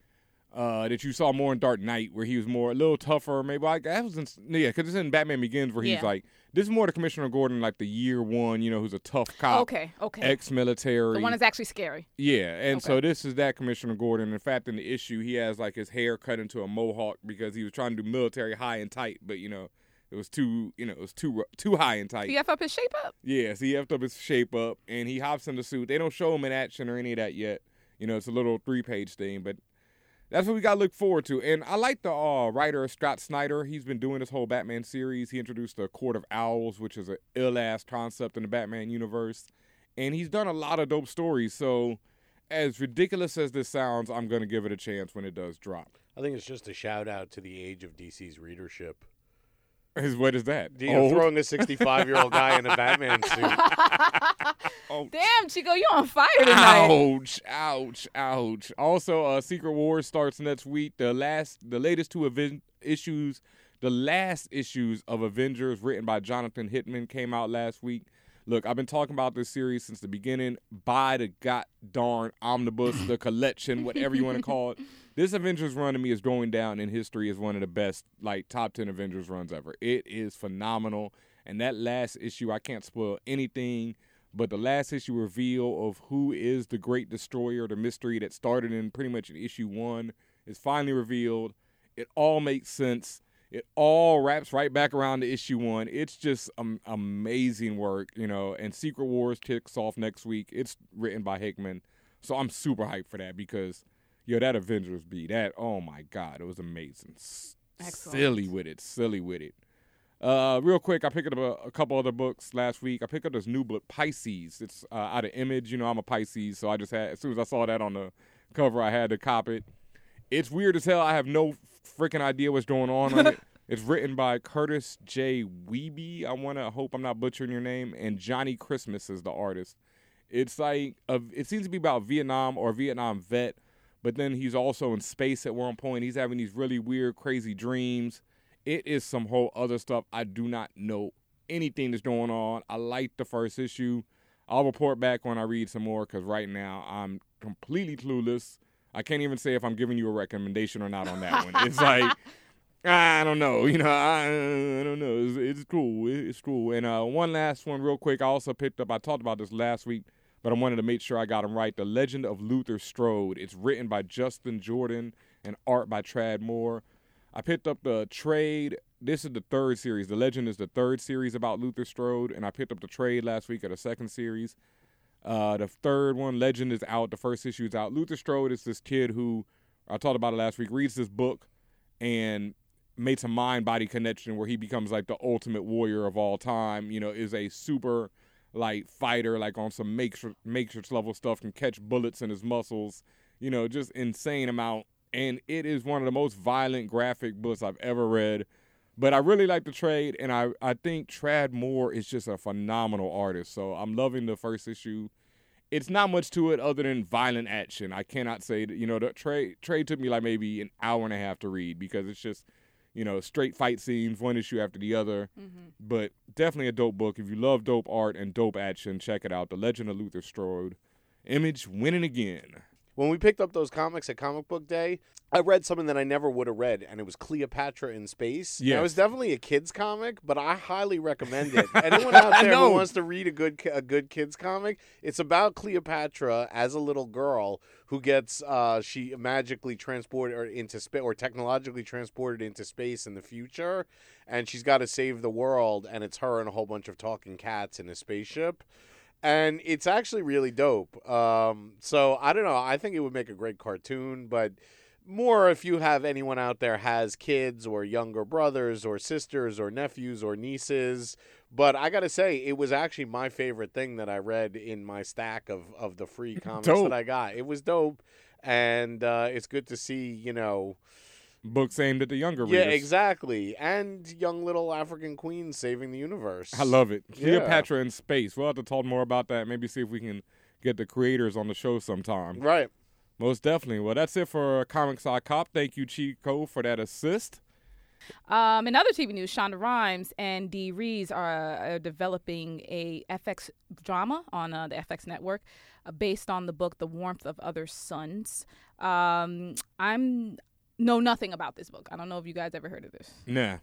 uh, that you saw more in Dark Knight, where he was more a little tougher. Maybe like that was in, yeah, because it's in Batman Begins where he's Yeah. like this is more the Commissioner Gordon like the year one, you know, who's a tough cop, Okay, okay. ex-military, The one that's actually scary. Yeah, and so this is that Commissioner Gordon. In fact, in the issue, he has like his hair cut into a mohawk because he was trying to do military high and tight, but you know, it was too, you know, it was too too high and tight. He F up his shape up. Yeah, so he effed up his shape up, and he hops in the suit. They don't show him in action or any of that yet. You know, it's a little three-page thing, but that's what we got to look forward to. And I like the uh, writer Scott Snyder. He's been doing this whole Batman series. He introduced the Court of Owls, which is an ill-ass concept in the Batman universe, and he's done a lot of dope stories. So, as ridiculous as this sounds, I'm gonna give it a chance when it does drop. I think it's just a shout out to the age of DC's readership. Is what is that? You know, throwing a 65 year old guy in a Batman suit. Damn, Chico, you on fire tonight. Ouch! Ouch! Ouch! Also, uh, Secret Wars starts next week. The last, the latest two Aven- issues, the last issues of Avengers, written by Jonathan Hickman, came out last week. Look, I've been talking about this series since the beginning. Buy the god darn omnibus, the collection, whatever you want to call it. This Avengers run to me is going down in history as one of the best, like top ten Avengers runs ever. It is phenomenal. And that last issue, I can't spoil anything, but the last issue reveal of who is the Great Destroyer, the mystery that started in pretty much in issue one, is finally revealed. It all makes sense. It all wraps right back around to issue one. It's just um, amazing work, you know. And Secret Wars kicks off next week. It's written by Hickman, so I'm super hyped for that because, yo, that Avengers beat that. Oh my God, it was amazing. S-. Silly with it, silly with it. Uh, real quick, I picked up a, a couple other books last week. I picked up this new book, Pisces. It's uh, out of Image. You know, I'm a Pisces, so I just had as soon as I saw that on the cover, I had to cop it. It's weird as hell. I have no freaking idea what's going on on it. It's written by Kurtis J. Wiebe. I want to hope I'm not butchering your name. And Johnny Christmas is the artist. It's like a, it seems to be about Vietnam or Vietnam vet, but then he's also in space at one point. He's having these really weird, crazy dreams. It is some whole other stuff. I do not know anything that's going on. I like the first issue. I'll report back when I read some more because right now I'm completely clueless. I can't even say if I'm giving you a recommendation or not on that one. It's like I don't know, you know, I, I don't know. It's, it's cool. It's cool. And uh, one last one, real quick. I also picked up. I talked about this last week, but I wanted to make sure I got them right. The Legend of Luther Strode. It's written by Justin Jordan and art by Tradd Moore. I picked up the trade. This is the third series. The Legend is the third series about Luther Strode, and I picked up the trade last week of the second series. Uh, the third one, Legend, is out. The first issue is out. Luther Strode is this kid who I talked about it last week. Reads this book and makes a mind body connection where he becomes like the ultimate warrior of all time. You know, is a super like fighter, like on some matrix, matrix level stuff, can catch bullets in his muscles. You know, just insane amount. And it is one of the most violent graphic books I've ever read. But I really like the trade, and I, I think Tradd Moore is just a phenomenal artist. So I'm loving the first issue. It's not much to it other than violent action. I cannot say that you know the trade trade took me like maybe an hour and a half to read because it's just you know straight fight scenes, one issue after the other. Mm-hmm. But definitely a dope book. If you love dope art and dope action, check it out. The Legend of Luther Strode. Image winning again. When we picked up those comics at Comic Book Day, I read something that I never would have read, and it was Cleopatra in Space. Yeah, it was definitely a kids comic, but I highly recommend it. Anyone out there who wants to read a good a good kids comic, it's about Cleopatra as a little girl who gets uh, she magically transported or into space or technologically transported into space in the future, and she's got to save the world, and it's her and a whole bunch of talking cats in a spaceship and it's actually really dope. Um, so I don't know. I think it would make a great cartoon, but more if you have anyone out there has kids or younger brothers or sisters or nephews or nieces. But I gotta say, it was actually my favorite thing that I read in my stack of of the free comics Dope. that I got. It was dope, and uh, it's good to see. You know. Books aimed at the younger Yeah, readers. Yeah, exactly. And young little African queen saving the universe. I love it. Yeah. Cleopatra in space. We'll have to talk more about that. Maybe see if we can get the creators on the show sometime. Right. Most definitely. Well, that's it for Comics I Copped. Thank you, Chico, for that assist. Um, in other TV news, Shonda Rhimes and Dee Rees are, are developing a FX drama on uh, the FX network uh, based on the book The Warmth of Other Suns. Um, I'm know nothing about this book. I don't know if you guys ever heard of this. Nah.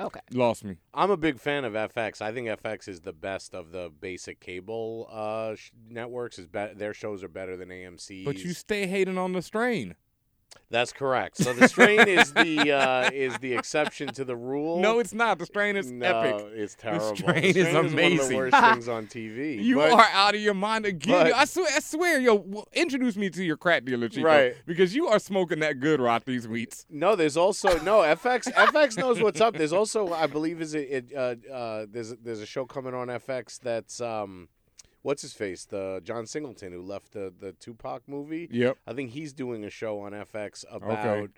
Okay. Lost me. I'm a big fan of FX. I think FX is the best of the basic cable uh, sh- networks. Is be- their shows are better than AMC. But you stay hating on the strain. That's correct. So the strain is the uh, is the exception to the rule. No, it's not. The strain is no, epic. It's terrible. The terrible. strain is one of the amazing. worst things on TV. You But- are out of your mind again. but- I swear, I swear, yo, introduce me to your crack dealer, Chico. Right. Because you are smoking that good rot these weeks. No, there's also no FX. FX knows what's up. There's also, I believe, is it, it uh, uh, there's there's a show coming on FX that's um, what's his face, the John Singleton who left the the Tupac movie. Yep. I think he's doing a show on FX about.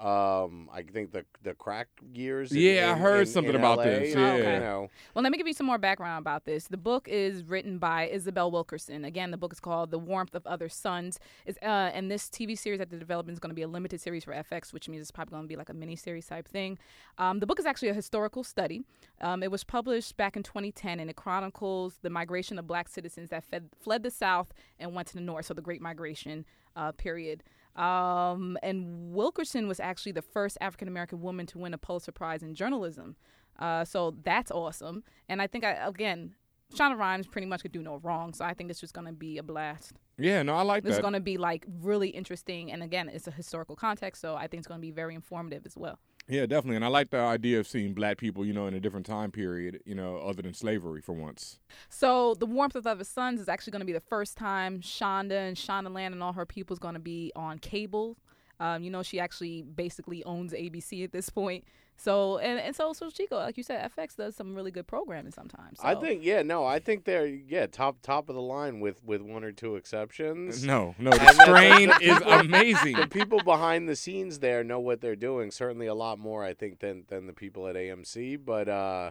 Um, I think the the crack years. in- Yeah, I heard in- something in about LA, this, you yeah. okay. know. Well, let me give you some more background about this. The book is written by Isabel Wilkerson. Again, the book is called The Warmth of Other Suns. Is uh, and this TV series that they're developing is going to be a limited series for FX, which means it's probably going to be like a mini series type thing. Um, the book is actually a historical study. Um, it was published back in 2010, and it chronicles the migration of Black citizens that fed, fled the South and went to the North. So the Great Migration uh, period. Um, and Wilkerson was actually the first African American woman to win a Pulitzer Prize in journalism. Uh, so that's awesome. And I think, I, again, Shonda Rhimes pretty much could do no wrong. So I think this is going to be a blast. Yeah, no, I like that. This is that. going to be like really interesting. And again, it's a historical context. So I think it's going to be very informative as well. Yeah, definitely. And I like the idea of seeing black people, you know, in a different time period, you know, other than slavery for once. So the warmth of other suns is actually going to be the first time Shonda and Shonda Land and all her people is going to be on cable. Um, you know, she actually basically owns ABC at this point. So and, and so so Chico, like you said, FX does some really good programming sometimes. I think yeah, no, I think they're yeah top top of the line with with one or two exceptions. No, no, the And strain the is amazing. The people behind the scenes there know what they're doing. Certainly a lot more, I think, than than the people at AMC. But uh,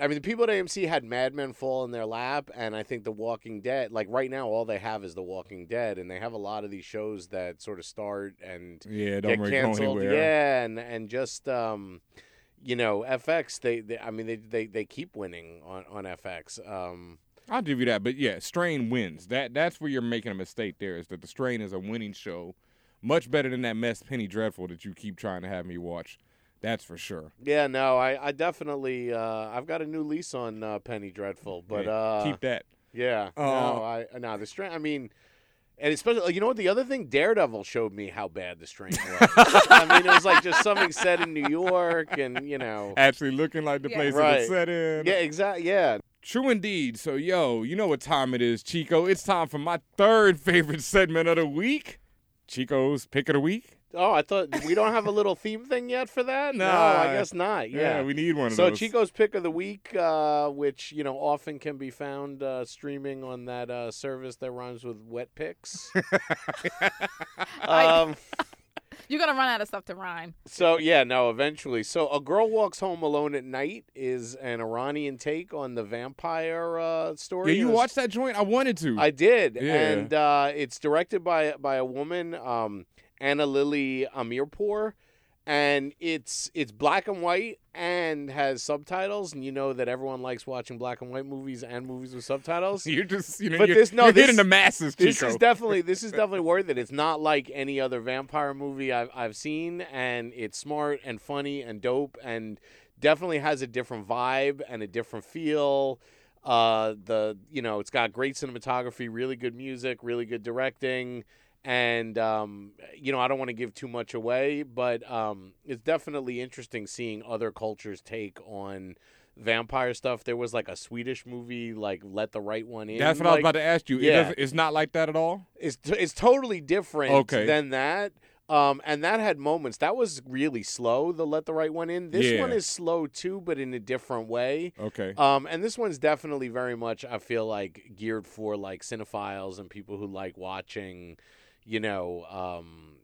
I mean, the people at AMC had Mad Men fall in their lap, and I think The Walking Dead. Like right now, all they have is The Walking Dead, and they have a lot of these shows that sort of start and Yeah, don't get really canceled. anywhere. Yeah, and and just um, you know, FX. They, they I mean, they, they they keep winning on on FX. Um, I'll give you that, but yeah, Strain wins. That that's where you're making a mistake. There is that the Strain is a winning show, much better than that mess Penny Dreadful that you keep trying to have me watch. That's for sure. Yeah, no, I, I definitely uh, I've got a new lease on uh, Penny Dreadful, but Yeah, uh, keep that. Yeah, Uh, no, I no the strain. I mean, and especially you know what the other thing, Daredevil showed me how bad the strain was. I mean, it was like just something set in New York, and you know, Actually looking like the place it right. was set in. Yeah, exactly. Yeah. True indeed. So, yo, you know what time it is, Chico. It's time for my third favorite segment of the week Chico's Pick of the Week. Oh, I thought we don't have a little theme thing yet for that. No, Nah. I guess not. Yeah, Yeah, we need one of so those. Chico's pick of the week, uh, which you know often can be found uh, streaming on that uh, service that rhymes with wet picks. um, You're gonna run out of stuff to rhyme. so yeah, no, eventually. So a girl walks home alone at night is an Iranian take on the vampire uh, story. Yeah, you It was- watched that joint? I wanted to. I did, Yeah. and uh, it's directed by by a woman, um, Ana Lily Amirpour, and it's it's black and white and has subtitles. And you know that everyone likes watching black and white movies and movies with subtitles. You're just, you know, but you're- this no, you're this, hitting the masses, This is definitely this is definitely worth it. It's not like any other vampire movie I've I've seen, and it's smart and funny and dope, and definitely has a different vibe and a different feel. Uh, the you know it's got great cinematography, really good music, really good directing, and um, you know I don't want to give too much away, but um, it's definitely interesting seeing other cultures take on vampire stuff. There was like a Swedish movie, like Let the Right One In. That's what I was about to ask you. Yeah, it's not like that at all? it's t- it's totally different Okay. than that. Um, and that had moments. That was really slow. The let the right one in. This Yeah. one is slow too, but in a different way. Okay. Um, and this one's definitely very much. I feel like geared for like cinephiles and people who like watching, you know, um,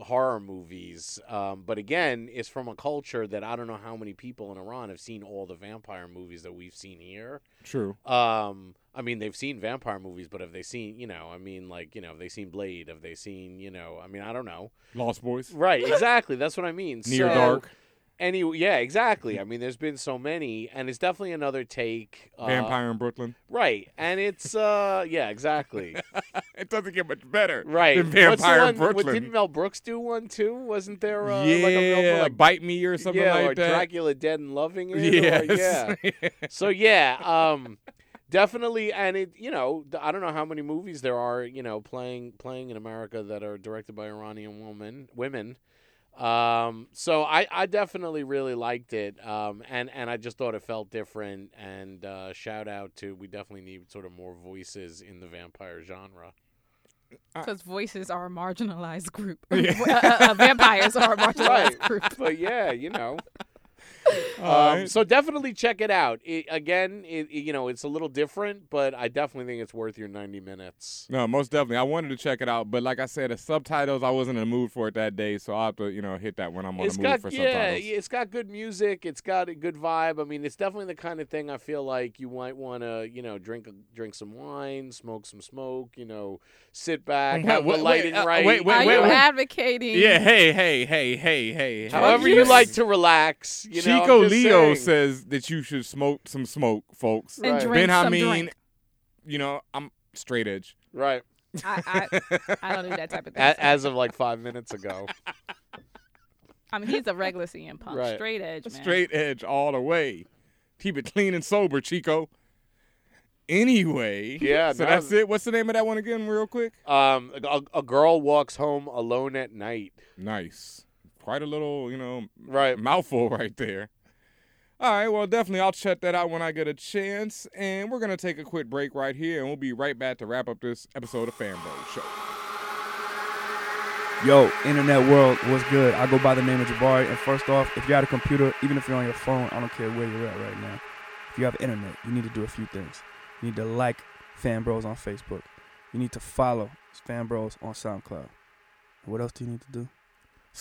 horror movies. Um, but again, it's from a culture that I don't know how many people in Iran have seen all the vampire movies that we've seen here. True. Um, I mean, they've seen vampire movies, but have they seen, you know, I mean, like, you know, have they seen Blade? Have they seen, you know, I mean, I don't know. Lost Boys? Right, exactly. That's what I mean. Near So, Dark. Any, yeah, exactly. I mean, there's been so many, and it's definitely another take. Uh, Vampire in Brooklyn. Right, and it's, uh, yeah, exactly. it doesn't get much better. Right. Than Vampire in Brooklyn. What, didn't Mel Brooks do one too? Wasn't there? Uh, yeah, like a Mel like, Bite Me or something yeah, like or that. Dracula Dead and Loving It. or- Yes. yeah. so yeah, um, definitely, and it, you know, I don't know how many movies there are, you know, playing playing in America that are directed by Iranian women women. Um, so I, I definitely really liked it, um, and and I just thought it felt different. And uh, shout out to we definitely need sort of more voices in the vampire genre. Because voices are a marginalized group. Yeah. Uh, uh, vampires are a marginalized right. group. But yeah, you know. All Um, right. So definitely check it out. It, again, it, it- you know, it's a little different, but I definitely think it's worth your ninety minutes. No, most definitely. I wanted to check it out, but like I said, the subtitles I wasn't in the mood for it that day, so I'll have to, you know, hit that when I'm on It's the mood got for yeah, subtitles. it's got good music. It's got a good vibe. I mean, it's definitely the kind of thing I feel like you might want to, you know, drink drink some wine, smoke some smoke, you know, sit back, Wait, have wait, the lighting wait, uh, right. wait, wait, Are wait, you wait. advocating? Yeah, hey, hey, hey, hey, hey. However hey. you like to relax. You know, I'm Chico Leo saying. says that you should smoke some smoke, folks. And Right. drink ben some Hameen, drink. you know, I'm straight edge. Right. I, I, I don't do that type of thing. A- As of like five minutes ago. I mean, he's a regular CM Punk, Right. straight edge, man. Straight edge all the way. Keep it clean and sober, Chico. Anyway, Yeah, So no, that's it. What's the name of that one again, real quick? Um, a, a girl walks home alone at night. Nice. Quite a little, you know, right mouthful right there. All right, well, definitely I'll check that out when I get a chance. And we're going to take a quick break right here, and we'll be right back to wrap up this episode of Fan Bro Show. Yo, internet world, what's good? I go by the name of Jabari. And first off, if you're at a computer, even if you're on your phone, I don't care where you're at right now. If you have internet, you need to do a few things. You need to like Fan Bros on Facebook. You need to follow Fan Bros on SoundCloud. What else do you need to do?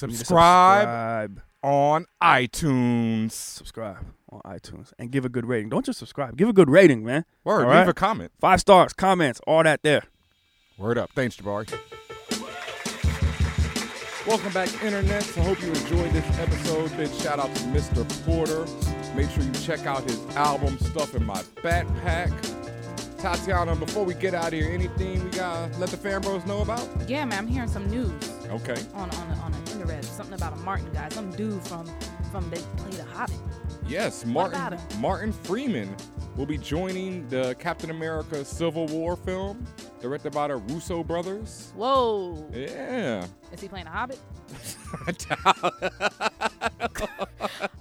You need to Subscribe, subscribe. on iTunes. Subscribe on iTunes and give a good rating. Don't just subscribe. Give a good rating, man. Word, All leave a comment. Five stars, comments, all that there. Word up. Thanks, Jabari. Welcome back, Internet. I hope you enjoyed this episode. Big shout out to Mr. Porter. Make sure you check out his album, Stuff in My Backpack. Tatiana, before we get out of here, anything we got to let the fan bros know about? Yeah, man, I'm hearing some news Okay. on on on the internet. Something about a Martin guy, some dude from from they played a Hobbit. Yes, Martin Martin Freeman will be joining the Captain America Civil War film, directed by the Russo brothers. Whoa. Yeah. Is he playing a Hobbit?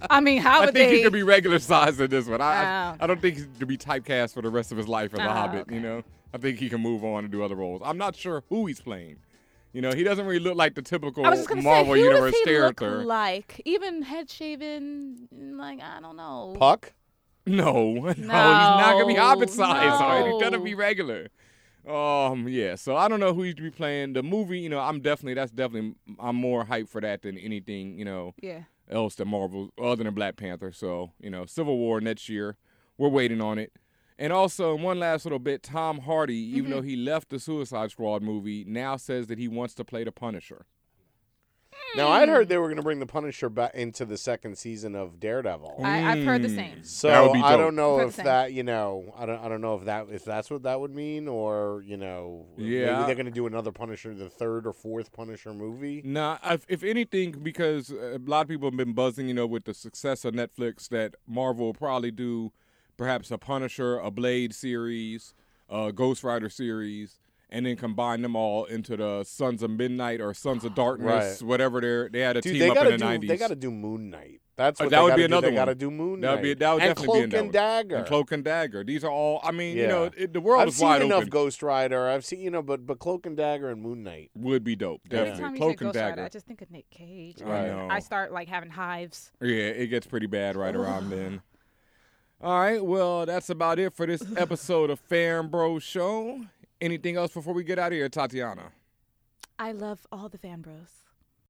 I mean, how I would think they? he could be regular size in this one. I, Oh. I, I don't think he could be typecast for the rest of his life as a Oh, Hobbit. You know, I think he can move on and do other roles. I'm not sure who he's playing. You know, he doesn't really look like the typical I was just Marvel say, who Universe does he character. look like? Even head shaven, like I don't know. Puck? No, no, he's not gonna be Hobbit No, size. All right, he's gonna be regular. Um, yeah. So I don't know who he's going to be playing. The movie, you know, I'm definitely that's definitely I'm more hyped for that than anything, you know, Yeah. else than Marvel other than Black Panther. So you know, Civil War next year. We're waiting on it. And also, one last little bit, Tom Hardy, even Mm-hmm. though he left the Suicide Squad movie, now says that he wants to play the Punisher. Now I'd Hmm. heard they were going to bring the Punisher back into the second season of Daredevil. I, I've heard the same. So That would be I don't know if that you know I don't I don't know if that if that's what that would mean or you know Yeah. maybe they're going to do another Punisher the third or fourth Punisher movie. Nah, if, if anything, because uh, a lot of people have been buzzing, you know, with the success of Netflix, that Marvel will probably do perhaps a Punisher, a Blade series, a Ghost Rider series, and then combine them all into the Sons of Midnight or Sons of Darkness, Right. whatever they're they had a Dude, team they up gotta in the do nineties. they got to do Moon Knight. That's Uh, that would gotta be do. another They got to do Moon That Knight. would be that would and definitely Cloak be in and. Dagger. And Cloak and Dagger. These are all. I mean, you know, it, the world I've is seen wide enough. Ghost Rider. I've seen you know, but but Cloak and Dagger and Moon Knight. would be dope. Yeah. Definitely. Anytime you Cloak say and Ghost Rider, Dagger. I just think of Nick Cage. I know. I start like having hives. Yeah, it gets pretty bad right around then. All right, well, that's about it for this episode of Fan Bro Show. Anything else before we get out of here, Tatiana? I love all the fan bros.